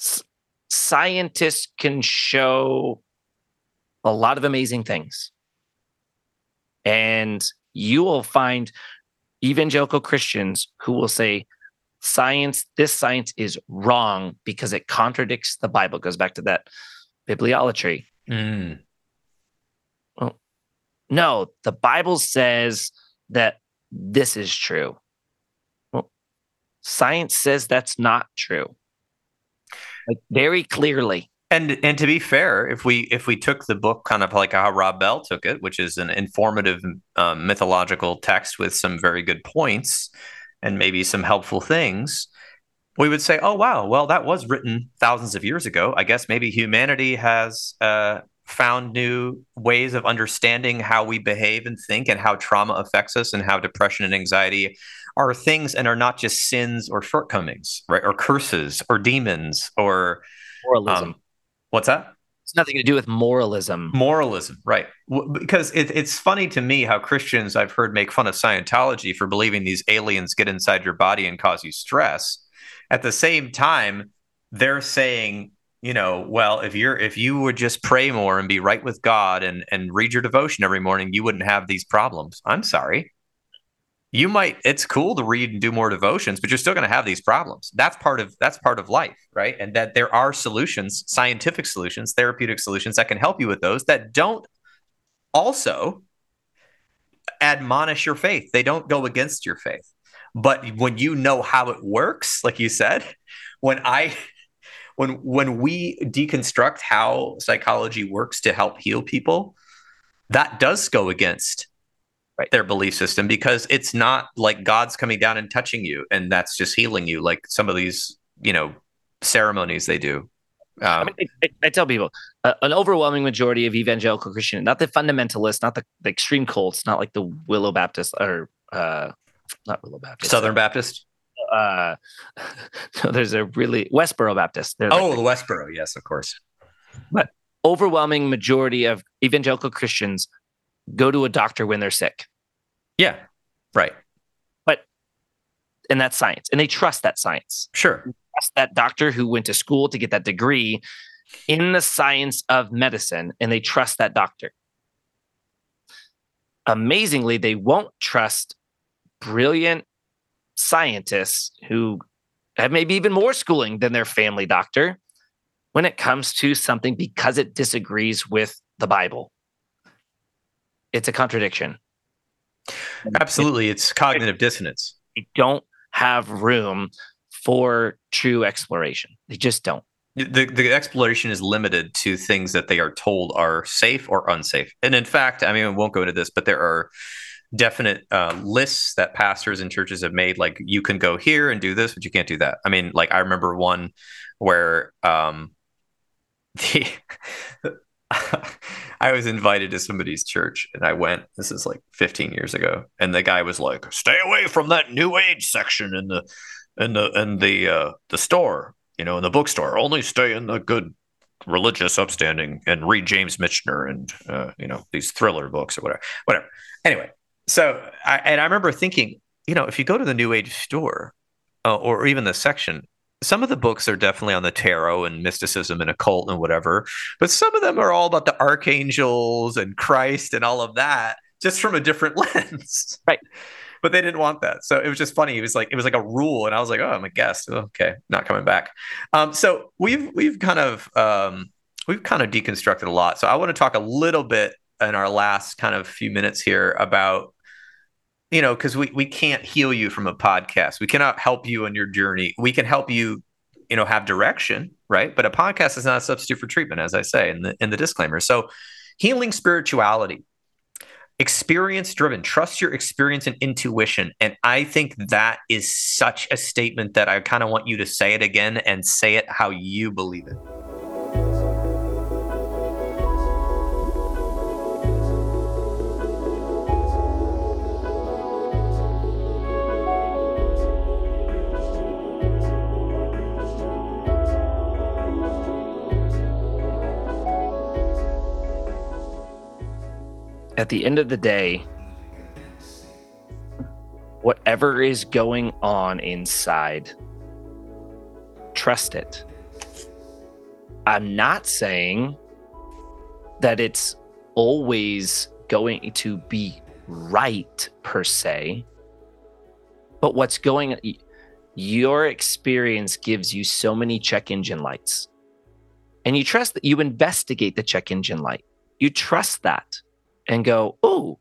[SPEAKER 2] s- scientists can show a lot of amazing things and you will find evangelical christians who will say science this science is wrong because it contradicts the bible. It goes back to that bibliolatry.
[SPEAKER 1] Mm.
[SPEAKER 2] no the bible says that this is true. Well science says that's not true. Like very clearly.
[SPEAKER 1] And and to be fair, if we if we took the book kind of like how Rob Bell took it, which is an informative um, mythological text with some very good points and maybe some helpful things, we would say, oh wow, well that was written thousands of years ago. I guess maybe humanity has uh, found new ways of understanding how we behave and think, and how trauma affects us, and how depression and anxiety are things and are not just sins or shortcomings, right? Or curses or demons or
[SPEAKER 2] moralism
[SPEAKER 1] um, what's that?
[SPEAKER 2] It's nothing to do with moralism
[SPEAKER 1] Moralism, right? Because it, it's funny to me how Christians I've heard make fun of Scientology for believing these aliens get inside your body and cause you stress. At the same time, they're saying, you know, well, if you're if you would just pray more and be right with God and and read your devotion every morning, you wouldn't have these problems. I'm sorry. You might it's cool to read and do more devotions, but you're still going to have these problems. That's part of that's part of life, right? And that there are solutions, scientific solutions, therapeutic solutions that can help you with those that don't also admonish your faith. They don't go against your faith. But when you know how it works, like you said, when I when when we deconstruct how psychology works to help heal people, that does go against
[SPEAKER 2] Right.
[SPEAKER 1] their belief system because it's not like God's coming down and touching you and that's just healing you like some of these, you know, ceremonies they do.
[SPEAKER 2] I,
[SPEAKER 1] Um,
[SPEAKER 2] mean, I, I tell people uh, an overwhelming majority of evangelical Christian, not the fundamentalists, not the, the extreme cults, not like the Willow Baptist or uh, not Willow Baptist,
[SPEAKER 1] Southern Baptist.
[SPEAKER 2] Uh, no, there's a really Westboro Baptist. They're
[SPEAKER 1] Oh,
[SPEAKER 2] like
[SPEAKER 1] the Westboro, yes, of course.
[SPEAKER 2] But overwhelming majority of evangelical Christians go to a doctor when they're sick,
[SPEAKER 1] Yeah, right.
[SPEAKER 2] But, and that's science, and they trust that science.
[SPEAKER 1] Sure.
[SPEAKER 2] Trust that doctor who went to school to get that degree in the science of medicine, and they trust that doctor. Amazingly, they won't trust brilliant scientists who have maybe even more schooling than their family doctor when it comes to something because it disagrees with the Bible. It's a contradiction.
[SPEAKER 1] Absolutely. It's cognitive dissonance.
[SPEAKER 2] They don't have room for true exploration. They just don't.
[SPEAKER 1] The, the exploration is limited to things that they are told are safe or unsafe. And in fact, I mean, we won't go into this, but there are definite uh, lists that pastors and churches have made. Like you can go here and do this, but you can't do that. I mean, like I remember one where um, the I was invited to somebody's church and I went. This is like 15 years ago, and the guy was like, "Stay away from that New Age section in the in the in the uh, the store, you know, in the bookstore. Only stay in the good religious, upstanding, and read James Michener and uh, you know these thriller books or whatever, whatever." Anyway, so I, and I remember thinking, you know, if you go to the New Age store uh, or even the section, some of the books are definitely on the tarot and mysticism and occult and whatever, but some of them are all about the archangels and Christ and all of that, just from a different lens.
[SPEAKER 2] Right.
[SPEAKER 1] But they didn't want that. So it was just funny. It was like it was like a rule. And I was like, oh, I'm a guest. Okay, not coming back. Um, so we've we've kind of um, we've kind of deconstructed a lot. So I want to talk a little bit in our last kind of few minutes here about you know, because we, we can't heal you from a podcast. We cannot help you on your journey. We can help you, you know, have direction, right? But a podcast is not a substitute for treatment, as I say in the in the disclaimer. So healing spirituality, experience driven, trust your experience and intuition. And I think that is such a statement that I kind of want you to say it again and say it how you believe it.
[SPEAKER 2] At the end of the day, whatever is going on inside, trust it. I'm not saying that it's always going to be right per se, but what's going your experience gives you so many check engine lights. And you trust that you investigate the check engine light. You trust that and go, oh,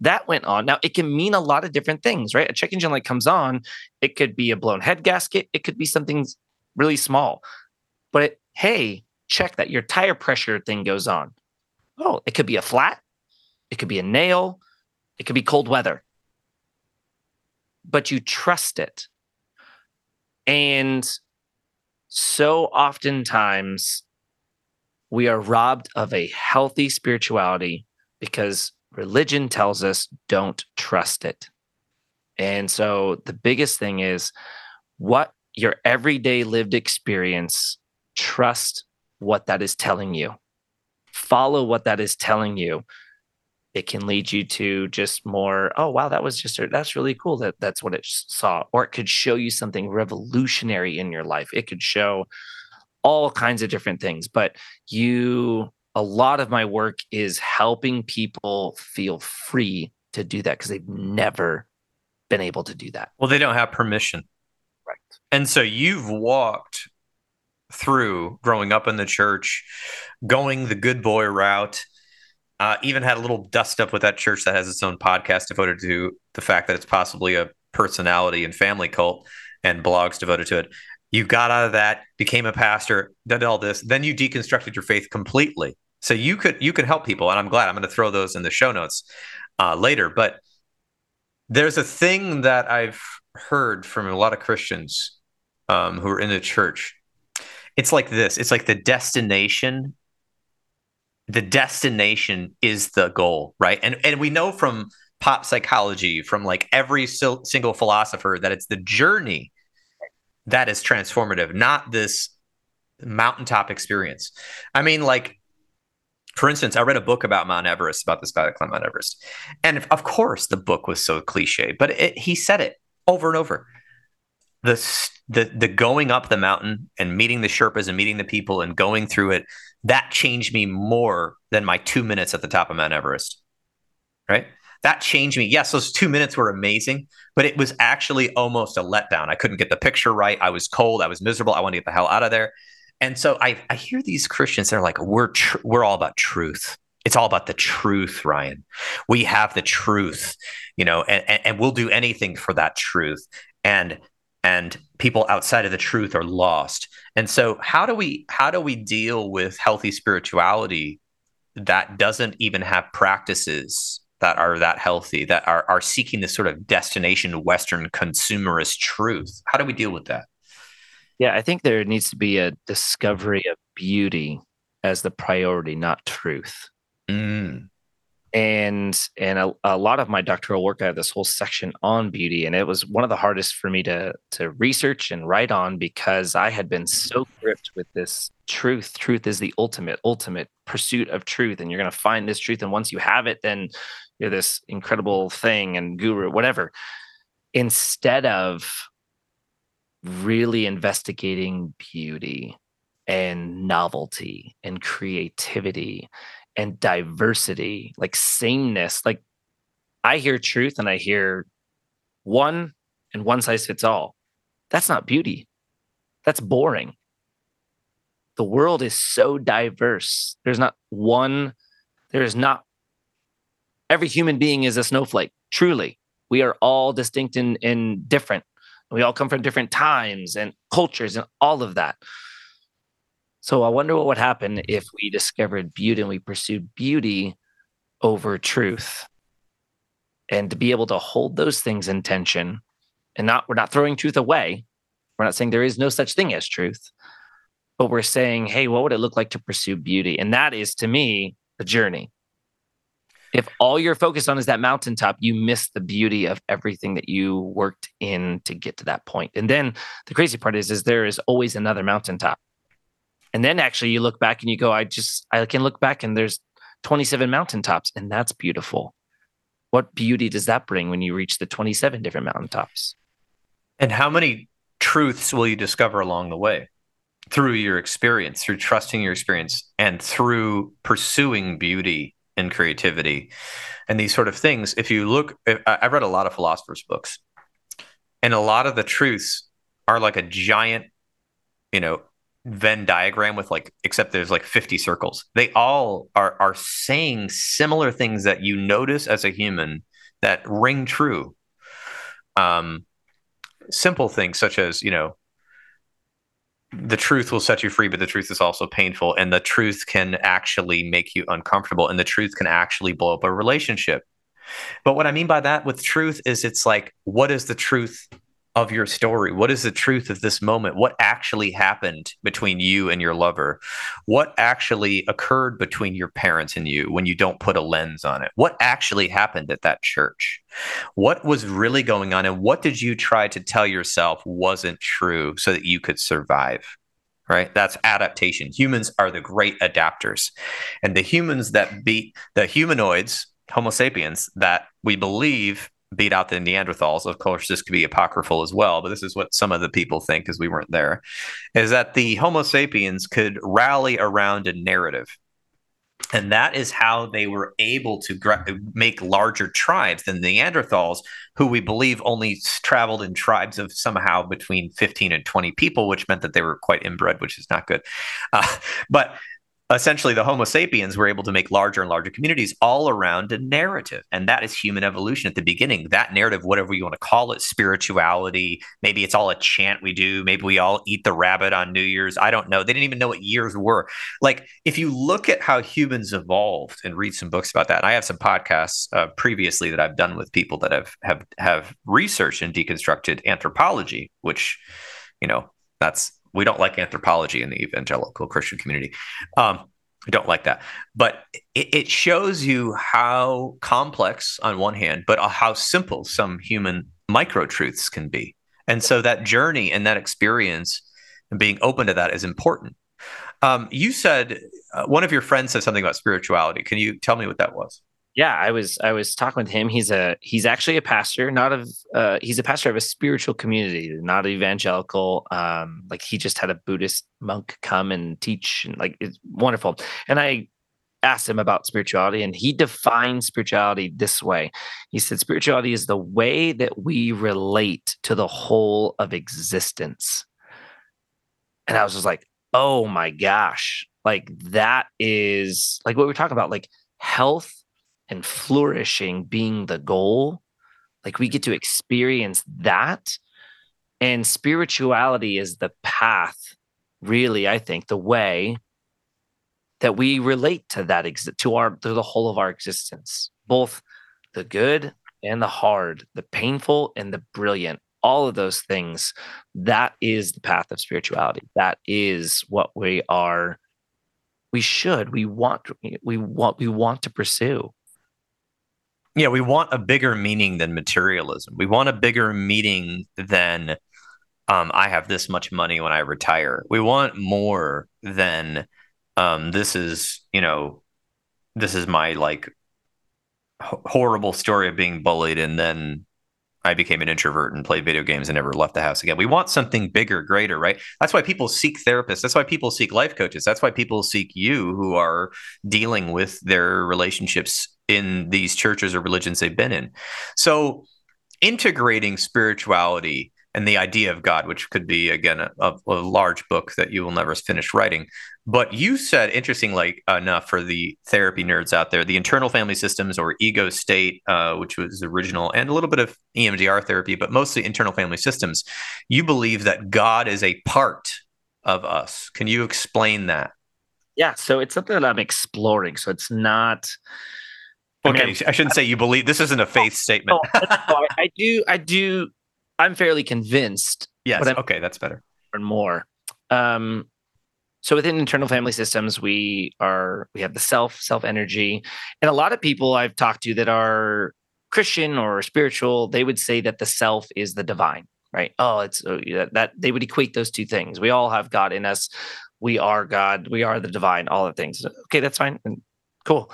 [SPEAKER 2] that went on. Now, it can mean a lot of different things, right? A check engine light comes on. It could be a blown head gasket. It could be something really small. But it, hey, check that your tire pressure thing goes on. Oh, it could be a flat. It could be a nail. It could be cold weather. But you trust it. And so oftentimes we are robbed of a healthy spirituality because religion tells us don't trust it. And so the biggest thing is what your everyday lived experience, trust what that is telling you. Follow what that is telling you. It can lead you to just more, oh wow, that was just that's really cool that that's what it saw. Or it could show you something revolutionary in your life. It could show all kinds of different things. But you a lot of my work is helping people feel free to do that because they've never been able to do that.
[SPEAKER 1] Well, they don't have permission.
[SPEAKER 2] Right.
[SPEAKER 1] And so you've walked through growing up in the church, going the good boy route. Uh, even had a little dust up with that church that has its own podcast devoted to the fact that it's possibly a personality and family cult and blogs devoted to it. You got out of that, became a pastor, did all this, then you deconstructed your faith completely. So you could you could help people, and I'm glad. I'm going to throw those in the show notes uh, later. But there's a thing that I've heard from a lot of Christians um, who are in the church. It's like this. It's like the destination the destination is the goal right? And and we know from pop psychology from like every single philosopher that it's the journey that is transformative not this mountaintop experience. I mean like for instance, I read a book about Mount Everest, about this guy that climbed Mount Everest. And of course, the book was so cliche, but it, he said it over and over the the the going up the mountain and meeting the Sherpas and meeting the people and going through it that changed me more than my two minutes at the top of Mount Everest. Right? That changed me. Yes, those two minutes were amazing, but it was actually almost a letdown. I couldn't get the picture right. I was cold. I was miserable. I wanted to get the hell out of there. And so I, I hear these Christians that are like, we're tr- we're all about truth. It's all about the truth, Ryan. We have the truth, you know, and, and, and we'll do anything for that truth. And and people outside of the truth are lost and so how do we how do we deal with healthy spirituality that doesn't even have practices that are that healthy that are are seeking this sort of destination western consumerist truth how do we deal with that
[SPEAKER 2] yeah i think there needs to be a discovery of beauty as the priority not truth.
[SPEAKER 1] Mm.
[SPEAKER 2] And and a, a, lot of my doctoral work i have this whole section on beauty and it was one of the hardest for me to to research and write on because i had been so gripped with this truth. Truth is the ultimate ultimate pursuit of truth and you're going to find this truth and once you have it then you're this incredible thing and guru whatever. Instead of really investigating beauty and novelty and creativity and diversity, like sameness. Like I hear truth and I hear one and one size fits all. That's not beauty. That's boring. The world is so diverse. There's not one, there is not every human being is a snowflake. Truly. We are all distinct and, and different. We all come from different times and cultures and all of that. So I wonder what would happen if we discovered beauty and we pursued beauty over truth. And to be able to hold those things in tension and not, we're not throwing truth away. We're not saying there is no such thing as truth, but we're saying, hey, what would it look like to pursue beauty? And that is to me the journey. If all you're focused on is that mountaintop, you miss the beauty of everything that you worked in to get to that point. And then the crazy part is, is there is always another mountaintop and then actually you look back and you go, I just, I can look back and there's 27 mountaintops and that's beautiful. what beauty does that bring when you reach the 27 different mountaintops?
[SPEAKER 1] And how many truths will you discover along the way through your experience, through trusting your experience, and through pursuing beauty and creativity and these sort of things? If you look, I've read a lot of philosophers' books, and a lot of the truths are like a giant, you know, Venn diagram with like, except there's like 50 circles. They all are are saying similar things that you notice as a human that ring true. Um, simple things such as, you know, the truth will set you free, but the truth is also painful, and the truth can actually make you uncomfortable, and the truth can actually blow up a relationship. But what I mean by that with truth is it's like, what is the truth of your story? What is the truth of this moment? What actually happened between you and your lover? What actually occurred between your parents and you when you don't put a lens on it? What actually happened at that church? What was really going on? And what did you try to tell yourself wasn't true so that you could survive? Right? That's adaptation. Humans are the great adapters. And the humans that beat the humanoids, Homo sapiens, that we believe beat out the Neanderthals. Of course, this could be apocryphal as well, but this is what some of the people think because we weren't there is that the Homo sapiens could rally around a narrative. And that is how they were able to make larger tribes than Neanderthals, who we believe only traveled in tribes of somehow between 15 and 20 people, which meant that they were quite inbred, which is not good. Uh, but essentially the homo sapiens were able to make larger and larger communities all around a narrative and that is human evolution at the beginning. That narrative whatever you want to call it spirituality maybe it's all a chant we do maybe we all eat the rabbit on new year's i don't know. They didn't even know what years were. Like if you look at how humans evolved and read some books about that and i have some podcasts uh, previously that i've done with people that have have have researched and deconstructed anthropology which you know that's we don't like anthropology in the evangelical Christian community. Um, I don't like that. But it, it, shows you how complex, on one hand, but how simple some human micro truths can be. And so that journey and that experience and being open to that is important. Um, you said uh, one of your friends said something about spirituality. Can you tell me what that was?
[SPEAKER 2] Yeah i was i was talking with him. He's a he's actually a pastor not of uh he's a pastor of a spiritual community not evangelical. Um like he just had a buddhist monk come and teach and like it's wonderful. And i asked him about spirituality and he defined spirituality this way. He said spirituality is the way that we relate to the whole of existence. And i was just like oh my gosh. Like that is like what we're talking about like health and flourishing being the goal, like we get to experience that. And spirituality is the path, really, I think, the way that we relate to that to our to the whole of our existence, both the good and the hard, the painful and the brilliant, all of those things. That is the path of spirituality. That is what we are. We should. We want. We want. We want to pursue.
[SPEAKER 1] Yeah, we want a bigger meaning than materialism. We want a bigger meaning than um, I have this much money when I retire. We want more than um, this is, you know, this is my like h- horrible story of being bullied and then I became an introvert and played video games and never left the house again. We want something bigger, greater, right? That's why people seek therapists. That's why people seek life coaches. That's why people seek you who are dealing with their relationships in these churches or religions they've been in. So, integrating spirituality and the idea of God, which could be again a, a, large book that you will never finish writing. But you said, interestingly enough, for the therapy nerds out there, the internal family systems or ego state, uh, which was original, and a little bit of EMDR therapy, but mostly internal family systems. You believe that God is a part of us. Can you explain that?
[SPEAKER 2] Yeah, so it's something that I'm exploring. So it's not.
[SPEAKER 1] Okay, I, shouldn't say you believe. This isn't a faith statement.
[SPEAKER 2] no, I do. I do I'm fairly convinced.
[SPEAKER 1] Yes. okay, that's better.
[SPEAKER 2] And more. Um, so within internal family systems, we are we have the self, self energy, and a lot of people I've talked to that are Christian or spiritual, they would say that the self is the divine, right? Oh, it's uh, that they would equate those two things. We all have God in us. We are God. We are the divine. All the things. Okay, that's fine. Cool.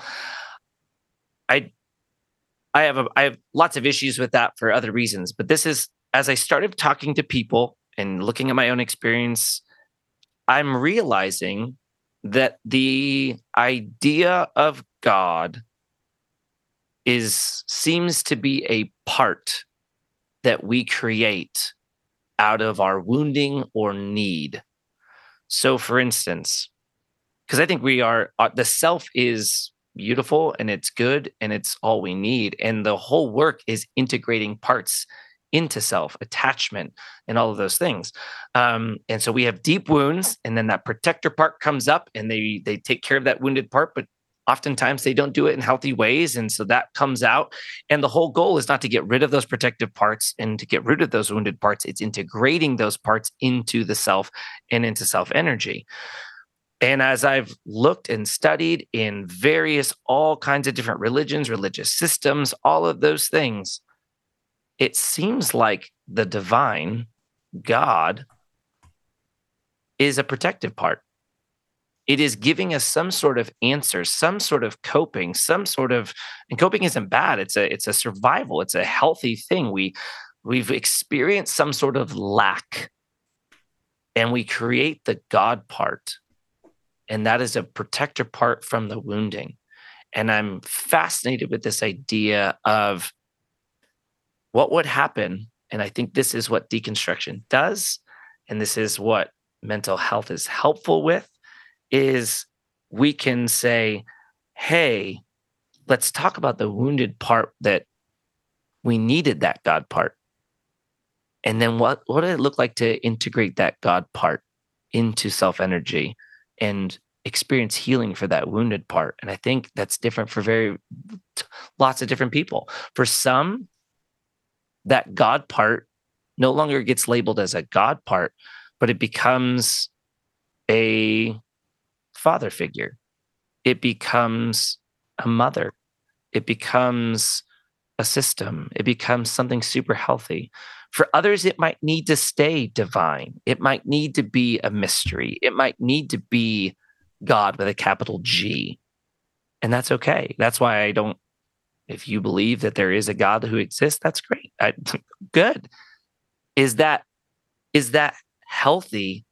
[SPEAKER 2] I I have a, I have lots of issues with that for other reasons, but this is as I started talking to people and looking at my own experience, I'm realizing that the idea of God is seems to be a part that we create out of our wounding or need. So, for instance, because I think we are, uh, the self is beautiful and it's good and it's all we need. And the whole work is integrating parts into self, attachment, and all of those things. Um, and so we have deep wounds, and then that protector part comes up and they they take care of that wounded part, but oftentimes they don't do it in healthy ways and so that comes out and the whole goal is not to get rid of those protective parts and to get rid of those wounded parts it's integrating those parts into the self and into self energy and as i've looked and studied in various all kinds of different religions religious systems all of those things it seems like the divine god is a protective part. It is giving us some sort of answer some sort of coping some sort of and coping isn't bad. It's a it's a survival. It's a healthy thing. We we've experienced some sort of lack and we create the god part and that is a protector part from the wounding and i'm fascinated with this idea of what would happen and i think this is what deconstruction does and this is what mental health is helpful with is we can say, hey, let's talk about the wounded part that we needed that God part. And then what, what did it look like to integrate that God part into self energy and experience healing for that wounded part? And I think that's different for very lots of different people. For some, that God part no longer gets labeled as a God part, but it becomes a father figure. It becomes a mother. It becomes a system. It becomes something super healthy. For others, it might need to stay divine. It might need to be a mystery. It might need to be God with a capital G. And that's okay. That's why I don't, if you believe that there is a God who exists, that's great. I, good. Is that, is that healthy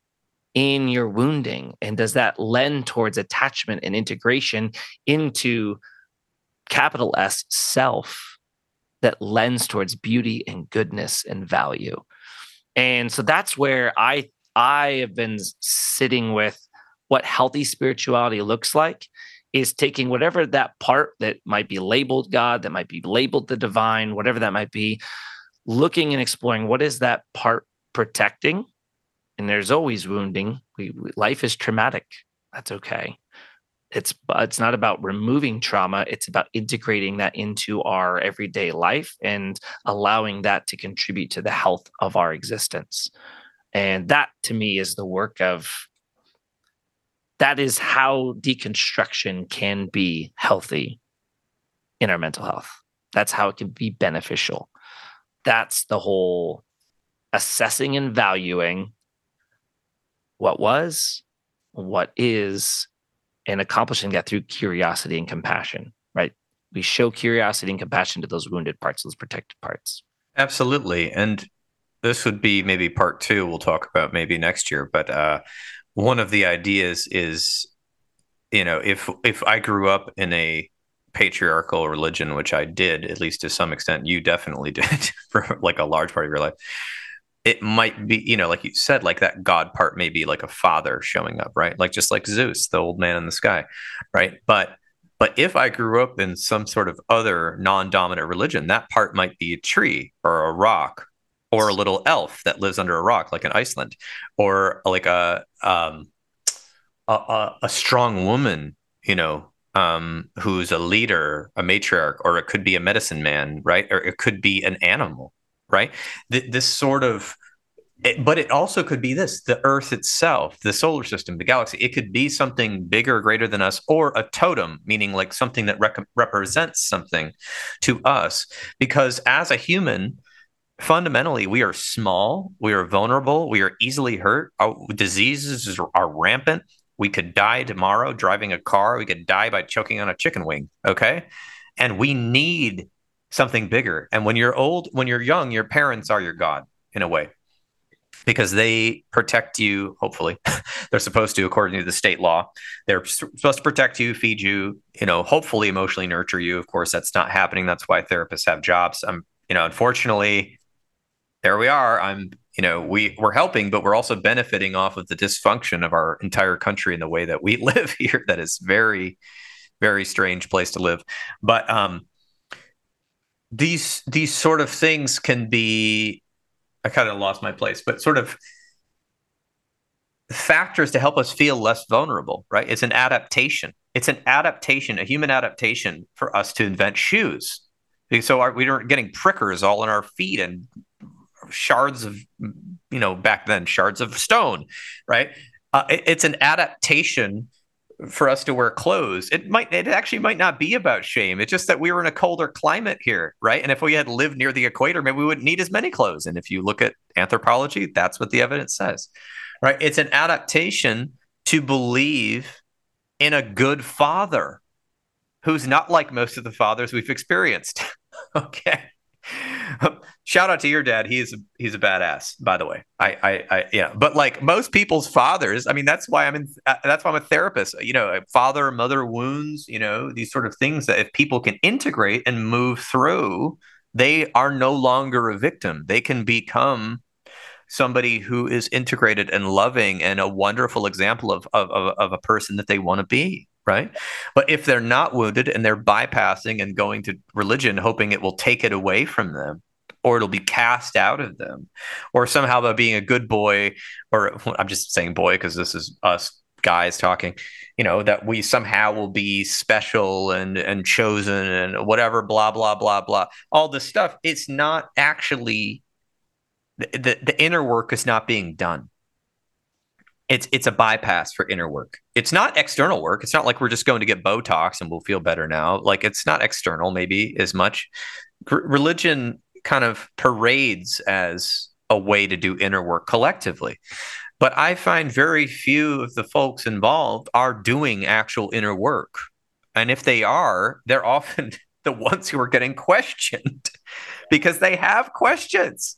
[SPEAKER 2] in your wounding? And does that lend towards attachment and integration into capital S self that lends towards beauty and goodness and value? And so that's where I I have been sitting with what healthy spirituality looks like is taking whatever that part that might be labeled God, that might be labeled the divine, whatever that might be, looking and exploring what is that part protecting and there's always wounding. We, we, life is traumatic. That's okay. It's it's not about removing trauma. It's about integrating that into our everyday life and allowing that to contribute to the health of our existence. And that to me is the work of that is how deconstruction can be healthy in our mental health. That's how it can be beneficial. That's the whole assessing and valuing what was, what is, and accomplishing that through curiosity and compassion, right? We show curiosity and compassion to those wounded parts, those protected parts.
[SPEAKER 1] Absolutely. And this would be maybe part two, we'll talk about maybe next year. But uh, one of the ideas is, you know, if if I grew up in a patriarchal religion, which I did, at least to some extent, you definitely did for like a large part of your life it might be, you know, like you said, like that God part may be like a father showing up, right? Like just like Zeus, the old man in the sky, right? But but if I grew up in some sort of other non-dominant religion, that part might be a tree or a rock or a little elf that lives under a rock, like in Iceland, or like a um, a, a, strong woman, you know, um, who's a leader, a matriarch, or it could be a medicine man, right? Or it could be an animal, right? Th- this sort of, it, but it also could be this the Earth itself, the solar system, the galaxy. It could be something bigger, greater than us, or a totem, meaning like something that rec- represents something to us. Because as a human, fundamentally, we are small, we are vulnerable, we are easily hurt. Our diseases are rampant. We could die tomorrow driving a car. We could die by choking on a chicken wing. Okay. And we need something bigger. And when you're old, when you're young, your parents are your God in a way because they protect you hopefully they're supposed to according to the state law they're supposed to protect you feed you you know hopefully emotionally nurture you of course that's not happening that's why therapists have jobs i'm you know unfortunately there we are i'm you know we we're helping but we're also benefiting off of the dysfunction of our entire country and the way that we live here that is very very strange place to live but um these these sort of things can be I kind of lost my place, but sort of factors to help us feel less vulnerable, right? It's an adaptation. It's an adaptation, a human adaptation for us to invent shoes. So our, we weren't getting prickers all in our feet and shards of, you know, back then, shards of stone, right? Uh, it, it's an adaptation for us to wear clothes. It might it actually might not be about shame. It's just that we were in a colder climate here, right? And if we had lived near the equator, maybe we wouldn't need as many clothes. And if you look at anthropology, that's what the evidence says. Right? It's an adaptation to believe in a good father who's not like most of the fathers we've experienced. okay. Shout out to your dad. He's a, he's a badass, by the way. I, I, I, yeah. But like most people's fathers, I mean, that's why I'm in. Uh, that's why I'm a therapist. You know, father mother wounds. You know, these sort of things that if people can integrate and move through, they are no longer a victim. They can become somebody who is integrated and loving and a wonderful example of of, of, of a person that they want to be right? But if they're not wounded and they're bypassing and going to religion, hoping it will take it away from them, or it'll be cast out of them, or somehow by being a good boy, or I'm just saying boy because this is us guys talking, you know, that we somehow will be special and and chosen and whatever, blah blah blah blah, all this stuff. It's not actually the, the, the inner work is not being done it's it's a bypass for inner work. It's not external work. It's not like we're just going to get Botox and we'll feel better now. Like it's not external, maybe as much. religion kind of parades as a way to do inner work collectively. But I find very few of the folks involved are doing actual inner work. And if they are, they're often the ones who are getting questioned because they have questions.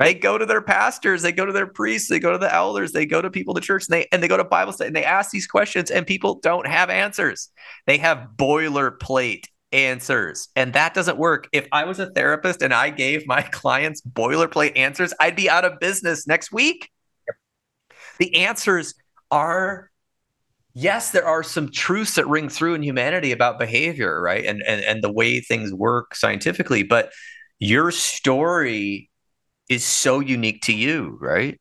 [SPEAKER 1] They go to their pastors, they go to their priests, they go to the elders, they go to people to church, and they and they go to Bible study and they ask these questions, and people don't have answers. They have boilerplate answers, and that doesn't work. If I was a therapist and I gave my clients boilerplate answers, I'd be out of business next week. The answers are yes, there are some truths that ring through in humanity about behavior, right? And and and the way things work scientifically, but your story is so unique to you, right?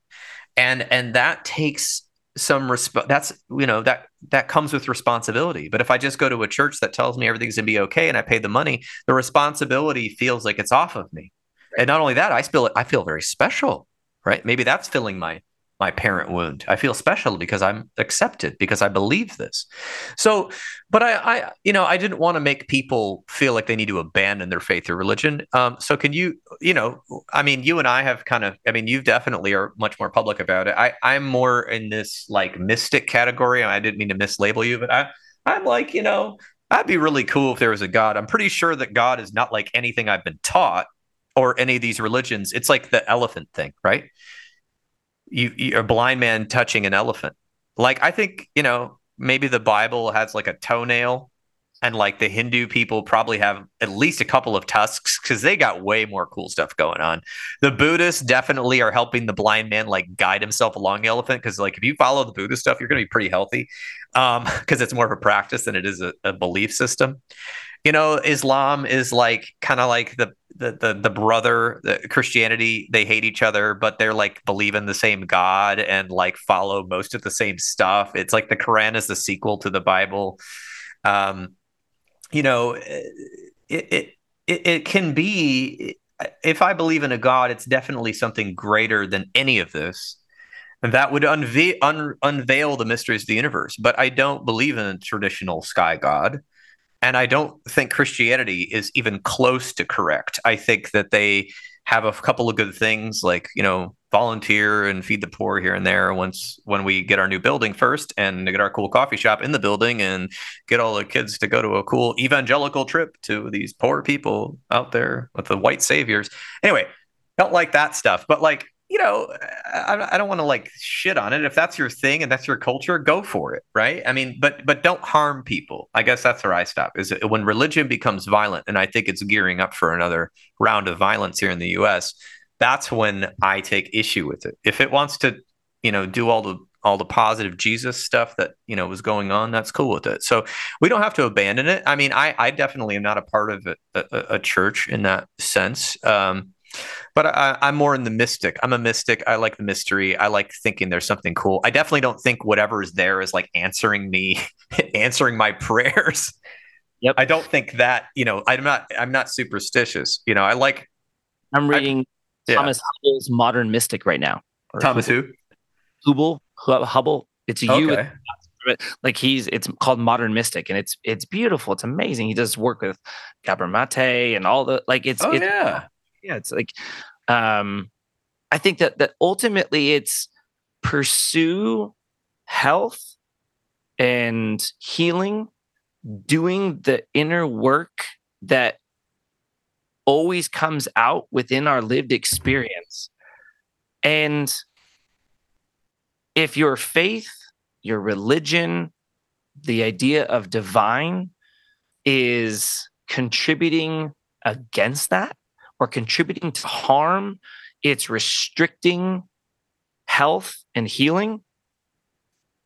[SPEAKER 1] And and that takes some resp- that's you know that that comes with responsibility but if i just go to a church that tells me everything's going to be okay and i pay the money the responsibility feels like it's off of me right. and not only that i feel i feel very special right maybe that's filling my my parent wound. I feel special because I'm accepted because I believe this. So, but I, I you know, I didn't want to make people feel like they need to abandon their faith or religion. Um, so can you, you know, I mean, you and I have kind of, I mean, you definitely are much more public about it. I, I'm more in this like mystic category. I didn't mean to mislabel you, but I, I'm like, you know, I'd be really cool if there was a God. I'm pretty sure that God is not like anything I've been taught or any of these religions. It's like the elephant thing, right? You, you're a blind man touching an elephant. Like I think you know maybe the Bible has like a toenail, and like the Hindu people probably have at least a couple of tusks because they got way more cool stuff going on. The Buddhists definitely are helping the blind man like guide himself along the elephant because like if you follow the Buddhist stuff, you're going to be pretty healthy because um, it's more of a practice than it is a, a belief system you know islam is like kind of like the the the, the brother the christianity they hate each other but they're like believe in the same god and like follow most of the same stuff. It's like the quran is the sequel to the bible. Um you know it it it, it can be if i believe in a god it's definitely something greater than any of this And that would unve- un- unveil the mysteries of the universe. But i don't believe in a traditional sky god and I don't think Christianity is even close to correct. I think that they have a couple of good things like you know volunteer and feed the poor here and there once when we get our new building first and get our cool coffee shop in the building and get all the kids to go to a cool evangelical trip to these poor people out there with the white saviors anyway don't like that stuff but like you know, I, I don't want to like shit on it. If that's your thing and that's your culture, go for it, right? I mean, but but don't harm people. I guess that's where I stop. Is when religion becomes violent, and I think it's gearing up for another round of violence here in the U.S. That's when I take issue with it. If it wants to, you know, do all the all the positive Jesus stuff that you know was going on, that's cool with it. So we don't have to abandon it. I mean, I I definitely am not a part of a, a, a church in that sense. Um, but I, am more in the mystic. I'm a mystic. I like the mystery. I like thinking there's something cool. I definitely don't think whatever is there is like answering me, answering my prayers.
[SPEAKER 2] Yep.
[SPEAKER 1] I don't think that. You know, I'm not. I'm not superstitious. You know, I like.
[SPEAKER 2] I'm reading I, Thomas yeah. Hübl's Modern Mystic right now.
[SPEAKER 1] Thomas who?
[SPEAKER 2] Hübl. Hübl. It's a U. Okay. Like he's, it's called Modern Mystic, and it's it's beautiful. It's amazing. He does work with Gabor Mate and all the like. It's
[SPEAKER 1] oh
[SPEAKER 2] it's,
[SPEAKER 1] yeah
[SPEAKER 2] yeah, it's like um I think that that ultimately it's pursue health and healing, doing the inner work that always comes out within our lived experience. And if your faith, your religion, the idea of divine is contributing against that, or contributing to harm, it's restricting health and healing,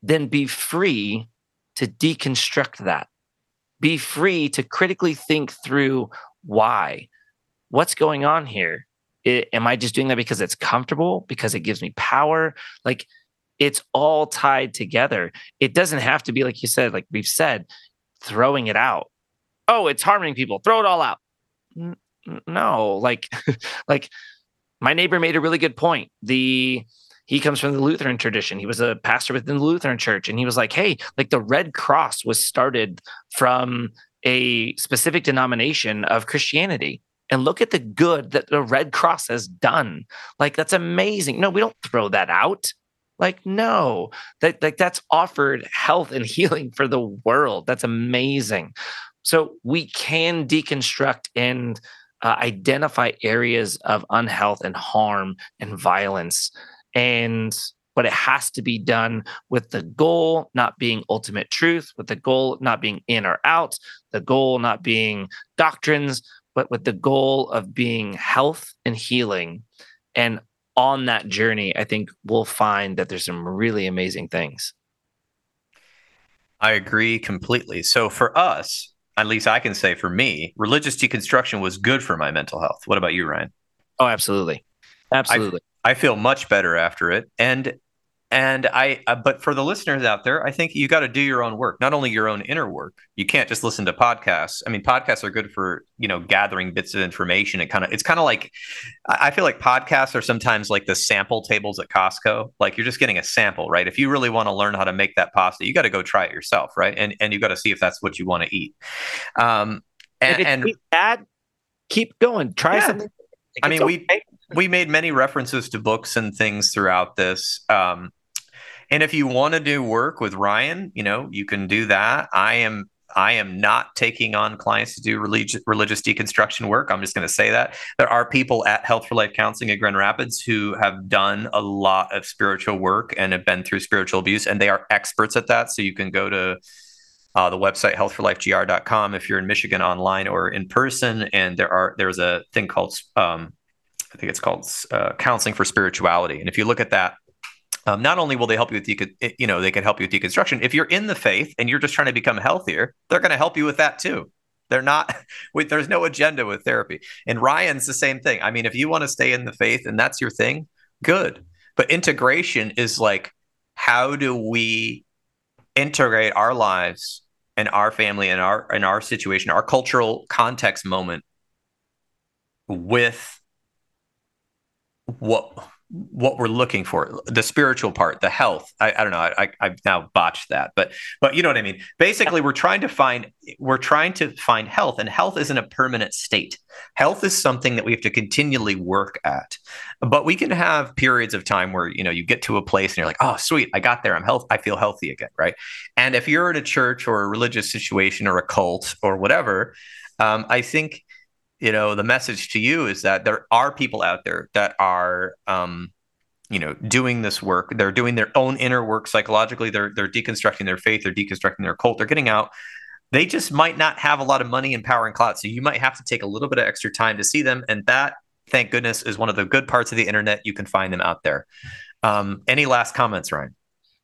[SPEAKER 2] then be free to deconstruct that. Be free to critically think through why. What's going on here? It, am I just doing that because it's comfortable, because it gives me power? Like it's all tied together. It doesn't have to be, like you said, like we've said, throwing it out. Oh, it's harming people. Throw it all out no like like my neighbor made a really good point. The he comes from the lutheran tradition. He was a pastor within the lutheran church and he was like hey like the red cross was started from a specific denomination of christianity and look at the good that the red cross has done. Like that's amazing. No we don't throw that out. Like no that like that's offered health and healing for the world. That's amazing. So we can deconstruct and uh, identify areas of unhealth and harm and violence. And but it has to be done with the goal not being ultimate truth, with the goal not being in or out, the goal not being doctrines, but with the goal of being health and healing. And on that journey, I think we'll find that there's some really amazing things.
[SPEAKER 1] I agree completely. So for us, at least I can say for me, religious deconstruction was good for my mental health. What about you, Ryan?
[SPEAKER 2] Oh, absolutely. Absolutely.
[SPEAKER 1] I, I feel much better after it. And and I, uh, but for the listeners out there, I think you got to do your own work, not only your own inner work. You can't just listen to podcasts. I mean, podcasts are good for, you know, gathering bits of information. It kind of, it's kind of like, I feel like podcasts are sometimes like the sample tables at Costco. Like you're just getting a sample, right? If you really want to learn how to make that pasta, you got to go try it yourself, right? And, and you got to see if that's what you want to eat. Um,
[SPEAKER 2] and, and bad, keep going, try yeah. something.
[SPEAKER 1] I mean, okay. we, we made many references to books and things throughout this. Um, and if you want to do work with Ryan, you know, you can do that. I am I am not taking on clients to do religious religious deconstruction work. I'm just going to say that there are people at Health for Life Counseling at Grand Rapids who have done a lot of spiritual work and have been through spiritual abuse, and they are experts at that. So you can go to uh, the website healthforlifegr.com if you're in Michigan online or in person, and there are there's a thing called um, I think it's called uh, counseling for spirituality, and if you look at that um, not only will they help you with decon- eh, you know they can help you with deconstruction. If you're in the faith and you're just trying to become healthier they're going to help you with that too. They're not there's no agenda with therapy. And ryan's the same thing. I mean if you want to stay in the faith and that's your thing good. But integration is like how do we integrate our lives and our family and our and our situation our cultural context moment with what what we're looking for the spiritual part the health. I, I don't know I, i've now botched that but but you know what i mean. Basically we're trying to find we're trying to find health and health isn't a permanent state. Health is something that we have to continually work at. But we can have periods of time where you know you get to a place and you're like oh sweet i got there i'm health i feel healthy again right? And if you're in a church or a religious situation or a cult or whatever um, i think you know the message to you is that there are people out there that are um, you know doing this work. They're doing their own inner work psychologically. They're they're deconstructing their faith. They're deconstructing their cult. They're getting out. They just might not have a lot of money and power and clout so you might have to take a little bit of extra time to see them and that thank goodness is one of the good parts of the internet. You can find them out there. Um, any last comments ryan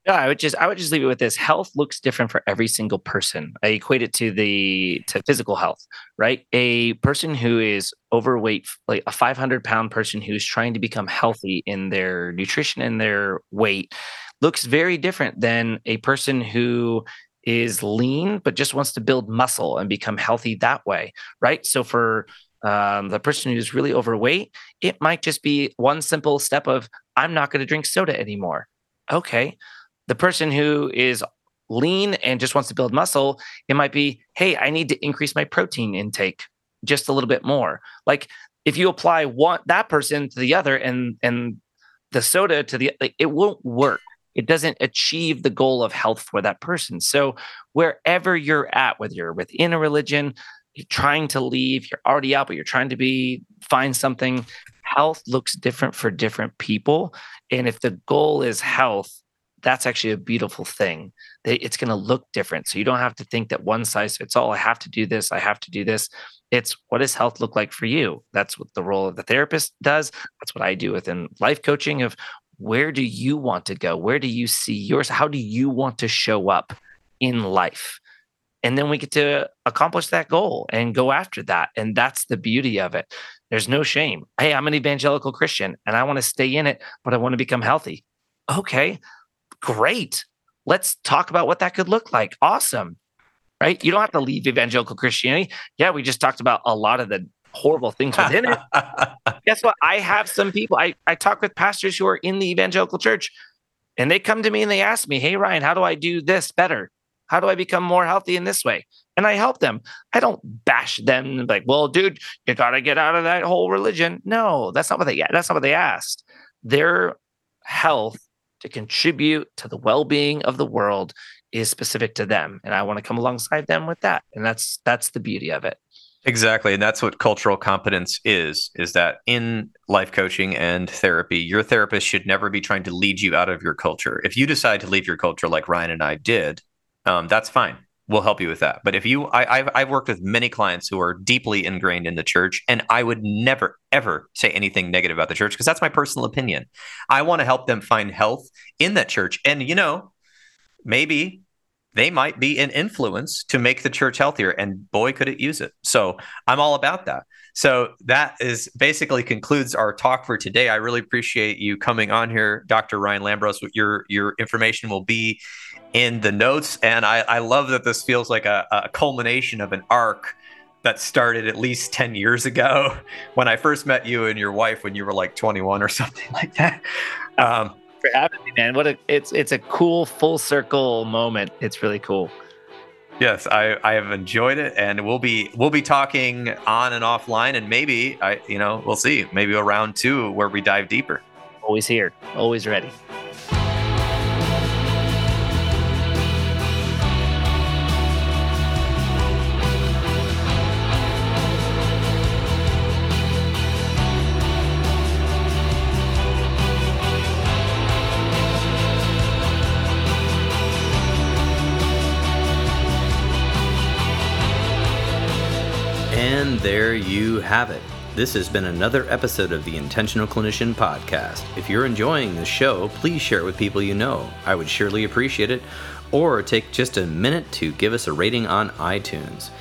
[SPEAKER 2] no, I would just I would just leave it with this. Health looks different for every single person. I equate it to the to physical health, right? A person who is overweight, like a 500 pound person who's trying to become healthy in their nutrition and their weight, looks very different than a person who is lean but just wants to build muscle and become healthy that way, right? So for um, the person who's really overweight, it might just be one simple step of I'm not going to drink soda anymore. Okay the person who is lean and just wants to build muscle, it might be, hey, I need to increase my protein intake just a little bit more. Like if you apply one that person to the other and and the soda to the like, it won't work. It doesn't achieve the goal of health for that person. So wherever you're at, whether you're within a religion, you're trying to leave, you're already out, but you're trying to be find something. Health looks different for different people. And if the goal is health, that's actually a beautiful thing. It's going to look different. So you don't have to think that one size fits all. I have to do this. I have to do this. It's what does health look like for you? That's what the role of the therapist does. That's what I do within life coaching of where do you want to go? Where do you see yours? How do you want to show up in life? And then we get to accomplish that goal and go after that. And that's the beauty of it. There's no shame. Hey, I'm an evangelical Christian and I want to stay in it, but I want to become healthy. Okay, Great. Let's talk about what that could look like. Awesome. Right? You don't have to leave evangelical Christianity. Yeah, we just talked about a lot of the horrible things within it. Guess what? I have some people, I, I talk with pastors who are in the evangelical church, and they come to me and they ask me, Hey, Ryan, how do I do this better? How do I become more healthy in this way? And I help them. I don't bash them like, well, dude, you got to get out of that whole religion. No, that's not what they yeah, that's not what they asked. Their health to contribute to the well-being of the world is specific to them and i want to come alongside them with that and that's that's the beauty of it.
[SPEAKER 1] Exactly and that's what cultural competence is is that in life coaching and therapy your therapist should never be trying to lead you out of your culture. If you decide to leave your culture like ryan and i did um, that's fine we'll help you with that. But if you, I, have I've worked with many clients who are deeply ingrained in the church, and I would never, ever say anything negative about the church because that's my personal opinion. I want to help them find health in that church. And, you know, maybe they might be an influence to make the church healthier. And boy, could it use it. So I'm all about that. So that is basically concludes our talk for today. I really appreciate you coming on here, Dr. Ryan Lambros. Your your information will be in the notes. And I, I love that this feels like a, a culmination of an arc that started at least 10 years ago when I first met you and your wife when you were like 21 or something like that. Um,
[SPEAKER 2] for having me, man. What a it's it's a cool full circle moment. It's really cool.
[SPEAKER 1] Yes, I, I have enjoyed it, and we'll be we'll be talking on and offline, and maybe I you know we'll see maybe a round two where we dive deeper.
[SPEAKER 2] Always here, always ready.
[SPEAKER 1] There you have it. This has been another episode of the Intentional Clinician Podcast. If you're enjoying the show, please share it with people you know. I would surely appreciate it. Or take just a minute to give us a rating on iTunes.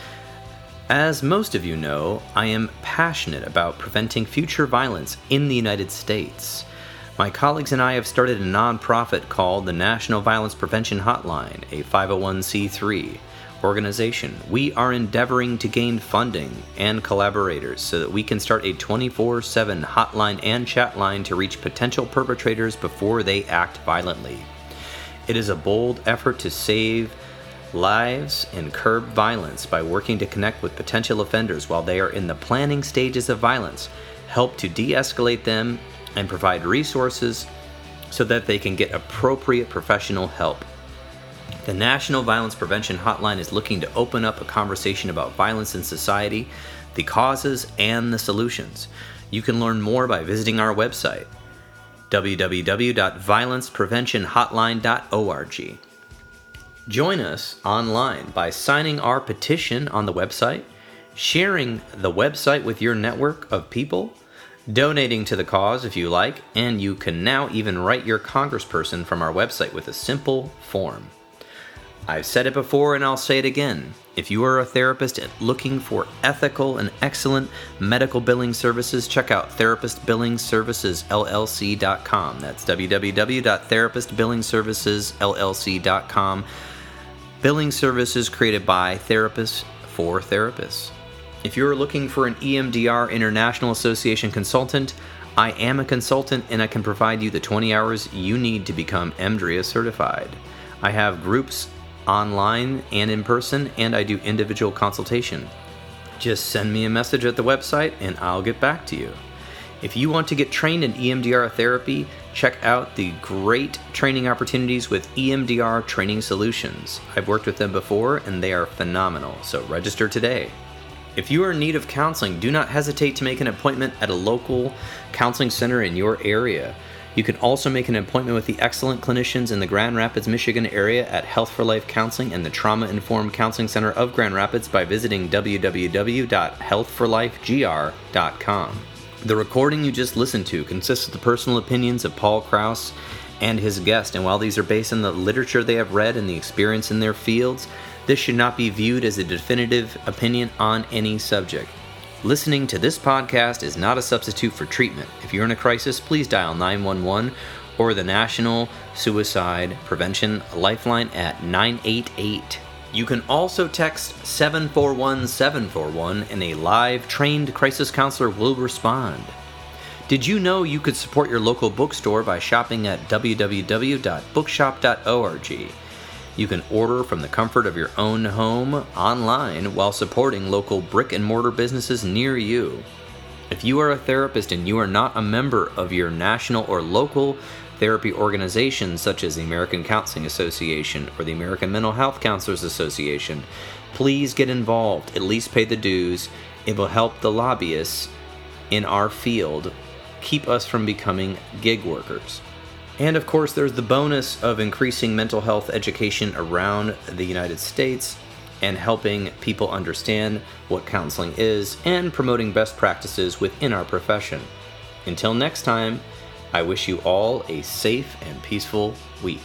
[SPEAKER 1] As most of you know, I am passionate about preventing future violence in the United States. My colleagues and I have started a nonprofit called the National Violence Prevention Hotline, a 501c3 organization. We are endeavoring to gain funding and collaborators so that we can start a 24 7 hotline and chat line to reach potential perpetrators before they act violently. It is a bold effort to save lives and curb violence by working to connect with potential offenders while they are in the planning stages of violence, help to de escalate them, and provide resources so that they can get appropriate professional help. The National Violence Prevention Hotline is looking to open up a conversation about violence in society, the causes, and the solutions. You can learn more by visiting our website, www.violencepreventionhotline.org. Join us online by signing our petition on the website, sharing the website with your network of people, donating to the cause if you like, and you can now even write your congressperson from our website with a simple form. I've said it before and I'll say it again. If you are a therapist looking for ethical and excellent medical billing services, check out therapistbillingservicesllc.com. That's www.therapistbillingservicesllc.com. Billing services created by therapists for therapists. If you're looking for an EMDR International Association consultant, I am a consultant and I can provide you the 20 hours you need to become EMDRIA certified. I have groups online and in person, and I do individual consultation. Just send me a message at the website and I'll get back to you. If you want to get trained in EMDR therapy, check out the great training opportunities with EMDR Training Solutions. I've worked with them before and they are phenomenal, so register today. If you are in need of counseling, do not hesitate to make an appointment at a local counseling center in your area. You can also make an appointment with the excellent clinicians in the Grand Rapids, Michigan area at Health for Life Counseling and the Trauma Informed Counseling Center of Grand Rapids by visiting www.healthforlifegr.com. The recording you just listened to consists of the personal opinions of Paul Krauss and his guest, and while these are based on the literature they have read and the experience in their fields, this should not be viewed as a definitive opinion on any subject. Listening to this podcast is not a substitute for treatment. If you're in a crisis, please dial 911 or the National Suicide Prevention Lifeline at 988. You can also text 741 741 and a live trained crisis counselor will respond. Did you know you could support your local bookstore by shopping at www.bookshop.org? You can order from the comfort of your own home online while supporting local brick and mortar businesses near you. If you are a therapist and you are not a member of your national or local therapy organizations such as the American Counseling Association or the American Mental Health Counselors Association, please get involved, at least pay the dues. It will help the lobbyists in our field keep us from becoming gig workers. And of course, there's the bonus of increasing mental health education around the United States and helping people understand what counseling is and promoting best practices within our profession. Until next time, I wish you all a safe and peaceful week.